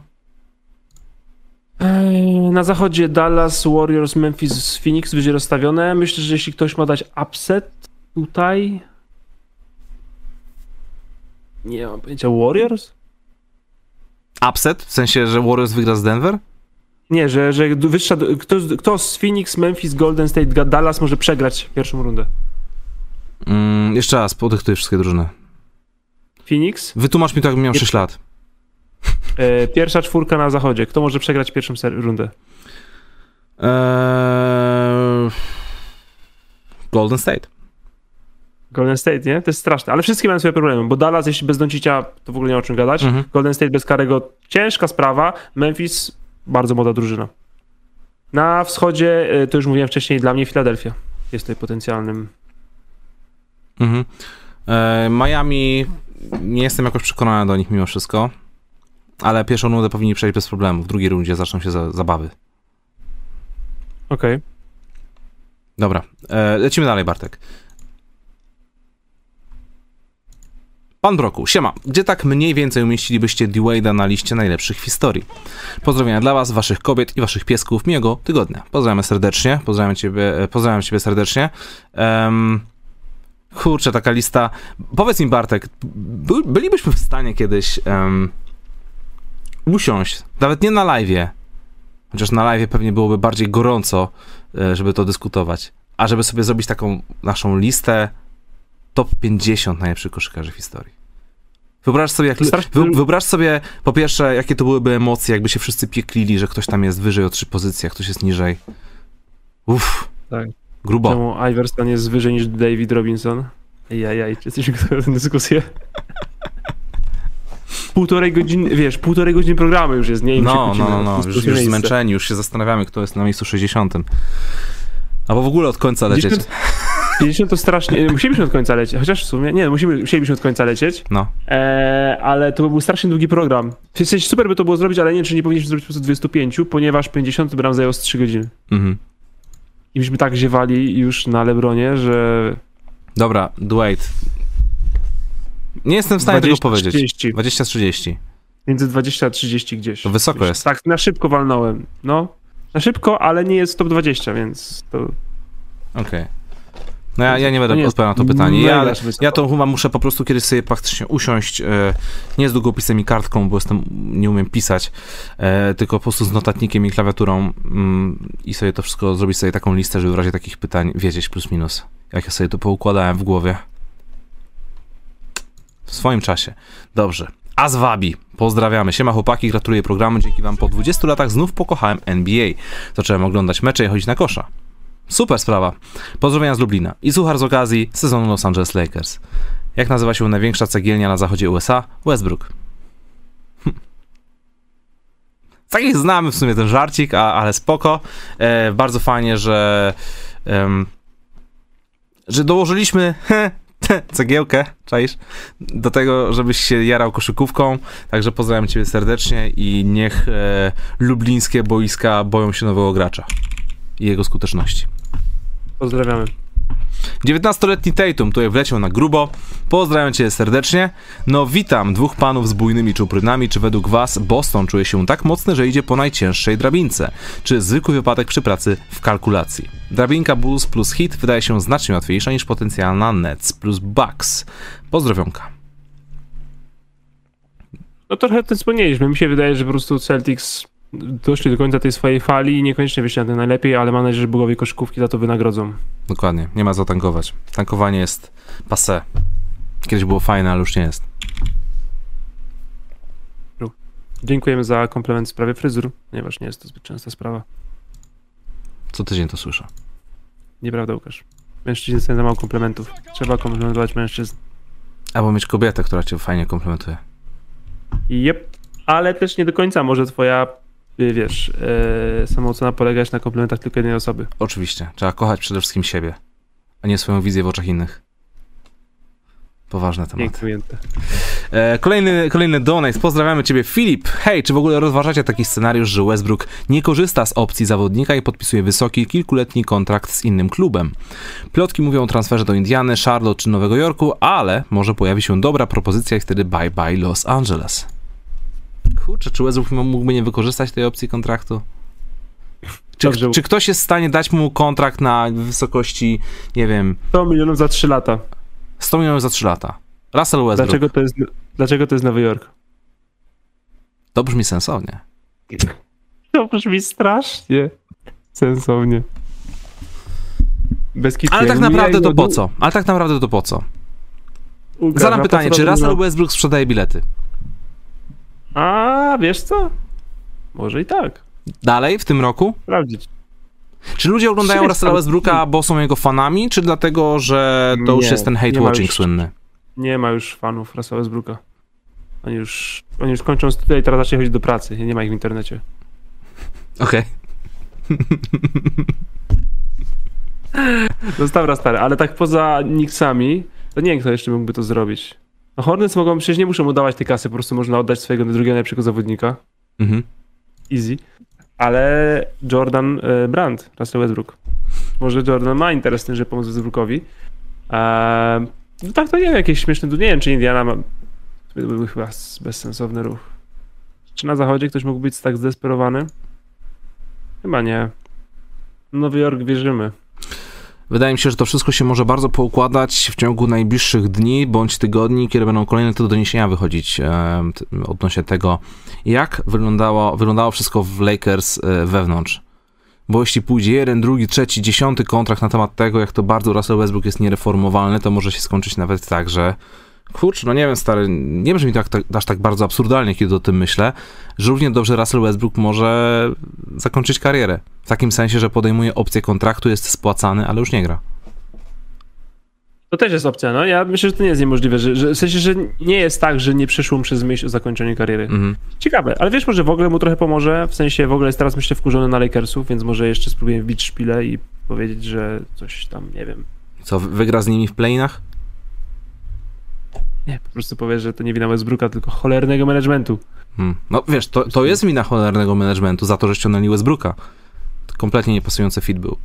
Eee, Na zachodzie Dallas, Warriors, Memphis, Phoenix będzie rozstawione. Myślę, że jeśli ktoś ma dać upset tutaj... Nie mam pojęcia. Warriors? Upset? W sensie, że Warriors wygra z Denver? Nie, że, że wyższa, kto, kto z Phoenix, Memphis, Golden State, Dallas może przegrać pierwszą rundę? Mm, jeszcze raz, podyktuję wszystkie drużyny. Phoenix, Wytłumacz mi to, jakbym miał 6 lat. e, pierwsza czwórka na zachodzie. Kto może przegrać pierwszą rundę? Eee... Golden State. Golden State, nie? To jest straszne, ale wszystkie mają swoje problemy, bo Dallas, jeśli bez Doncicia, to w ogóle nie ma o czym gadać. Mhm. Golden State bez Karego, ciężka sprawa. Memphis, bardzo młoda drużyna. Na wschodzie, e, to już mówiłem wcześniej, dla mnie Filadelfia jest tutaj potencjalnym. Mhm. E, Miami, nie jestem jakoś przekonany do nich mimo wszystko, ale pierwszą rundę powinni przejść bez problemu. W drugiej rundzie zaczną się za, zabawy. Okej. Dobra, e, lecimy dalej, Bartek. Pan Broku, siema. Gdzie tak mniej więcej umieścilibyście Dwayda na liście najlepszych historii? Pozdrowienia dla was, waszych kobiet i waszych piesków. Miłego tygodnia. Pozdrawiamy serdecznie. Pozdrawiam ciebie, e, pozdrawiam ciebie serdecznie. Em, kurczę, taka lista. Powiedz mi, Bartek, by, bylibyśmy w stanie kiedyś em, usiąść, nawet nie na live'ie, chociaż na live'ie pewnie byłoby bardziej gorąco, e, żeby to dyskutować, a żeby sobie zrobić taką naszą listę top 50 najlepszych koszykarzy w historii. Wyobraź sobie, jak, wy, wyobraź sobie po pierwsze, jakie to byłyby emocje, jakby się wszyscy pieklili, że ktoś tam jest wyżej o trzy pozycje, a ktoś jest niżej. Uff, Tak. grubo. Czemu Iverson jest wyżej niż David Robinson? Jajaj, czy jesteśmy gotowi na tę dyskusję? Półtorej godziny, wiesz, półtorej godziny programu już jest, nie? No, no, no, no. Już, już miejsce. zmęczeni, już się zastanawiamy, kto jest na miejscu 60. Albo w ogóle od końca lecieć. 50, 50 to strasznie, musielibyśmy od końca lecieć, chociaż w sumie, nie, musimy, musielibyśmy od końca lecieć, No. e, ale to by był strasznie długi program. W sensie super by to było zrobić, ale nie czy nie powinniśmy zrobić po prostu 25, ponieważ 50 by nam zajęło z 3 godziny. Mhm. i byśmy tak ziewali już na Lebronie, że Dobra, Dwight. Nie jestem w stanie tego powiedzieć. 30. 20-30. Między 20 a 30 gdzieś. To wysoko Gdzieś- jest. Tak, na szybko walnąłem. No, na szybko, ale nie jest top 20, więc to... Okej. No ja, ja nie będę odpowiadał na to pytanie. Ja, ja to chyba muszę po prostu kiedyś sobie faktycznie usiąść, e, nie z długopisem i kartką, bo jestem, nie umiem pisać, e, tylko po prostu z notatnikiem i klawiaturą mm, i sobie to wszystko zrobić sobie taką listę, żeby w razie takich pytań wiedzieć plus minus, jak ja sobie to poukładałem w głowie. W swoim czasie. Dobrze. Azwabi. Pozdrawiamy. Siema chłopaki, gratuluję programu. Dzięki wam po 20 latach znów pokochałem NBA. Zacząłem oglądać mecze i chodzić na kosza. Super sprawa. Pozdrowienia z Lublina. I suchar z okazji sezonu Los Angeles Lakers. Jak nazywa się największa cegielnia na zachodzie USA? Westbrook. Hm. Taki znamy w sumie ten żarcik, a, ale spoko. E, bardzo fajnie, że że dołożyliśmy cegiełkę, czaisz, do tego, żebyś się jarał koszykówką. Także pozdrawiam ciebie serdecznie i niech e, lublińskie boiska boją się nowego gracza i jego skuteczności. Pozdrawiamy. 19-letni Tatum tutaj wleciał na grubo. Pozdrawiam cię serdecznie. No witam dwóch panów z bujnymi czuprynami. Czy według was Boston czuje się tak mocny, że idzie po najcięższej drabince? Czy zwykły wypadek przy pracy w kalkulacji? Drabinka Bulls plus hit wydaje się znacznie łatwiejsza niż potencjalna Nets plus Bucks. Pozdrowionka. No trochę to wspomnieliśmy. Mi się wydaje, że po prostu Celtics doszli do końca tej swojej fali i niekoniecznie wyszli na to najlepiej, ale mam nadzieję, że bogowie koszykówki za to wynagrodzą. Dokładnie, nie ma co tankować. Tankowanie jest passe. Kiedyś było fajne, ale już nie jest. Dziękujemy za komplement w sprawie fryzur, ponieważ nie jest to zbyt częsta sprawa. Co tydzień to słyszę. Nieprawda, Łukasz? Mężczyźni są za mało komplementów. Trzeba komplementować mężczyzn. Albo mieć kobietę, która cię fajnie komplementuje. Jep, ale też nie do końca może twoja, wiesz, yy, samoocena polegać na komplementach tylko jednej osoby. Oczywiście, trzeba kochać przede wszystkim siebie, a nie swoją wizję w oczach innych. Poważne tematy. E, kolejny, kolejny donate. Pozdrawiamy ciebie, Filip. Hej, czy w ogóle rozważacie taki scenariusz, że Westbrook nie korzysta z opcji zawodnika i podpisuje wysoki, kilkuletni kontrakt z innym klubem? Plotki mówią o transferze do Indiany, Charlotte czy Nowego Jorku, ale może pojawi się dobra propozycja i wtedy bye bye Los Angeles. Kurczę, czy Westbrook mógłby nie wykorzystać tej opcji kontraktu? Czy, Dobrze. czy ktoś jest w stanie dać mu kontrakt na wysokości, nie wiem, 100 milionów za 3 lata. 100 milionów za 3 lata? Russell Westbrook. Dlaczego to, jest, dlaczego to jest Nowy Jork? To brzmi sensownie. To brzmi strasznie sensownie. Bez kitu. Ale tak naprawdę to po co? Ale tak naprawdę to po co? Zadam pytanie, czy Russell? Westbrook sprzedaje bilety? A, wiesz co? Może i tak. Dalej w tym roku? Sprawdzić. Czy ludzie oglądają. Russella Westbrooka, bo są jego fanami, czy dlatego, że to już Nie, jest ten hate watching już- słynny? Nie ma już fanów Russella Westbrooka. Oni już, oni już kończą studia i teraz zacznie chodzić do pracy. Nie ma ich w internecie. Okej. No dobra, stary, ale tak poza Knicksami, to nie wiem, kto jeszcze mógłby to zrobić. Hornets mogą, przecież nie muszą mu dawać tej kasy, po prostu można oddać swojego drugiego najlepszego zawodnika. Mhm. Easy. Ale Jordan e, Brand, Russell Westbrook. Może Jordan ma interes w tym, żeby pomóc Westbrookowi. Eee, no tak, to nie wiem, jakieś śmieszne, nie wiem, czy Indiana ma... To byłby chyba bezsensowny ruch. Czy na zachodzie ktoś mógł być tak zdesperowany? Chyba nie. Nowy Jork wierzymy. Wydaje mi się, że to wszystko się może bardzo poukładać w ciągu najbliższych dni bądź tygodni, kiedy będą kolejne te doniesienia wychodzić e, odnośnie tego, jak wyglądało, wyglądało wszystko w Lakers e, wewnątrz. Bo jeśli pójdzie jeden, drugi, trzeci, dziesiąty kontrakt na temat tego, jak to bardzo Russell Westbrook jest niereformowalny, to może się skończyć nawet tak, że kurczę, no nie wiem, stary, nie brzmi tak, tak, aż tak bardzo absurdalnie, kiedy o tym myślę, że równie dobrze Russell Westbrook może zakończyć karierę. W takim sensie, że podejmuje opcję kontraktu, jest spłacany, ale już nie gra. To też jest opcja, no. Ja myślę, że to nie jest niemożliwe, że, że w sensie, że nie jest tak, że nie przyszło mu przez myśl o zakończeniu kariery. Mhm. Ciekawe, ale wiesz, może w ogóle mu trochę pomoże, w sensie w ogóle jest teraz myślę wkurzony na Lakersów, więc może jeszcze spróbuję wbić szpilę i powiedzieć, że coś tam, nie wiem, Co, wygra z nimi w playinach? Nie, po prostu powie, że to nie wina Westbrooka, tylko cholernego managementu. Hmm. No wiesz, to, to jest wina cholernego managementu za to, że ściągnęli Westbrooka. kompletnie niepasujący fit był.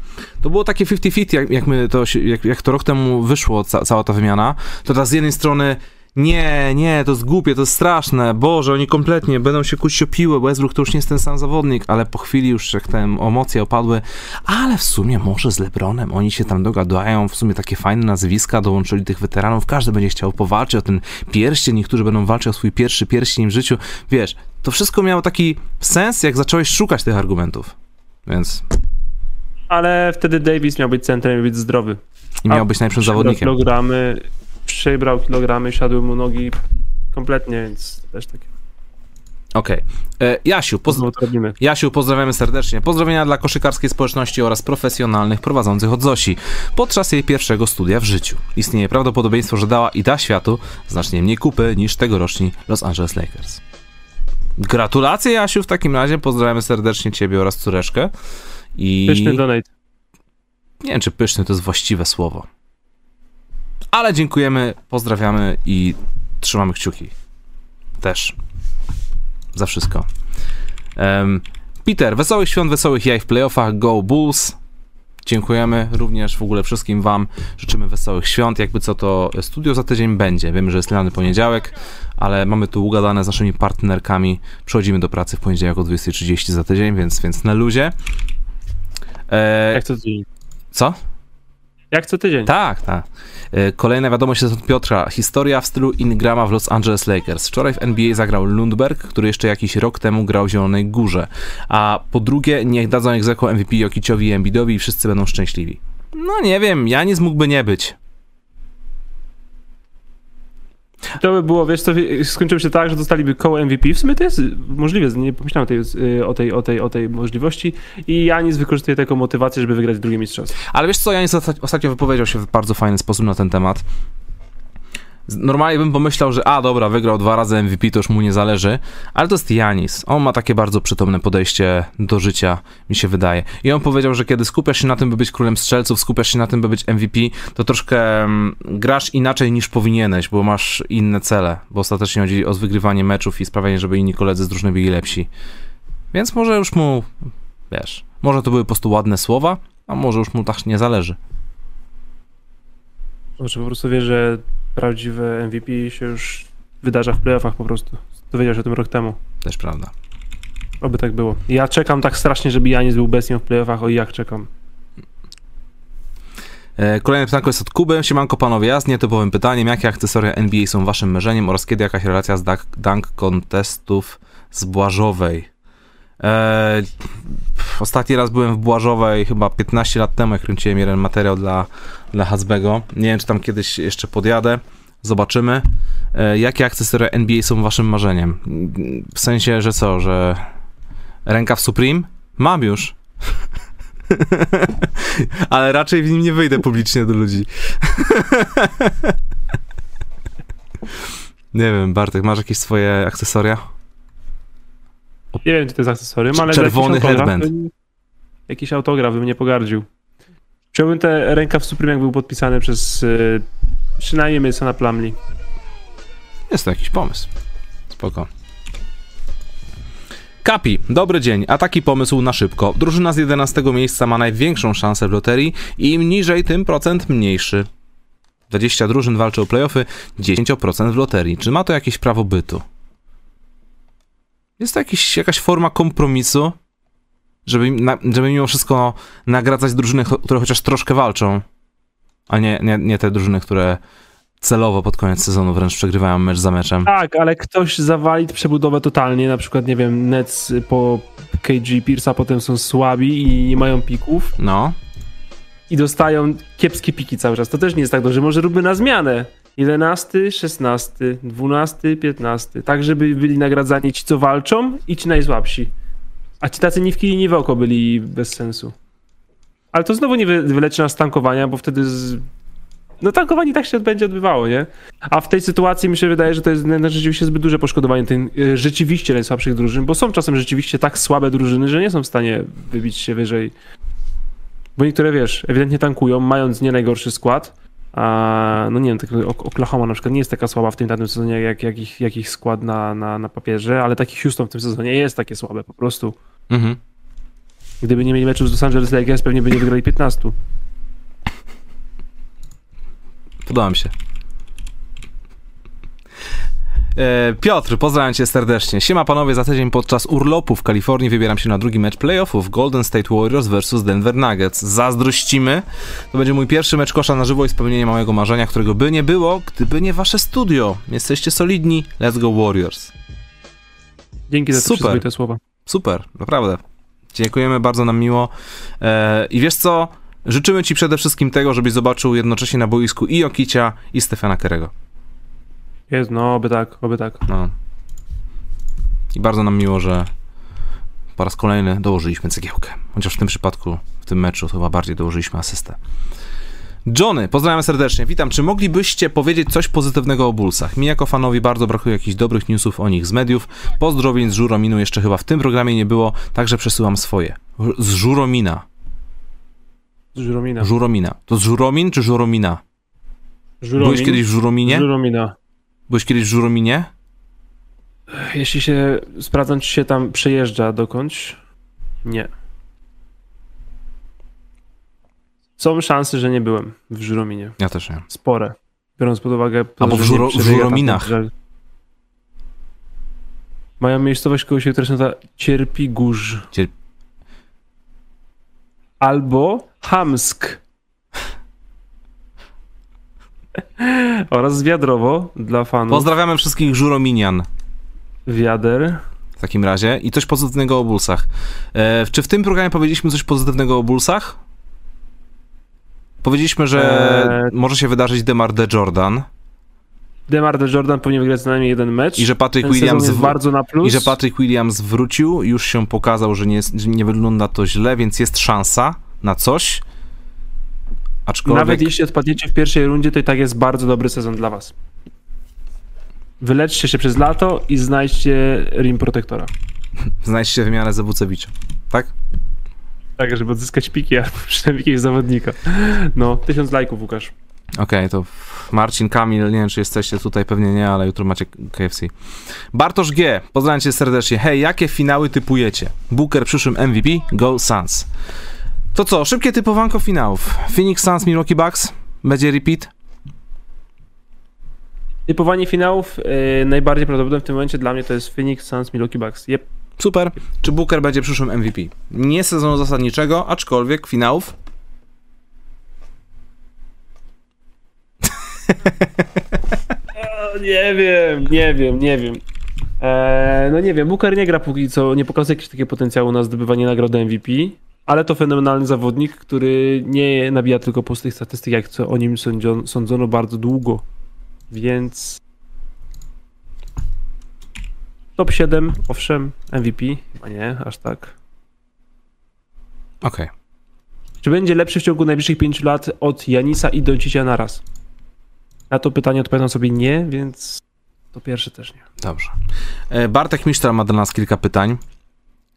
To było takie 50-50, jak, jak, to, jak, jak to rok temu wyszło ca, cała ta wymiana, to ta z jednej strony nie, nie, to jest głupie, to jest straszne, Boże, oni kompletnie będą się kuć o piłę, Westbrook to już nie jest ten sam zawodnik, ale po chwili już jak te emocje opadły, ale w sumie może z LeBronem, oni się tam dogadają, w sumie takie fajne nazwiska, dołączyli tych weteranów, każdy będzie chciał powalczyć o ten pierścień, niektórzy będą walczyć o swój pierwszy pierścień w życiu, wiesz, to wszystko miało taki sens, jak zacząłeś szukać tych argumentów, więc Ale wtedy Davis miał być centrem i być zdrowy. i miał być najlepszym zawodnikiem. Kilogramy, przybrał kilogramy, siadły mu nogi kompletnie, więc też takie. Okej. E, Jasiu, poz... Robimy. Jasiu, pozdrawiamy serdecznie. Pozdrowienia dla koszykarskiej społeczności oraz profesjonalnych prowadzących od Zosi podczas jej pierwszego studia w życiu. Istnieje prawdopodobieństwo, że dała i da światu znacznie mniej kupy niż tegoroczni Los Angeles Lakers. Gratulacje Jasiu w takim razie, pozdrawiamy serdecznie ciebie oraz córeczkę. I Pyszny donate. nie wiem, czy pyszny to jest właściwe słowo. Ale dziękujemy, pozdrawiamy i trzymamy kciuki. Też. Za wszystko. Em, Peter, wesołych świąt, wesołych jaj w playoffach. Go Bulls. Dziękujemy również w ogóle wszystkim wam. Życzymy wesołych świąt. Jakby co to studio za tydzień będzie. Wiemy, że jest lany poniedziałek, ale mamy tu ugadane z naszymi partnerkami. Przechodzimy do pracy w poniedziałek o 20.30 za tydzień, więc, więc na luzie. E, Jak co tydzień. co? Jak co tydzień. Tak, tak. E, Kolejna wiadomość jest od Piotra. Historia w stylu Ingrama w Los Angeles Lakers. Wczoraj w NBA zagrał Lundberg, który jeszcze jakiś rok temu grał w Zielonej Górze. A po drugie, niech dadzą egzeko MVP Jokiciowi i Embiidowi i wszyscy będą szczęśliwi. No nie wiem, Janis mógłby nie być. To by było, wiesz co, skończyło się tak, że dostaliby koło MVP. W sumie to jest możliwe, nie pomyślałem tej, y, o, tej, o, tej, o tej możliwości. I Janis wykorzystuje taką motywację, żeby wygrać drugie mistrzostwo. Ale wiesz co, Janis osta- ostatnio wypowiedział się w bardzo fajny sposób na ten temat. Normalnie bym pomyślał, że a dobra, wygrał dwa razy MVP, to już mu nie zależy, ale to jest Janis. On ma takie bardzo przytomne podejście do życia, mi się wydaje. I on powiedział, że kiedy skupiasz się na tym, by być królem strzelców, skupiasz się na tym, by być MVP, to troszkę mm, grasz inaczej niż powinieneś, bo masz inne cele, bo ostatecznie chodzi o wygrywanie meczów i sprawianie, żeby inni koledzy z drużyny byli lepsi. Więc może już mu, wiesz, może to były po prostu ładne słowa, a może już mu tak nie zależy. Może po prostu wie, że prawdziwe MVP się już wydarza w playoffach po prostu. Dowiedział się o tym rok temu. Też prawda. Oby tak było. Ja czekam tak strasznie, żeby Janis był bestią w playoffach, o jak czekam. E, Kolejne pytanie jest od Kuby. Siemanko panowie, ja z nietypowym pytaniem. Jakie akcesoria NBA są waszym marzeniem oraz kiedy jakaś relacja z dunk, dunk contestów z Błażowej? E, pff, ostatni raz byłem w Błażowej chyba 15 lat temu, jak kręciłem jeden materiał dla, dla Hasbego. Nie wiem, czy tam kiedyś jeszcze podjadę. Zobaczymy. E, jakie akcesoria NBA są waszym marzeniem? W sensie, że co, że ręka w Supreme? Mam już. Ale raczej w nim nie wyjdę publicznie do ludzi. nie wiem, Bartek, masz jakieś swoje akcesoria? Nie wiem, czy to jest akcesorium, ale Czerwony bym- Jakiś autograf bym nie pogardził. Chciałbym tę w Supreme, jak był podpisany przez y, przynajmniej Masona Plumlee. Jest to jakiś pomysł. Spoko. Kapi, dobry dzień. A taki pomysł na szybko. Drużyna z 11 miejsca ma największą szansę w loterii i im niżej, tym procent mniejszy. 20 drużyn walczy o playoffy, 10% w loterii. Czy ma to jakieś prawo bytu? Jest to jakiś, jakaś forma kompromisu, żeby, na, żeby mimo wszystko nagradzać drużyny, które chociaż troszkę walczą, a nie, nie, nie te drużyny, które celowo pod koniec sezonu wręcz przegrywają mecz za meczem. Tak, ale ktoś zawali przebudowę totalnie, na przykład, nie wiem, Nets po KG Pierce'a potem są słabi i nie mają pików No, i dostają kiepskie piki cały czas. To też nie jest tak dobrze. Może róbmy na zmianę. 11, 16, 12, 15. Tak, żeby byli nagradzani ci, co walczą i ci najsłabsi. A ci tacy ni w kili, ni w oko byli bez sensu. Ale to znowu nie wy- wyleczy nas tankowania, bo wtedy z... No tankowanie i tak się będzie odbywało, nie? A w tej sytuacji mi się wydaje, że to jest rzeczywiście zbyt duże poszkodowanie tych y, rzeczywiście najsłabszych drużyn, bo są czasem rzeczywiście tak słabe drużyny, że nie są w stanie wybić się wyżej. Bo niektóre, wiesz, ewidentnie tankują, mając nie najgorszy skład, a no nie wiem, tak Ok- Oklahoma na przykład nie jest taka słaba w tym danym sezonie, jak, jak, ich, jak ich skład na, na, na papierze, ale taki Houston w tym sezonie jest takie słabe po prostu. Mhm. Gdyby nie mieli meczu z Los Angeles Lakers, pewnie by nie wygrali 15. Podoba mi się. E, Piotr, pozdrawiam cię serdecznie. Siema panowie, za tydzień podczas urlopu w Kalifornii wybieram się na drugi mecz playoffów Golden State Warriors vs Denver Nuggets. Zazdrościmy. To będzie mój pierwszy mecz kosza na żywo i spełnienie małego marzenia, którego by nie było, gdyby nie wasze studio. Jesteście solidni. Let's go Warriors. Dzięki za te Super. słowa. Super, naprawdę. Dziękujemy, bardzo nam miło. E, I wiesz co? Życzymy ci przede wszystkim tego, żebyś zobaczył jednocześnie na boisku i Okicia, i Stefana Kerego. Jest, no, oby tak, oby tak. No. I bardzo nam miło, że po raz kolejny dołożyliśmy cegiełkę. Chociaż w tym przypadku, w tym meczu chyba bardziej dołożyliśmy asystę. Johnny, pozdrawiam serdecznie. Witam. Czy moglibyście powiedzieć coś pozytywnego o Bullsach? Mi jako fanowi bardzo brakuje jakichś dobrych newsów o nich z mediów. Pozdrowień z Żurominu jeszcze chyba w tym programie nie było, także przesyłam swoje. Z Żuromina. Z Żuromina. Żuromina. To z Żuromin czy Żuromina? Żuromin. Byłeś kiedyś w Żurominie? Żuromina. Byłeś kiedyś w Żurominie? Jeśli się, sprawdzam, czy się tam przejeżdża dokądś. Nie. Są szanse, że nie byłem w Żurominie. Ja też nie. Spore. Biorąc pod uwagę... to, Albo w że Żuro- w przebiega tam Żurominach. żel- Mają miejscowość koło siebie, która się nazywa Cierpigórz. Cier- Albo Hamsk. Oraz Wiadrowo dla fanów. Pozdrawiamy wszystkich Żurominian. Wiader. w takim razie i coś pozytywnego o Bullsach. E, czy w tym programie powiedzieliśmy coś pozytywnego o Bullsach? Powiedzieliśmy, że Eee. może się wydarzyć Demar de Jordan Demar de Jordan powinien wygrać co najmniej jeden mecz. i że Patrick Ten Williams w- bardzo na plus. i że Patrick Williams wrócił, już się pokazał, że nie, jest, że nie wygląda to źle, więc jest szansa na coś. Aczkolwiek Nawet jeśli odpadniecie w pierwszej rundzie, to i tak jest bardzo dobry sezon dla was. Wyleczcie się przez lato i znajdźcie rim protektora. znajdźcie wymianę za Wucewicza. Tak? Tak, żeby odzyskać piki albo przynajmniej jakiegoś zawodnika. No, tysiąc lajków, Łukasz. Okej, to Marcin, Kamil, nie wiem czy jesteście tutaj, pewnie nie, ale jutro macie KFC. Bartosz G, pozdrawiam cię serdecznie. Hej, jakie finały typujecie? Booker przyszłym MVP? Go Suns. To co, szybkie typowanko finałów. Phoenix Suns, Milwaukee Bucks? Będzie repeat? Typowanie finałów yy, najbardziej prawdopodobne w tym momencie dla mnie to jest Phoenix Suns Milwaukee Bucks. Yep. Super. Czy Booker będzie przyszłym MVP? Nie sezonu zasadniczego, aczkolwiek finałów? Nie wiem, nie wiem, nie wiem. Eee, no nie wiem, Booker nie gra póki co, nie pokazuje jakiegoś takiego potencjału na zdobywanie nagrody MVP, ale to fenomenalny zawodnik, który nie nabija tylko pustych statystyk, jak co o nim sądziono, sądzono bardzo długo. Więc top 7, owszem, MVP, chyba nie, aż tak. Okej. Czy będzie lepszy w ciągu najbliższych 5 lat od Janisa i Doncicia naraz? Na to pytanie odpowiadam sobie nie, więc to pierwsze też nie. Dobrze. E, Bartek Misztal ma dla nas kilka pytań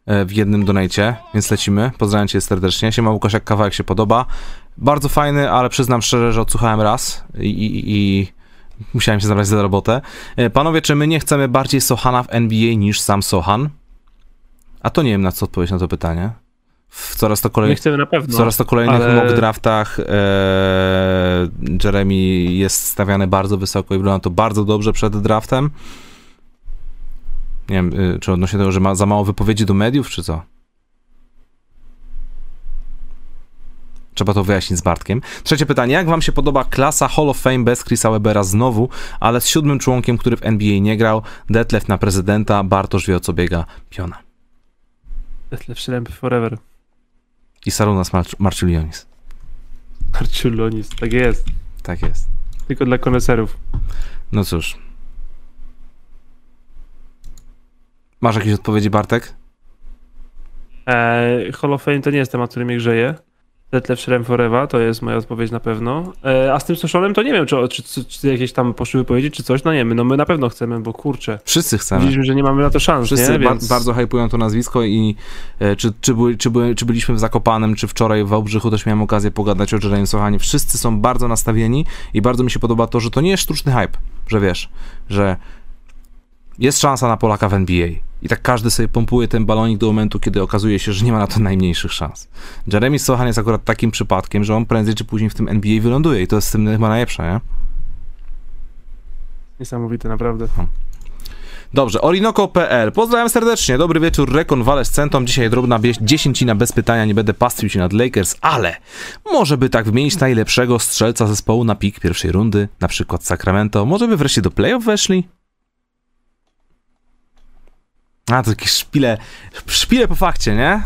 e, w jednym donajcie, więc lecimy. Pozdrawiam cię serdecznie. Siema Łukasz, jak kawałek się podoba. Bardzo fajny, ale przyznam szczerze, że odsłuchałem raz i, i, i musiałem się zabrać za robotę. E, Panowie, czy my nie chcemy bardziej Sohana w NBA niż sam Sohan? A to nie wiem, na co odpowiedzieć na to pytanie. W coraz to Nie kolejnych chcemy na w coraz to kolejnych ale- mock draftach e, Jeremy jest stawiany bardzo wysoko i wygląda to bardzo dobrze przed draftem. Nie wiem, y, czy odnośnie tego, że ma za mało wypowiedzi do mediów, czy co? Trzeba to wyjaśnić z Bartkiem. Trzecie pytanie. Jak wam się podoba klasa Hall of Fame bez Chrisa Webera znowu, ale z siódmym członkiem, który w NBA nie grał? Detlef na prezydenta, Bartosz wie o co biega, piona. Detlef Schrempf forever. I Sarunas Mar- Marciulionis. Arciulonis, tak jest. Tak jest. Tylko dla koneserów. No cóż. Masz jakieś odpowiedzi, Bartek? E, Hall of Fame to nie jest temat, który mnie grzeje. Detlef Schrempf forever, to jest moja odpowiedź na pewno. E, a z tym Soszonem to nie wiem, czy, czy, czy, czy jakieś tam poszły wypowiedzi, czy coś. No nie, my, no my na pewno chcemy, bo kurczę. Wszyscy chcemy. Widzieliśmy, że nie mamy na to szans, Wszyscy nie? ba- Więc... bardzo hypują to nazwisko i e, czy, czy, były, czy, były, czy byliśmy w Zakopanem, czy wczoraj w Wałbrzychu też miałem okazję pogadać o Jeremy Sochanie. Wszyscy są bardzo nastawieni i bardzo mi się podoba to, że to nie jest sztuczny hype, że wiesz, że Jest szansa na Polaka w NBA. I tak każdy sobie pompuje ten balonik do momentu, kiedy okazuje się, że nie ma na to najmniejszych szans. Jeremy Sohan jest akurat takim przypadkiem, że on prędzej czy później w tym NBA wyląduje i to jest z tym chyba najlepsze, nie? Niesamowite, naprawdę. Dobrze, Orinoco.pl. Pozdrawiam serdecznie. Dobry wieczór, rekonwalescentom. Dzisiaj drobna dziesięcina bez pytania. Nie będę pastwił się nad Lakers, ale może by tak wymienić najlepszego strzelca zespołu na pik pierwszej rundy, na przykład Sacramento. Może by wreszcie do playoff weszli? A, to jakieś szpile, szpile po fakcie, nie?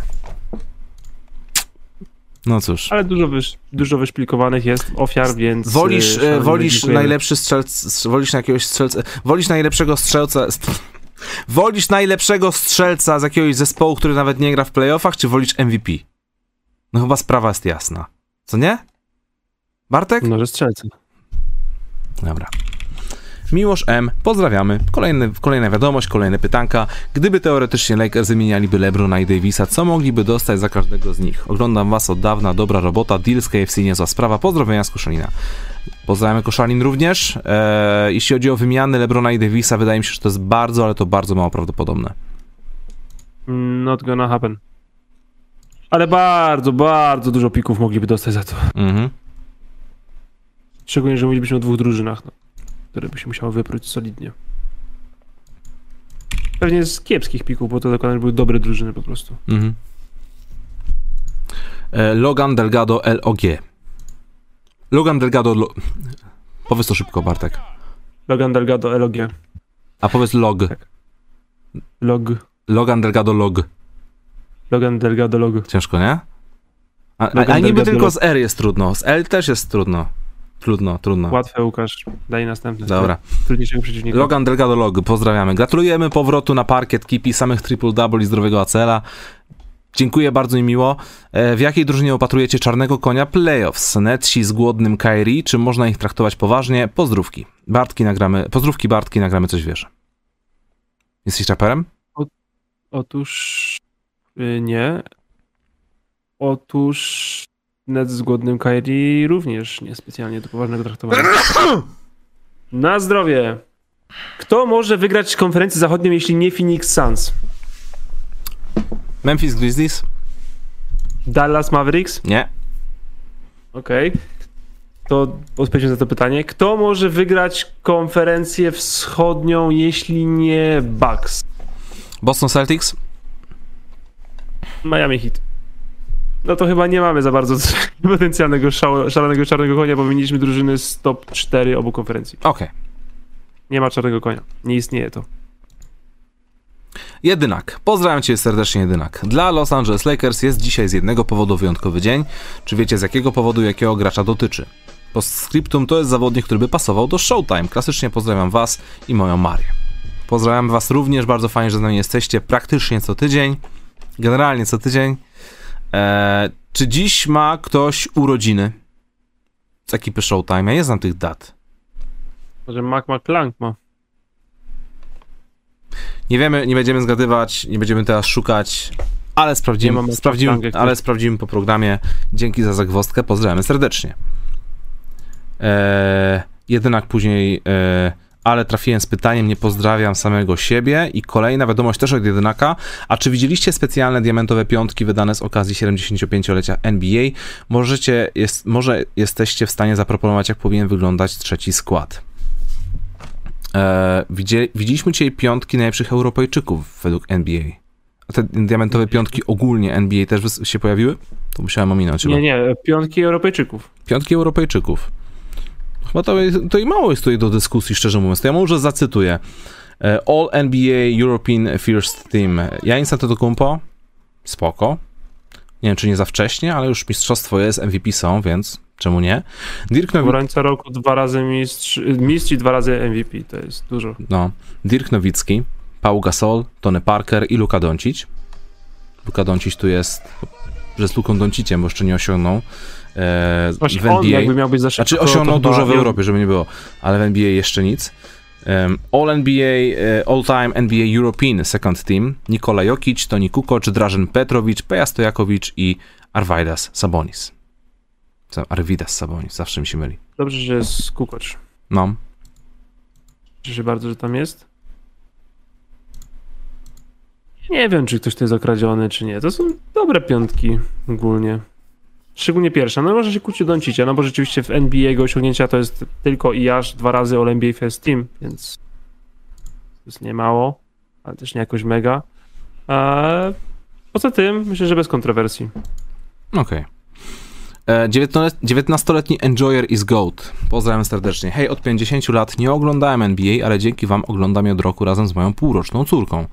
No cóż. Ale dużo, wysz, dużo wyszplikowanych jest ofiar, więc... Wolisz, e, wolisz najlepszy strzelc, wolisz na jakiegoś strzelca, wolisz najlepszego strzelca, st- wolisz najlepszego strzelca z jakiegoś zespołu, który nawet nie gra w playoffach, czy wolisz MVP? No chyba sprawa jest jasna. Co nie? Bartek? Może strzelcy. Dobra. Miłosz M, pozdrawiamy. Kolejny, kolejna wiadomość, kolejne pytanka. Gdyby teoretycznie Lakers wymienialiby LeBrona i Davisa, co mogliby dostać za każdego z nich? Oglądam was od dawna, dobra robota, deal z KFC niezła sprawa. Pozdrowienia z Koszalina. Pozdrawiamy Koszalin również. Eee, jeśli chodzi o wymiany LeBrona i Davisa, wydaje mi się, że to jest bardzo, ale to bardzo mało prawdopodobne. Not gonna happen. Ale bardzo, bardzo dużo pików mogliby dostać za to. Mhm. Szczególnie, że mówilibyśmy o dwóch drużynach, no, które by się musiały wypróć solidnie. Pewnie z kiepskich pików, bo to dokładnie były dobre drużyny po prostu. Mhm. E, Logan Delgado LOG. Logan Delgado... Lo... Powiedz to szybko, Bartek. Logan Delgado LOG. A powiedz log. Log. Logan Delgado log. Logan Delgado log. Ciężko, nie? A, a, a niby tylko z R jest trudno. Z L też jest trudno. Trudno, trudno. Łatwe, Łukasz. Daj następny. Dobra. Trudniejszego przeciwnika. Logan Delgado Log, pozdrawiamy. Gratulujemy powrotu na parkiet Kipi, samych triple-double i zdrowego acela. Dziękuję bardzo i miło. E, W jakiej drużynie opatrujecie czarnego konia playoffs? Netsi z głodnym Kairi, czy można ich traktować poważnie? Pozdrówki. Bartki nagramy, pozdrówki Bartki, nagramy coś wiesz. Jesteś raperem? Otóż y, nie. Otóż net z głodnym Kairi również niespecjalnie do poważnego traktowania. Na zdrowie. Kto może wygrać konferencję zachodnią, jeśli nie Phoenix Suns? Memphis Grizzlies? Dallas Mavericks? Nie. Okej. To odpowiedź na to pytanie. Kto może wygrać konferencję wschodnią, jeśli nie Bucks? Boston Celtics? Miami Heat. No to chyba nie mamy za bardzo potencjalnego szalonego czarnego konia, bo wymieniliśmy drużyny z top 4 obu konferencji. Okej. Nie ma czarnego konia. Nie istnieje to. Jedynak. Pozdrawiam cię serdecznie, Jedynak. Dla Los Angeles Lakers jest dzisiaj z jednego powodu wyjątkowy dzień. Czy wiecie z jakiego powodu, jakiego gracza dotyczy? Postscriptum to jest zawodnik, który by pasował do Showtime. Klasycznie pozdrawiam was i moją Marię. Pozdrawiam was również, bardzo fajnie, że z nami jesteście praktycznie co tydzień. Generalnie co tydzień. Eee, czy dziś ma ktoś urodziny? Z ekipy Showtime? Ja nie znam tych dat. Może Mac McClung ma. Nie wiemy, nie będziemy zgadywać, nie będziemy teraz szukać, ale sprawdzimy, sprawdzimy, ale sprawdzimy po programie. Dzięki za zagwozdkę, pozdrawiamy serdecznie. Eee, jednak później, e, ale trafiłem z pytaniem, nie pozdrawiam samego siebie. I kolejna wiadomość też od jedynaka. A czy widzieliście specjalne diamentowe piątki wydane z okazji 75-lecia NBA? Możecie, jest, może jesteście w stanie zaproponować, jak powinien wyglądać trzeci skład. E, widzie, widzieliśmy dzisiaj piątki najlepszych Europejczyków według NBA. A te diamentowe piątki ogólnie NBA też się pojawiły? To musiałem ominąć chyba. Nie, nie. Piątki Europejczyków. Piątki Europejczyków. Chyba to, jest- to i mało jest tutaj do dyskusji, szczerze mówiąc. To ja może zacytuję. E, All NBA European First Team. Janis Antetokounmpo? Spoko. Nie wiem, czy nie za wcześnie, ale już mistrzostwo jest, MVP są, więc czemu nie? Dirk. Obrońca roku dwa razy mistrz, mistrz i dwa razy MVP. To jest dużo. No, Dirk Nowicki, Paul Gasol, Tony Parker i Luka Doncic. Luka Doncic tu jest, że z Luką Donciciem, bo jeszcze nie osiągnął e, w NBA. jakby miał być za szybko, Znaczy to osiągnął chyba dużo w Europie, żeby nie było, ale w NBA jeszcze nic. Um, all NBA, e, all time NBA European second team. Nikola Jokic, Toni Kukoc, Drażen Petrowicz, Peja Stojakowicz i Arvidas Sabonis. Co, Arvidas Sabonis, zawsze mi się myli. Dobrze, że jest Kukoc. No, Cieszę się bardzo, że tam jest. Nie wiem, czy ktoś to jest okradziony, czy nie. To są dobre piątki ogólnie. Szczególnie pierwsza. No może się kłócić do Doncicia, no bo rzeczywiście w NBA jego osiągnięcia to jest tylko i aż dwa razy All NBA First Team, więc to jest nie mało, ale też nie jakoś mega. A poza tym myślę, że bez kontrowersji. Okej. E, 19-letni Enjoyer is GOAT. Pozdrawiam serdecznie. Hej, od 50 lat nie oglądałem NBA, ale dzięki wam oglądam je od roku razem z moją półroczną córką.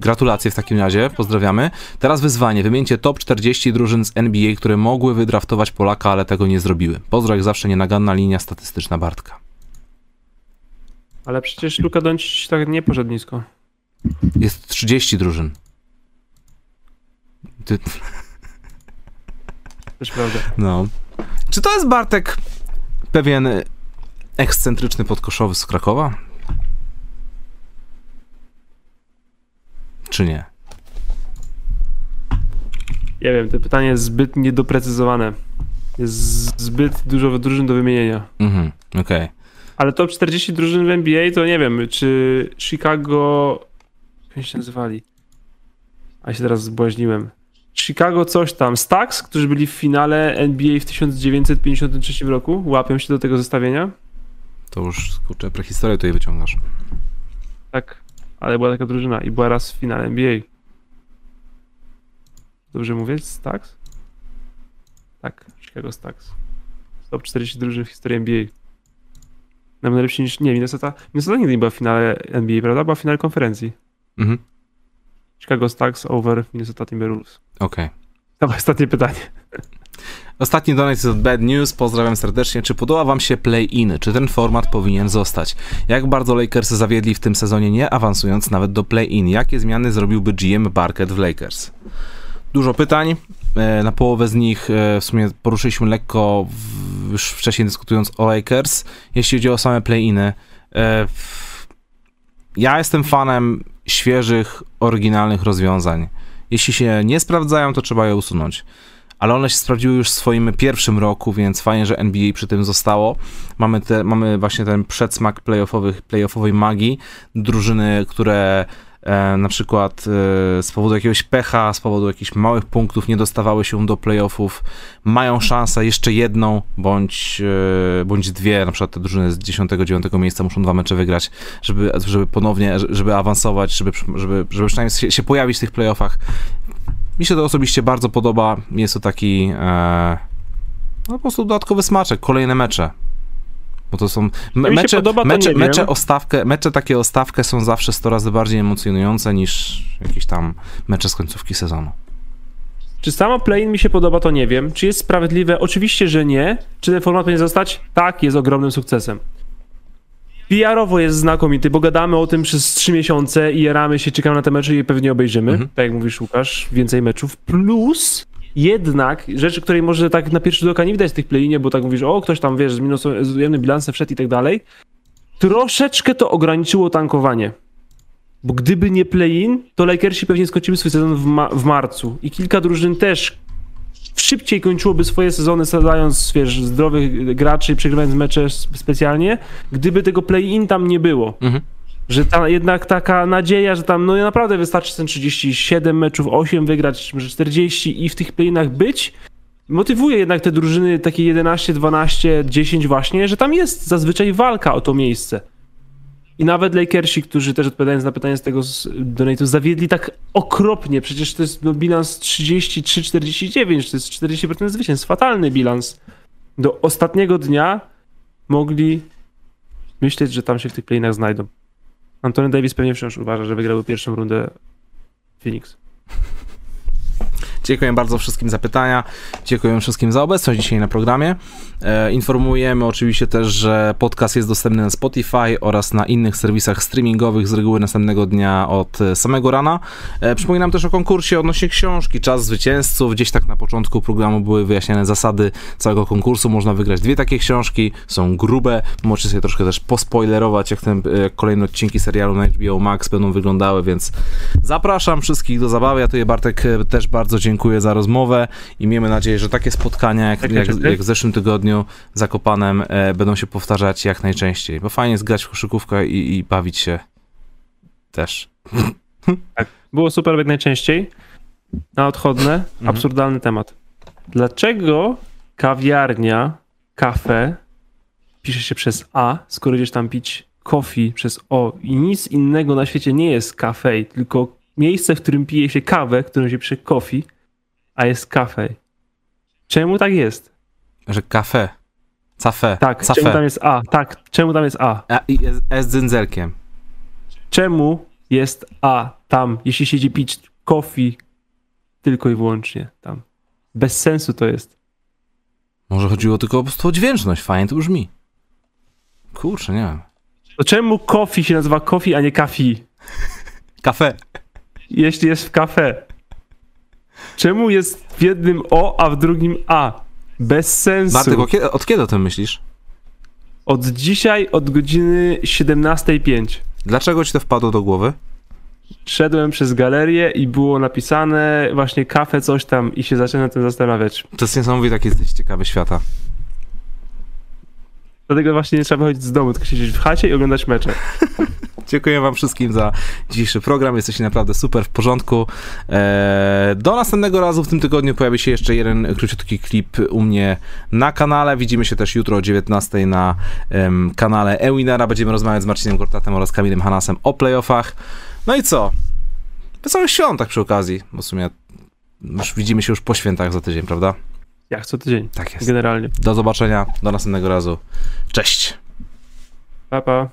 Gratulacje w takim razie, pozdrawiamy. Teraz wyzwanie. Wymieńcie top 40 drużyn z NBA, które mogły wydraftować Polaka, ale tego nie zrobiły. Pozdro jak zawsze nienaganna linia statystyczna Bartka. Ale przecież Luka Doncic tak nie poszedł nisko. Jest 30 drużyn. Ty, Też prawda. no. Czy to jest Bartek pewien ekscentryczny podkoszowy z Krakowa? Czy nie? Nie wiem, to pytanie jest zbyt niedoprecyzowane. Jest zbyt dużo drużyn do wymienienia. Mhm, okej. Ale top 40 drużyn w NBA to nie wiem, czy Chicago. Jak się nazywali? A się teraz zbłaźniłem. Chicago coś tam. Stacks, którzy byli w finale NBA w 1953 roku. Łapią się do tego zestawienia. To już, kurczę, prehistorię tutaj wyciągasz. Tak, ale była taka drużyna i była raz w finale NBA. Dobrze mówię? Stacks? Tak, Chicago Stacks. Top 40 drużyn w historii NBA. Nawet najlepszy niż... Nie, Minnesota... Minnesota nigdy nie była w finale NBA, prawda? Była w finale konferencji. Mhm, Chicago Stacks over Minnesota Timberwolves. okej. Dawaj, ostatnie pytanie. Ostatni donate jest od Bad News. Pozdrawiam serdecznie. Czy podoba wam się play-in? Czy ten format powinien zostać? Jak bardzo Lakers zawiedli w tym sezonie, nie awansując nawet do play-in? Jakie zmiany zrobiłby GM Barkett w Lakers? Dużo pytań. E, Na połowę z nich e, w sumie poruszyliśmy lekko już wcześniej dyskutując o Lakers. Jeśli chodzi o same play-iny, e, ja jestem fanem świeżych, oryginalnych rozwiązań. Jeśli się nie sprawdzają, to trzeba je usunąć. Ale one się sprawdziły już w swoim pierwszym roku, więc fajnie, że NBA przy tym zostało. Mamy, te, mamy właśnie ten przedsmak playoffowych, playoffowej magii. Drużyny, które e, na przykład e, z powodu jakiegoś pecha, z powodu jakichś małych punktów nie dostawały się do playoffów, mają szansę jeszcze jedną bądź, e, bądź dwie, na przykład te drużyny z 10-9 miejsca muszą dwa mecze wygrać, żeby, żeby ponownie, żeby awansować, żeby, żeby, żeby przynajmniej się, się pojawić w tych playoffach. Mi się to osobiście bardzo podoba. Jest to taki e, no po prostu dodatkowy smaczek, kolejne mecze. Bo to są me, mecze, podoba, to mecze, mecze, o stawkę, mecze takie o stawkę są zawsze 100 razy bardziej emocjonujące niż jakieś tam mecze z końcówki sezonu. Czy samo play-in mi się podoba, to nie wiem. Czy jest sprawiedliwe? Oczywiście, że nie. Czy ten format powinien zostać? Tak, jest ogromnym sukcesem. PR-owo jest znakomity, bo gadamy o tym przez 3 miesiące i jaramy się, czekamy na te mecze i pewnie obejrzymy. Mhm. Tak jak mówisz, Łukasz, więcej meczów. Plus jednak rzeczy, której może tak na pierwszy rzut oka nie widać w tych play-inie, bo tak mówisz, o, ktoś tam, wiesz, z minusowym bilansem wszedł i tak dalej. Troszeczkę to ograniczyło tankowanie. Bo gdyby nie play-in, to Lakersi pewnie skończyły swój sezon w, ma- w marcu. I kilka drużyn też szybciej kończyłoby swoje sezony, sadając, wiesz, zdrowych graczy, przegrywając mecze specjalnie, gdyby tego play-in tam nie było. Mhm. Że ta, jednak taka nadzieja, że tam no naprawdę wystarczy ten 37 meczów, 8 wygrać, może 40 i w tych play-inach być, motywuje jednak te drużyny takie 11, 12, 10 właśnie, że tam jest zazwyczaj walka o to miejsce. I nawet Lakersi, którzy też odpowiadając na pytanie z tego z zawiedli tak okropnie. Przecież to jest no, bilans 33-49, to jest 40% zwycięstw. Fatalny bilans. Do ostatniego dnia mogli myśleć, że tam się w tych playinach znajdą. Antony Davis pewnie wciąż uważa, że wygrały pierwszą rundę Phoenix. Dziękuję bardzo wszystkim za pytania. Dziękuję wszystkim za obecność dzisiaj na programie. E, informujemy oczywiście też, że podcast jest dostępny na Spotify oraz na innych serwisach streamingowych z reguły następnego dnia od e, samego rana. E, przypominam też o konkursie odnośnie książki Czas Zwycięzców. Gdzieś tak na początku programu były wyjaśnione zasady całego konkursu. Można wygrać dwie takie książki. Są grube. Możecie sobie troszkę też pospoilerować, jak, ten, jak kolejne odcinki serialu na HBO Max będą wyglądały, więc zapraszam wszystkich do zabawy. Ja tutaj Bartek e, też bardzo dziękuję za rozmowę i miejmy nadzieję, że takie spotkania jak, Tak, jak, tak. jak w zeszłym tygodniu z Zakopanem e, będą się powtarzać jak najczęściej, bo fajnie jest grać w koszykówkę i, i bawić się też. Było super jak najczęściej. Na odchodne, Mhm. absurdalny temat. Dlaczego kawiarnia, kafe pisze się przez A, skoro idziesz tam pić coffee przez O i nic innego na świecie nie jest kafe, tylko miejsce, w którym pije się kawę, którym się pisze coffee, a jest kafe. Czemu tak jest? Że kafe. Cafe. Tak, Cafe. czemu tam jest A? Tak, czemu tam jest A? A, I S, S z dzyndzerkiem. Czemu jest A tam, jeśli się idzie pić coffee tylko i wyłącznie tam? Bez sensu to jest. Może chodziło tylko po prostu o dźwięczność. Fajnie to brzmi. Kurczę, nie wiem. To czemu coffee się nazywa coffee, a nie kafi? Kafe. Jeśli jest w kafe. Czemu jest w jednym O, a w drugim A? Bez sensu. Bartek, od kiedy, od kiedy o tym myślisz? Od dzisiaj, od godziny 17.05. Dlaczego ci to wpadło do głowy? Szedłem przez galerię i było napisane właśnie kafe coś tam i się zacząłem tym zastanawiać. To jest niesamowite, jak jesteś ciekawy świata. Dlatego właśnie nie trzeba wychodzić z domu, tylko siedzieć w chacie i oglądać mecze. Dziękuję wam wszystkim za dzisiejszy program. Jesteście naprawdę super w porządku. Eee, do następnego razu w tym tygodniu pojawi się jeszcze jeden króciutki klip u mnie na kanale. Widzimy się też jutro o 19 na kanale Ewinera. Będziemy rozmawiać z Marcinem Gortatem oraz Kamilem Hanasem o playoffach. No i co? Wesołych świąt tak przy okazji, bo w sumie już widzimy się już po świętach za tydzień, prawda? Jak co tydzień, Tak jest. generalnie. Do zobaczenia, do następnego razu. Cześć! Pa, pa.